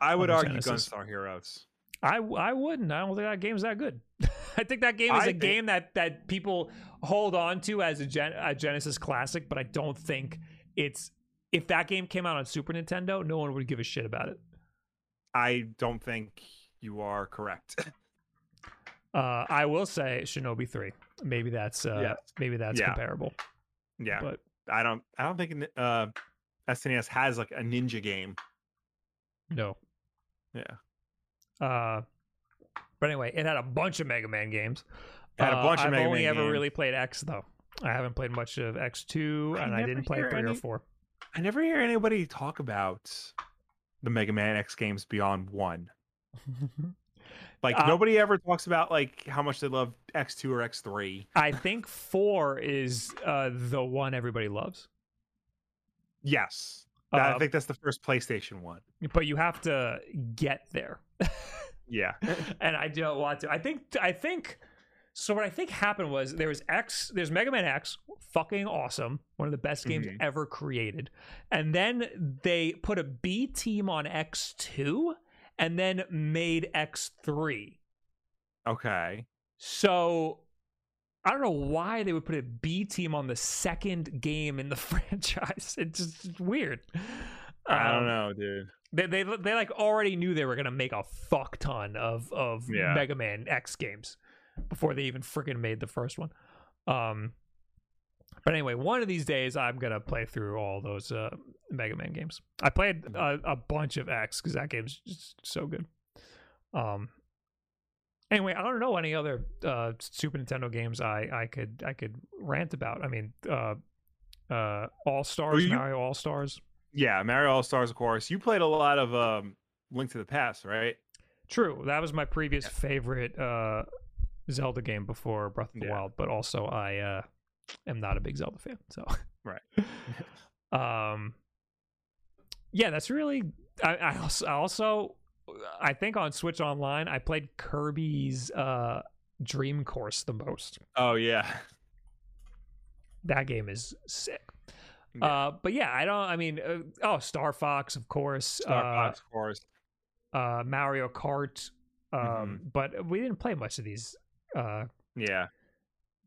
I would argue Genesis. Gunstar Heroes. I I wouldn't I don't think that game's that good. I think that game is I a think- game that that people hold on to as a, Gen- a Genesis classic, but I don't think it's if that game came out on Super Nintendo, no one would give a shit about it. I don't think you are correct. Uh, I will say Shinobi Three. Maybe that's uh, Yes. maybe that's Yeah. comparable. yeah, But I don't. I don't think uh, SNES has like a ninja game. no. Yeah, Uh, but anyway, it had a bunch of Mega Man games. It had a Uh, bunch of I've only Man ever games. really played X though. I haven't played much of X two, and I didn't play three or four. I never hear anybody talk about the Mega Man X games beyond one. Like Uh, nobody ever talks about like how much they love X two or X three. I think four is uh, the one everybody loves. Yes, That- Uh, I think that's the first PlayStation one. but you have to get there. Yeah, and I don't want to. I think I think so. What I think happened was there was X. There's Mega Man X, fucking awesome, one of the best games Mhm. ever created. And then they put a B team on X two, and then made X three. okay. So I don't know why they would put a B team on the second game in the franchise. It's just it's weird. I don't Um, know, dude. they they they like already knew they were gonna make a fuck ton of of Yeah. Mega Man X games before they even freaking made the first one. Um, but anyway, one of these days I'm gonna play through all those uh, Mega Man games. I played a, a bunch of X because that game's just so good. Um. Anyway, I don't know any other uh, Super Nintendo games I, I could I could rant about. I mean, uh, uh, All Stars, you- Mario All Stars. Yeah, Mario All Stars, of course. You played a lot of um, Link to the Past, right? True. That was my previous favorite uh Zelda game before Breath of the Yeah. Wild, but also I uh, am not a big Zelda fan. So Right. um, yeah, that's really. I, I also, I also, I think on Switch Online, I played Kirby's uh, Dream Course the most. Oh yeah. That game is sick. Yeah. Uh, but yeah, I don't. I mean, uh, oh, Star Fox, of course. Star Fox, of course. Uh, uh, Mario Kart. Um, Mhm. but we didn't play much of these uh Yeah.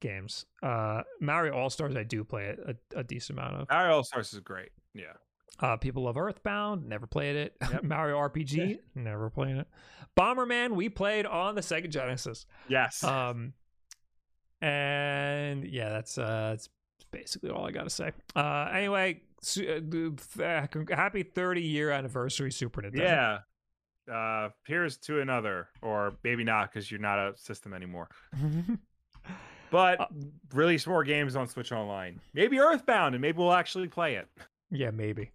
Games. Uh, Mario All Stars, I do play a, a, a decent amount of. Mario All Stars is great. Yeah. Uh, people love Earthbound, never played it. Yep. Mario RPG, never played it. Bomberman, we played on the Sega Genesis. Yes. Um, and yeah, that's uh, that's basically all I got to say. Uh, anyway, su- uh, happy 30 year anniversary, Super Nintendo. yeah. Uh, here's to another, or maybe not, because you're not a system anymore. But Uh, release more games on Switch Online. Maybe Earthbound, and maybe we'll actually play it. Yeah, maybe.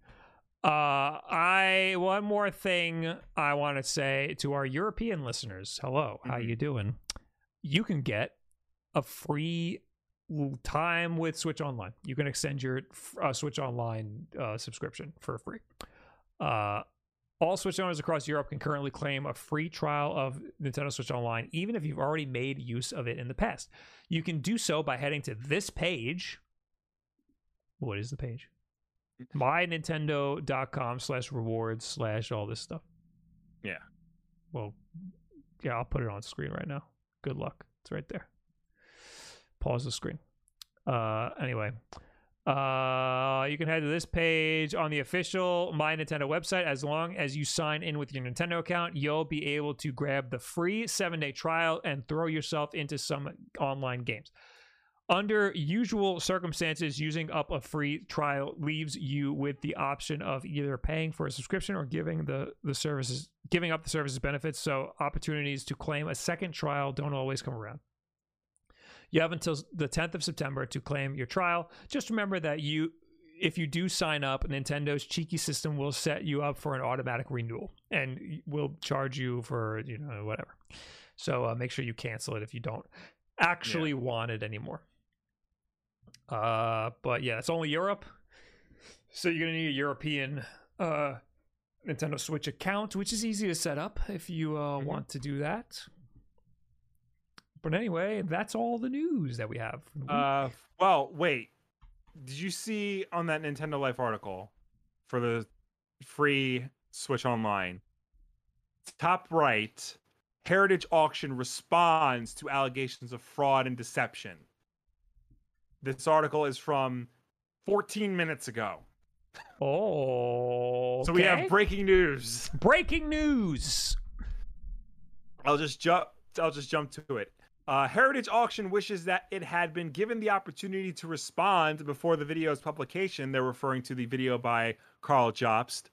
Uh, I one more thing I want to say to our European listeners. Hello, how Mhm. you doing? You can get a free time with Switch Online. You can extend your uh, Switch Online uh, subscription for free. Uh, all Switch owners across Europe can currently claim a free trial of Nintendo Switch Online, even if you've already made use of it in the past. You can do so by heading to this page. What is the page? mynintendo.com slash rewards slash all this stuff. Yeah. Well, yeah, I'll put it on screen right now. Good luck. It's right there. Pause the screen. Uh, anyway, uh, you can head to this page on the official My Nintendo website. As long as you sign in with your Nintendo account, you'll be able to grab the free seven day trial and throw yourself into some online games. Under usual circumstances, using up a free trial leaves you with the option of either paying for a subscription or giving the, the services giving up the services benefits. So opportunities to claim a second trial don't always come around. You have until the 10th of September to claim your trial. Just remember that you if you do sign up, Nintendo's cheeky system will set you up for an automatic renewal and will charge you for, you know, whatever. So uh, make sure you cancel it if you don't actually want it anymore. Uh, but yeah, it's only Europe. So you're gonna need a European uh Nintendo Switch account, which is easy to set up if you uh, Mhm. want to do that. But anyway, that's all the news that we have. for the week. Uh, well, wait. Did you see on that Nintendo Life article for the free Switch Online? Top right, Heritage Auction responds to allegations of fraud and deception. This article is from 14 minutes ago. oh, So we have breaking news. breaking news. I'll just jump. I'll just jump to it. Uh, Heritage Auction wishes that it had been given the opportunity to respond before the video's publication. They're referring to the video by Karl Jobst,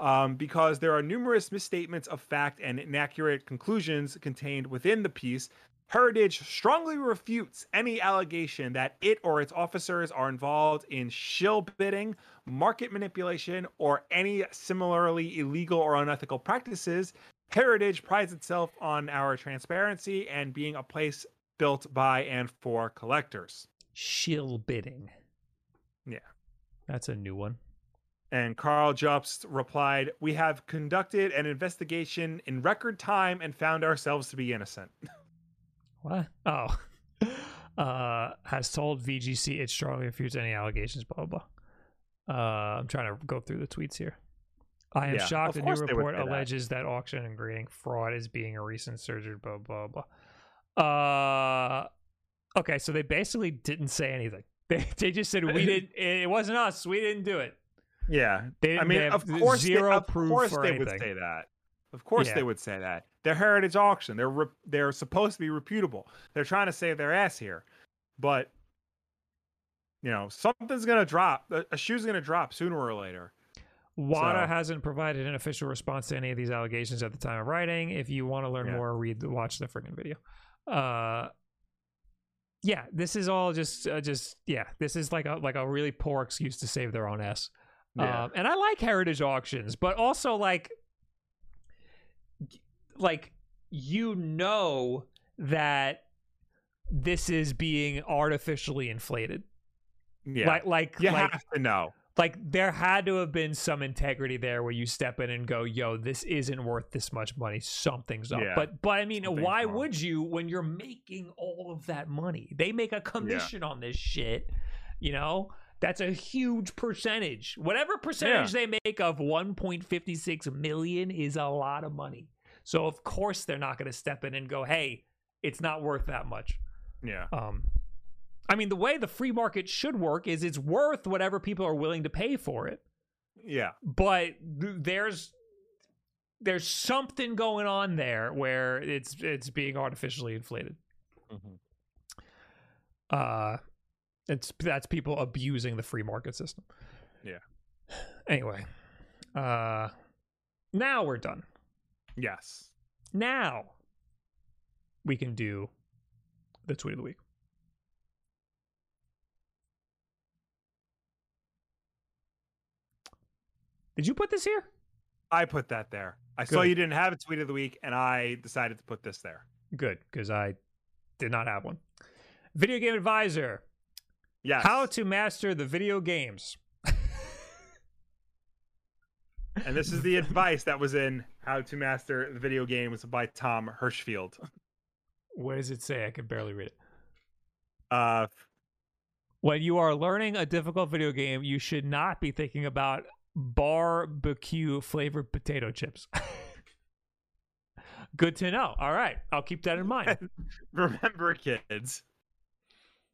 um, because there are numerous misstatements of fact and inaccurate conclusions contained within the piece. Heritage strongly refutes any allegation that it or its officers are involved in shill bidding, market manipulation, or any similarly illegal or unethical practices Heritage prides itself on our transparency and being a place built by and for collectors. Shill bidding. Yeah. That's a new one. And Karl Jobst replied, We have conducted an investigation in record time and found ourselves to be innocent. What? Oh. Uh, has told VGC it strongly refutes any allegations, blah, blah, blah. Uh, I'm trying to go through the tweets here. I am Yeah, shocked a new course they would report say that. alleges that. auction and grading fraud is being a recent surgery, blah, blah, blah. Uh, okay, so they basically didn't say anything. They, they just said, we didn't, it wasn't us, we didn't do it. Yeah. They I mean, of course, zero they, of proof course they anything. would say that. Of course Yeah. they would say that. They're heritage auction. They're re- they're supposed to be reputable. They're trying to save their ass here, but you know something's gonna drop. A, a shoe's gonna drop sooner or later. WATA So- hasn't provided an official response to any of these allegations at the time of writing. If you want to learn Yeah. more, read the watch the freaking video. Uh, yeah, this is all just uh, just yeah, this is like a like a really poor excuse to save their own ass. Um, and I like heritage auctions, but also like like you know that this is being artificially inflated. Yeah. Like like you like have to know. Like there had to have been some integrity there where you step in and go, "Yo, this isn't worth this much money. Something's up." Yeah. But but I mean, why wrong. would you when you're making all of that money? They make a commission on this shit. You know, that's a huge percentage. Whatever percentage they make of 1.56 million is a lot of money. So of course they're not going to step in and go, "Hey, it's not worth that much." Yeah. Um, I mean, the way the free market should work is it's worth whatever people are willing to pay for it. Yeah. But there's there's something going on there where it's it's being artificially inflated. Uh, it's that's people abusing the free market system. Yeah. Anyway, uh, now we're done. Yes. Now we can do the tweet of the week. Did you put this here? I put that there. I saw you didn't have a tweet of the week, and I decided to put this there. Good, because I did not have one. Video game advisor: Yes. How to master the video games. and this is the advice that was in How to Master the Video Games by Tom Hirschfeld. What does it say? I can barely read it. Uh, When you are learning a difficult video game, you should not be thinking about barbecue flavored potato chips. Good to know. All right, I'll keep that in mind. remember, kids,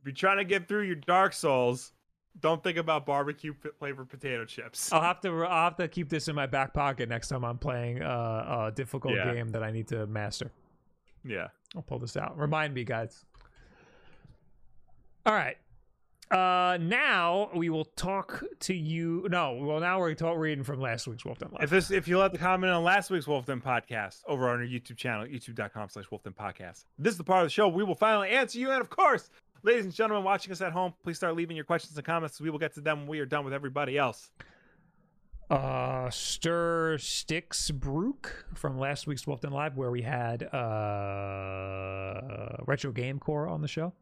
if you're trying to get through your Dark Souls, don't think about barbecue flavored potato chips. I'll have to I'll have to keep this in my back pocket next time I'm playing uh, a difficult Yeah. game that I need to master. Yeah. I'll pull this out. Remind me, guys. All right. Uh, now we will talk to you. No, well, now we're talk, reading from last week's Wolf Den Live. If this, if you left a comment on last week's Wolf Den podcast over on our YouTube channel, youtube.com slash Wolf Den podcast, this is the part of the show we will finally answer you. And of course, ladies and gentlemen watching us at home, please start leaving your questions and comments. We will get to them when we are done with everybody else. uh Stir Sticks Brook from last week's Wolf Den Live, where we had uh Retro Game Corps on the show.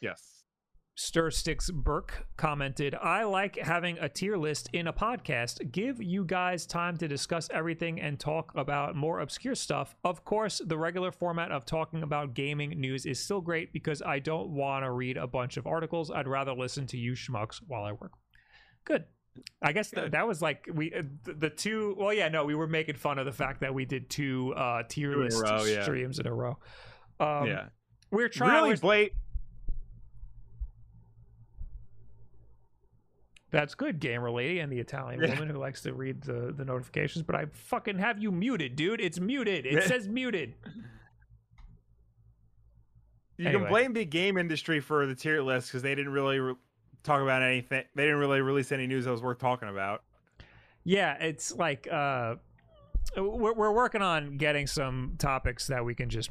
Yes. Stir Sticks Burke commented, I like having a tier list in a podcast. Give you guys time to discuss everything and talk about more obscure stuff. Of course, the regular format of talking about gaming news is still great because I don't want to read a bunch of articles. I'd rather listen to you schmucks while I work. Good. I guess th- that was like we uh, th- the two. Well, yeah, no, we were making fun of the fact that we did two uh, tier Two in list row, yeah. streams in a row. Um, yeah. we're trying. Really, Blake. That's good, gamer lady and the Italian Yeah. woman who likes to read the, the notifications. But I fucking have you muted, dude. It's muted. It says muted. You Anyway. can blame the game industry for the tier list because they didn't really re- talk about anything. They didn't really release any news that was worth talking about. Yeah, it's like uh, we're we're working on getting some topics that we can just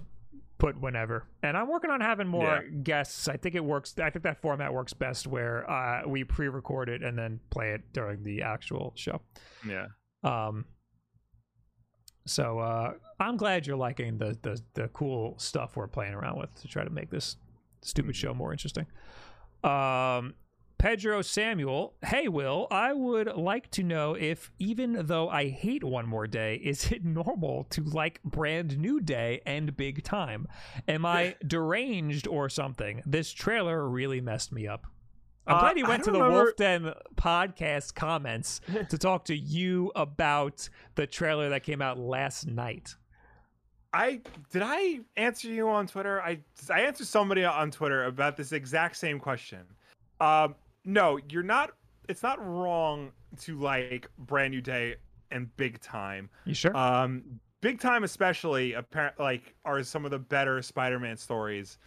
put whenever, and I'm working on having more guests. I think it works. I think that format works best where uh, we pre-record it and then play it during the actual show. Yeah. Um, so uh, I'm glad you're liking the, the the cool stuff we're playing around with to try to make this stupid show more interesting. Um, Pedro Samuel, hey Will, I would like to know if even though I hate One More Day, is it normal to like Brand New Day and Big Time? Am I deranged or something? This trailer really messed me up. I'm Uh, glad he went to the remember- Wolf Den podcast comments to talk to you about the trailer that came out last night. I did I answer you on Twitter? I I answered somebody on Twitter about this exact same question. Um, no, you're not. It's not wrong to like Brand New Day and Big Time. You sure? Um, Big Time, especially, apparent like are some of the better Spider-Man stories,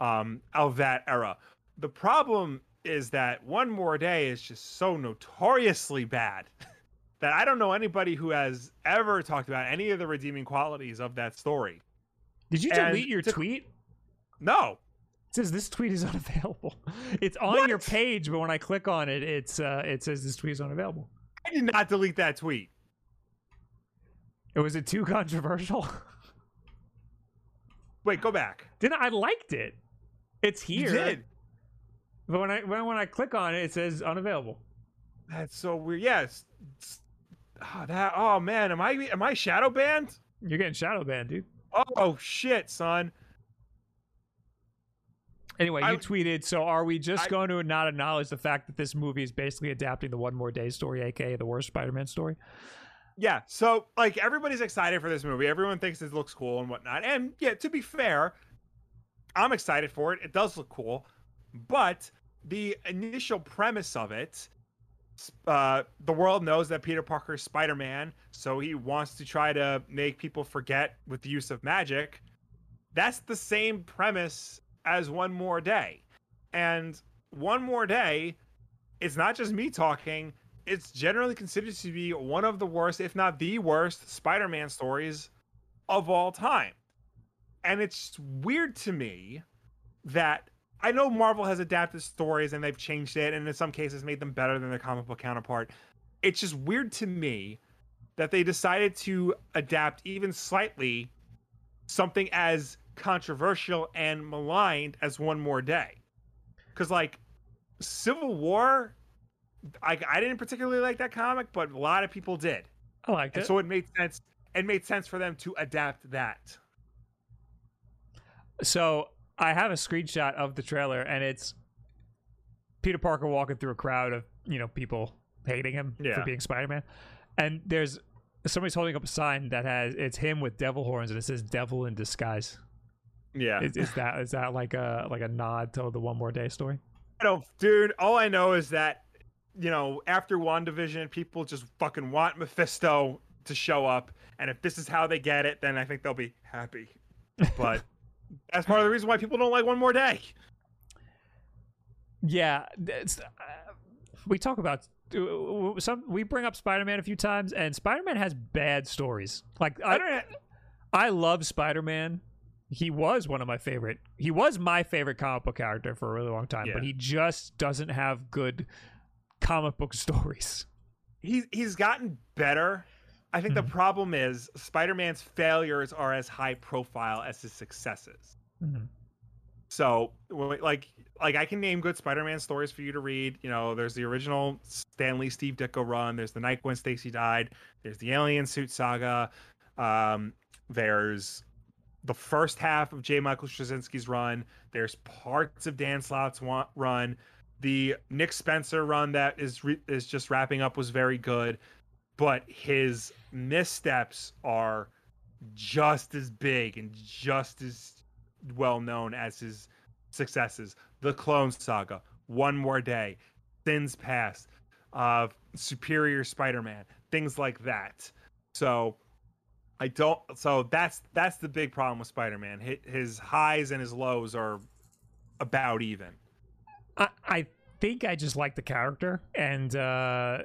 um, of that era. The problem is that One More Day is just so notoriously bad that I don't know anybody who has ever talked about any of the redeeming qualities of that story. Did you and delete your to- tweet? No, It says this tweet is unavailable. It's on your page, but when I click on it, it's uh, it says this tweet is unavailable. I did not delete that tweet. It Was it too controversial? Wait, go back. Didn't I liked it? It's here. You did. But when I when, when I click on it, it says unavailable. That's so weird. Yes. oh, that. Oh man, am I am I shadow banned? You're getting shadow banned, dude. Oh shit, son. Anyway, you tweeted. So, are we just I- going to not acknowledge the fact that this movie is basically adapting the One More Day story, aka the worst Spider-Man story? Yeah. So like everybody's excited for this movie. Everyone thinks it looks cool and whatnot. And yeah, to be fair, I'm excited for it. It does look cool, but the initial premise of it. Uh, the world knows that Peter Parker is Spider Man, so he wants to try to make people forget with the use of magic. That's the same premise as One More Day. And One More Day, it's not just me talking, it's generally considered to be one of the worst, if not the worst, Spider Man stories of all time. And it's weird to me that I know Marvel has adapted stories and they've changed it and in some cases made them better than their comic book counterpart. It's just weird to me that they decided to adapt even slightly something as controversial and maligned as One More Day. Because, like, Civil War, I, I didn't particularly like that comic, but a lot of people did. I liked And it. so it made sense. It made sense for them to adapt that. So I have a screenshot of the trailer, and it's Peter Parker walking through a crowd of you know people hating him for being Spider-Man, and there's somebody's holding up a sign that has it's him with devil horns, and it says "Devil in Disguise." Yeah. Is, is that is that like a like a nod to the One More Day story? I don't, dude. All I know is that, you know, after WandaVision, people just fucking want Mephisto to show up, and if this is how they get it, then I think they'll be happy. But that's part of the reason why people don't like One More Day. Yeah, it's, uh, we talk about uh, some. We bring up Spider-Man a few times, and Spider-Man has bad stories. Like I I, don't. I love Spider-Man. He was one of my favorite. He was my favorite comic book character for a really long time, but he just doesn't have good comic book stories. He's he's gotten better. I think the Mhm. problem is Spider-Man's failures are as high profile as his successes. So, like, like I can name good Spider-Man stories for you to read. You know, there's the original Stan Lee Steve Ditko run. There's the night Gwen Stacy died. There's the Alien Suit Saga. Um, there's the first half of J. Michael Straczynski's run. There's parts of Dan Slott's run. The Nick Spencer run that is re- is just wrapping up was very good, but his missteps are just as big and just as well known as his successes. The Clone Saga, One More Day, Sins Past, uh, Superior Spider-Man, things like that. So I don't. So that's that's the big problem with Spider-Man. Hi- His highs and his lows are about even. I, I think I just like the character, and uh,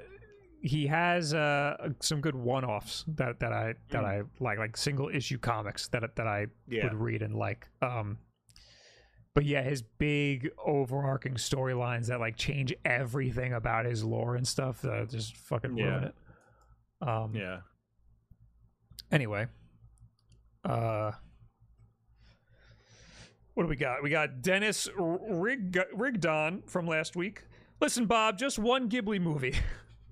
he has uh, some good one-offs that that I that I like, like single issue comics that that I Yeah. would read and like. Um, but yeah, his big overarching storylines that like change everything about his lore and stuff uh, just fucking ruin Yeah. it. Um, Yeah. Anyway, uh, what do we got? We got Dennis Rig- Rigdon from last week. Listen, Bob, just one Ghibli movie.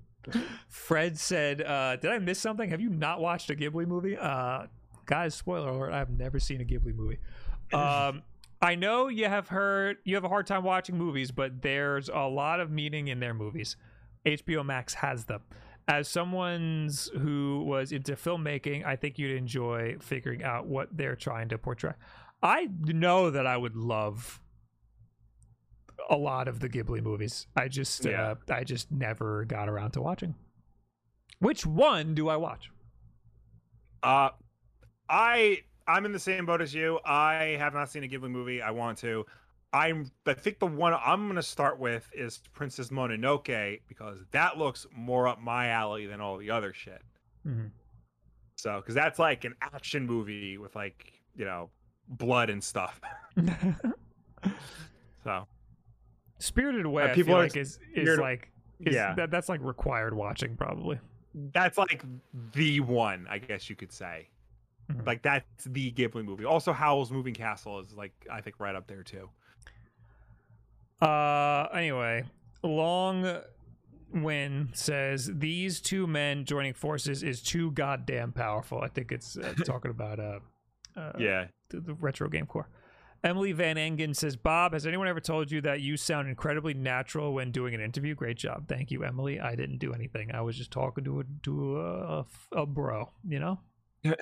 Fred said, uh, "Did I miss something? Have you not watched a Ghibli movie?" Uh, guys, spoiler alert: I've never seen a Ghibli movie. Um, I know you have heard you have a hard time watching movies, but there's a lot of meaning in their movies. HBO Max has them. As someone's who was into filmmaking, I think you'd enjoy figuring out what they're trying to portray. I know that I would love a lot of the Ghibli movies. I just, Yeah. uh, I just never got around to watching. Which one do I watch? Uh, I I'm in the same boat as you. I have not seen a Ghibli movie. I want to. I'm. I think the one I'm going to start with is Princess Mononoke because that looks more up my alley than all the other shit. Mhm. So, because that's like an action movie with like you know blood and stuff. So Spirited Away, Uh, I people are like is is like is, yeah. that, that's like required watching probably. that's like the one, I guess you could say. Mhm. Like that's the Ghibli movie. Also, Howl's Moving Castle is like I think right up there too. Uh, anyway, Long Win says these two men joining forces is too goddamn powerful. I think it's uh, talking about uh, uh yeah, the, the Retro Game Corps. Emily Van Engen says, Bob, has anyone ever told you that you sound incredibly natural when doing an interview? Great job. Thank you, Emily. I didn't do anything. I was just talking to a, to a, a bro, you know? just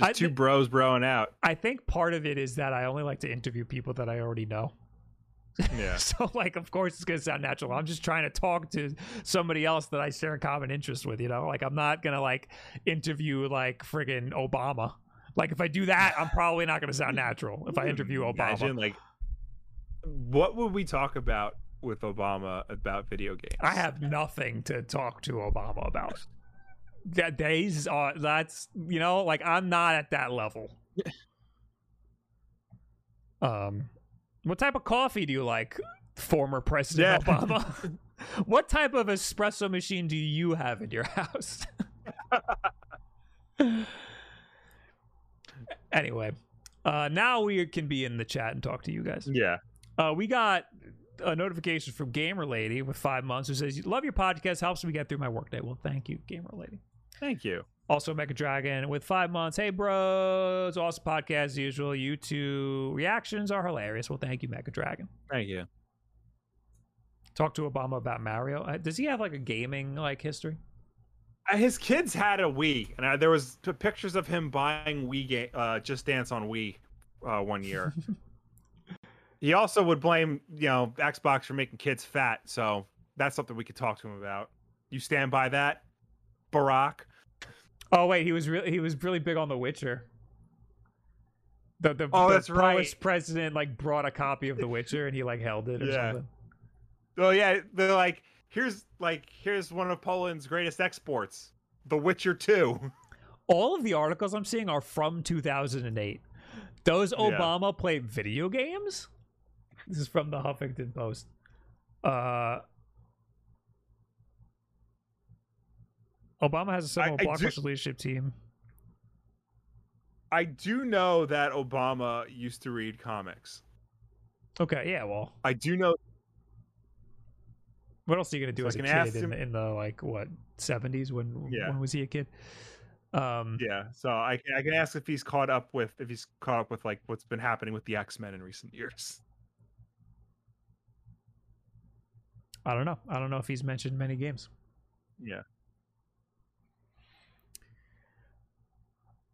I two bros broing out. I think part of it is that I only like to interview people that I already know. Yeah. So, like, of course, it's going to sound natural. I'm just trying to talk to somebody else that I share a common interest with, you know? Like, I'm not going to, like, interview, like, friggin' Obama. Like, if I do that, I'm probably not going to sound natural if I interview Obama. Imagine like, what would we talk about with Obama about video games? I have nothing to talk to Obama about. That days are that's you know like I'm not at that level. Um, what type of coffee do you like, former President Yeah. Obama? what type of espresso machine do you have in your house? anyway, uh, now we can be in the chat and talk to you guys. Yeah. Uh, we got a notification from Gamer Lady with five months who says, "Love your podcast, helps me get through my workday." Well, thank you, Gamer Lady. Thank you. Also, Mecha Dragon with five months. Hey, bros, awesome podcast as usual. You two reactions are hilarious. Well, thank you, Mecha Dragon. Thank you. Talk to Obama about Mario. Uh, does he have like a gaming like history? Uh, His kids had a Wii, and uh, there was p- pictures of him buying Wii game, uh, Just Dance on Wii, uh, one year. he also would blame, you know, Xbox for making kids fat. So that's something we could talk to him about. You stand by that, Barack? Oh wait, he was really he was really big on The Witcher. The the, Oh, the that's right. Polish president like brought a copy of The Witcher and he like held it or Yeah. something. Oh yeah, they're like, here's like here's one of Poland's greatest exports, The Witcher Two. all of the articles I'm seeing are from 2008. Does Yeah. Obama play video games? This is from the Huffington Post. Uh, Obama has a I do- blockbuster leadership team. I do know that Obama used to read comics. Okay, yeah. Well, I do know. what else are you gonna do So as a kid ask in, him- in the like what 70s? When Yeah. when was he a kid? Um, Yeah, so I I can ask if he's caught up with if he's caught up with like what's been happening with the X Men in recent years. I don't know. I don't know if he's mentioned many games. Yeah.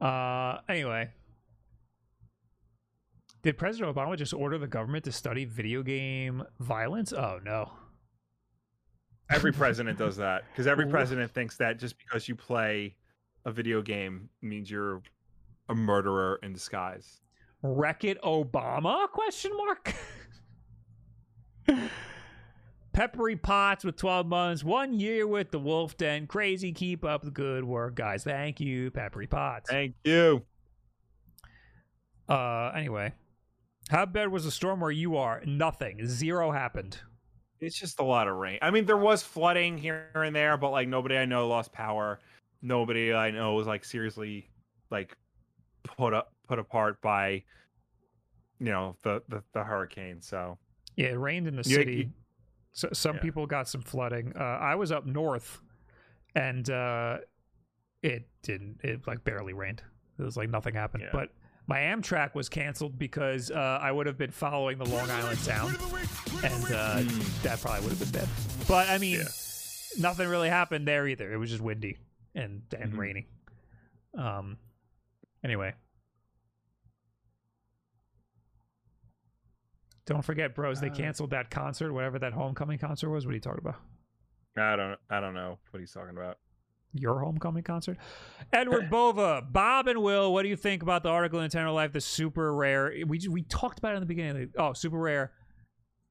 Uh, anyway, did President Obama just order the government to study video game violence? Oh no. Every president does that because every president thinks that just because you play a video game means you're a murderer in disguise. Wreck it Obama? Question mark. Peppery Potts with 12 months, one year with the Wolf Den. Crazy, keep up the good work, guys. Thank you, Peppery Potts. Thank you. Uh, anyway, how bad was the storm where you are? Nothing. Zero happened. It's just a lot of rain. I mean, there was flooding here and there, but like nobody I know lost power. Nobody I know was like seriously like put up put apart by you know the the, the hurricane. So Yeah, it rained in the You- city. you- so some Yeah. people got some flooding. Uh, I was up north, and uh, it didn't. It like barely rained. It was like nothing happened. Yeah. But my Amtrak was canceled because uh, I would have been following the Long Island Sound, and uh, Mm. that probably would have been bad. But I mean, Yeah. nothing really happened there either. It was just windy and and Mhm. rainy. Um. Anyway. Don't forget, bros. They Uh, canceled that concert, whatever that homecoming concert was. What are you talking about? I don't I don't know what he's talking about. Your homecoming concert? Edward Bova, Bob and Will, what do you think about the article in Nintendo Life, the super rare? We we talked about it in the beginning. Oh, super rare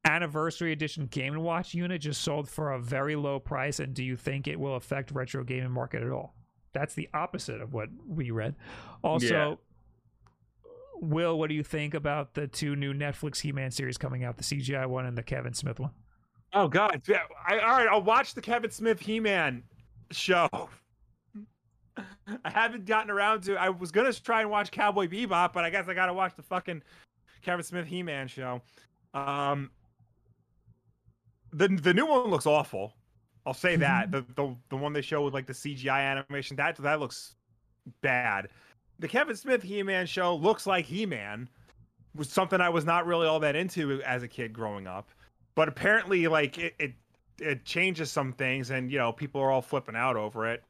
anniversary edition Game and Watch unit just sold for a very low price, and do you think it will affect retro gaming market at all? That's the opposite of what we read. Also. Yeah. Will, what do you think about the two new Netflix He-Man series coming out, the CGI one and the Kevin Smith one? Oh God! Yeah, I, all right, I'll watch the Kevin Smith He-Man show. I haven't gotten around to. I was gonna try and watch Cowboy Bebop, but I guess I gotta watch the fucking Kevin Smith He-Man show. Um, the the new one looks awful. I'll say that the, the the one they show with like the CGI animation that that looks bad. The Kevin Smith He Man show looks like He Man, was something I was not really all that into as a kid growing up, but apparently like it it, it changes some things, and you know people are all flipping out over it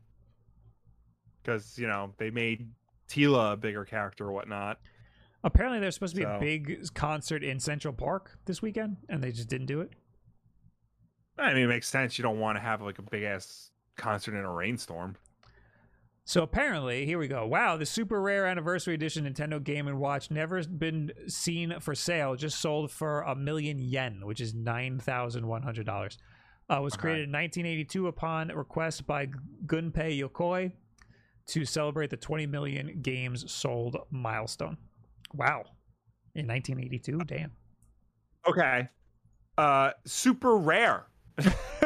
because you know they made Teela a bigger character or whatnot. Apparently, there's supposed to be So- a big concert in Central Park this weekend, and they just didn't do it. I mean, it makes sense. You don't want to have like a big ass concert in a rainstorm. So apparently, here we go. Wow, the super rare anniversary edition Nintendo Game and Watch never been seen for sale. Just sold for a million yen, which is nine thousand one hundred dollars. Uh, was Okay. created in 1982 upon request by Gunpei Yokoi to celebrate the 20 million games sold milestone. Wow, in 1982, damn. Okay. Uh super rare.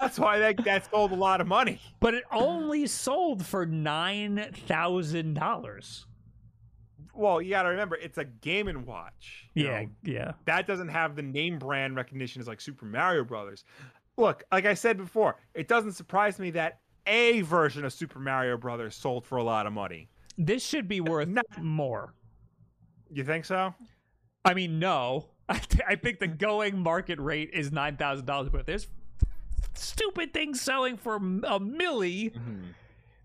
That's why that that sold a lot of money. But it only sold for nine thousand dollars. Well, you got to remember it's a game and watch. Yeah, know. yeah. that doesn't have the name brand recognition as like Super Mario Brothers. Look, like I said before, it doesn't surprise me that a version of Super Mario Brothers sold for a lot of money. This should be worth Not- more. You think so? I mean, no. I, th- I think the going market rate is nine thousand dollars, but there's stupid things selling for a milli.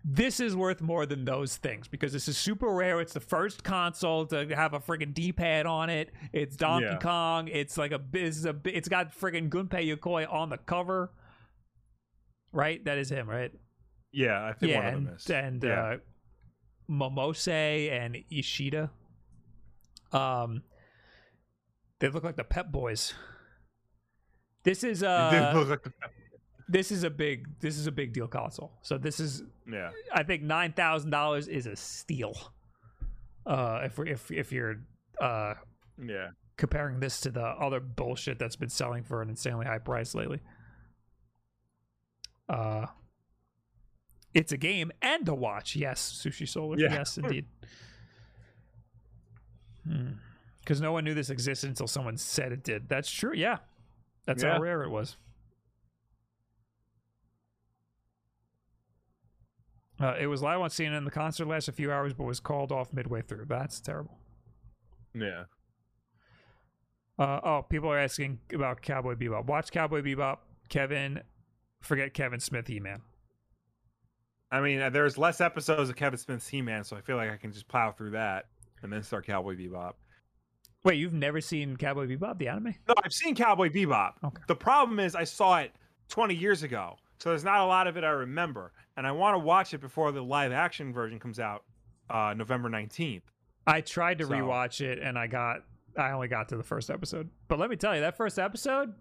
This is worth more than those things because this is super rare. It's the first console to have a friggin' D-pad on it. It's Donkey Yeah. Kong. It's like a is a it's got friggin' Gunpei Yokoi on the cover. Right, that is him, right? Yeah, I think yeah, one of them and, is. and Yeah. uh, Momose and Ishida. Um, they look like the Pep Boys. This is It uh, like this is a big this is a big deal console. So this is yeah. I think nine thousand dollars is a steal. Uh, if we- if if you're uh Yeah. comparing this to the other bullshit that's been selling for an insanely high price lately. Uh it's a game and a watch. Yes, Sushi Solar. Yeah. Yes, indeed. Because no one knew this existed until someone said it did. That's true. Yeah, that's Yeah. how rare it was. Uh, it was live on CNN. The concert lasted a few hours, but was called off midway through. That's terrible. Yeah. Uh, oh, people are asking about Cowboy Bebop. Watch Cowboy Bebop. Kevin, forget Kevin Smith, He Man. I mean, uh, there's less episodes of Kevin Smith's He-Man, so I feel like I can just plow through that and then start Cowboy Bebop. Wait, you've never seen Cowboy Bebop, the anime? No, I've seen Cowboy Bebop. Okay. The problem is I saw it 20 years ago, so there's not a lot of it I remember, and I want to watch it before the live action version comes out uh, November 19th. I tried to So- rewatch it and I got, I only got to the first episode. But let me tell you, that first episode,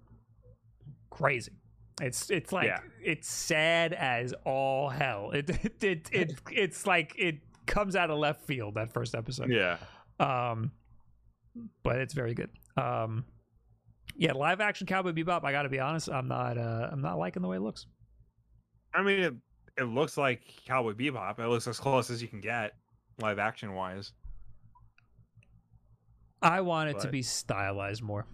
crazy. It's it's like Yeah. it's sad as all hell. It it, it it it's like it comes out of left field that first episode. Yeah. Um, but it's very good. Um, yeah, live action Cowboy Bebop. I got to be honest, I'm not. Uh, I'm not liking the way it looks. I mean, it, it looks like Cowboy Bebop. It looks as close as you can get, live action wise. I want it to be stylized more.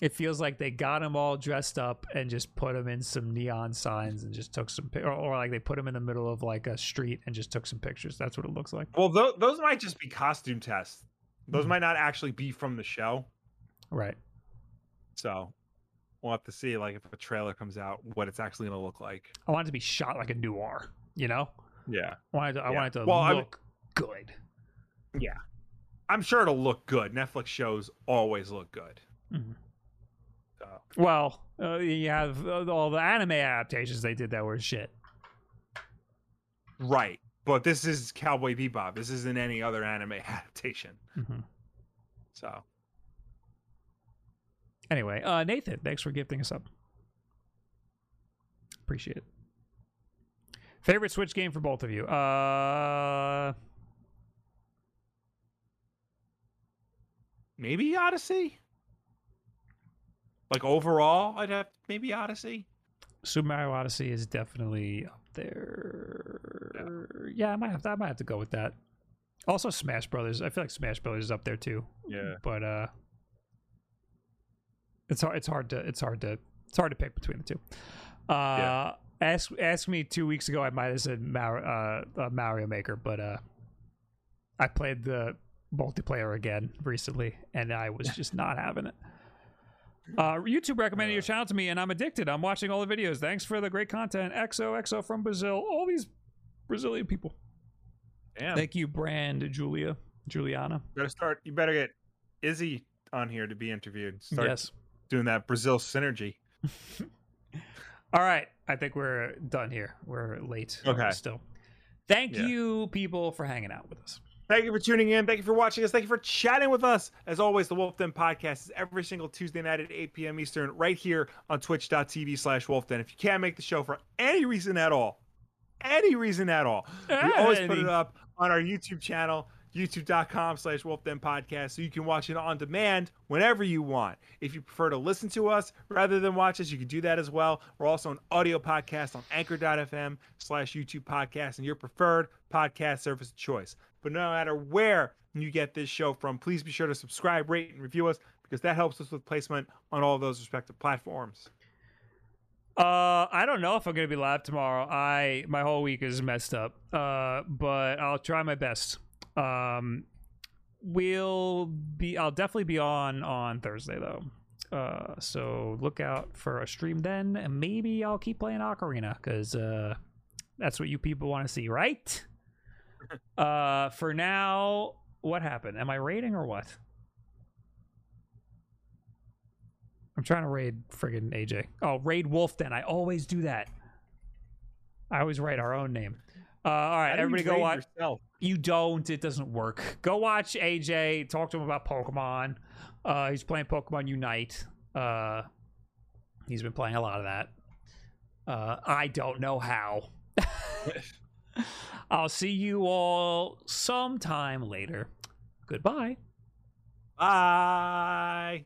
It feels like they got them all dressed up and just put them in some neon signs and just took some, or, or like they put them in the middle of like a street and just took some pictures. That's what it looks like. Well, th- those might just be costume tests. Those Mhm. might not actually be from the show. Right. So we'll have to see, like, if a trailer comes out, what it's actually going to look like. I want it to be shot like a noir. You know, Yeah. I want it to, I Yeah. want it to Well, I mean- look good. Yeah. I'm sure it'll look good. Netflix shows always look good. Mhm. So, Well, uh, you have uh, all the anime adaptations they did that were shit. right. But this is Cowboy Bebop. This isn't any other anime adaptation. hmm So, Anyway, uh, Nathan, thanks for gifting us up. Appreciate it. Favorite Switch game for both of you? Uh, maybe Odyssey? Like, overall, I'd have maybe Odyssey. Super Mario Odyssey is definitely up there. Yeah, I might have to, I might have to go with that. Also, Smash Brothers. I feel like Smash Brothers is up there too. Yeah. But uh, it's hard. It's hard to. It's hard to It's hard to pick between the two. Uh, Yeah. Ask ask me two weeks ago. I might have said Mar- uh, uh, Mario Maker, but uh, I played the multiplayer again recently, and I was just not having it. Uh, YouTube recommended your channel to me, and I'm addicted. I'm watching all the videos. Thanks for the great content. XO XO from Brazil. All these Brazilian people. Damn. Thank you, Brand Julia Juliana. better start. You better get Izzy on here to be interviewed. Start Yes. doing that Brazil synergy. All right. I think we're done here. We're late. Okay. Still. Thank Yeah. you, people, for hanging out with us. Thank you for tuning in. Thank you for watching us. Thank you for chatting with us. As always, the Wolf Den podcast is every single Tuesday night at 8 p.m. Eastern, right here on twitch.tv slash wolfden. If you can't make the show for any reason at all, any reason at all, we always put it up on our YouTube channel, youtube.com slash wolfden podcast, so you can watch it on demand whenever you want. If you prefer to listen to us rather than watch us, you can do that as well. We're also an audio podcast on anchor.fm slash YouTube podcast and your preferred podcast service of choice. But no matter where you get this show from, please be sure to subscribe, rate, and review us because that helps us with placement on all those respective platforms. Uh, I don't know if I'm gonna be live tomorrow. I my whole week is messed up. Uh, but I'll try my best. Um, we'll be. I'll definitely be on on Thursday though. Uh, so look out for a stream then, and maybe I'll keep playing Ocarina because uh, that's what you people want to see, right? Uh, for now, what happened? Am I raiding or what? I'm trying to raid friggin' AJ. Oh, raid Wolf Den. I always do that. I always write our own name. Uh, all right, How do you everybody go watch. yourself? You don't. It doesn't work. Go watch AJ. Talk to him about Pokemon. Uh, he's playing Pokemon Unite. Uh, he's been playing a lot of that. Uh, I don't know how. I'll see you all sometime later. Goodbye. Bye.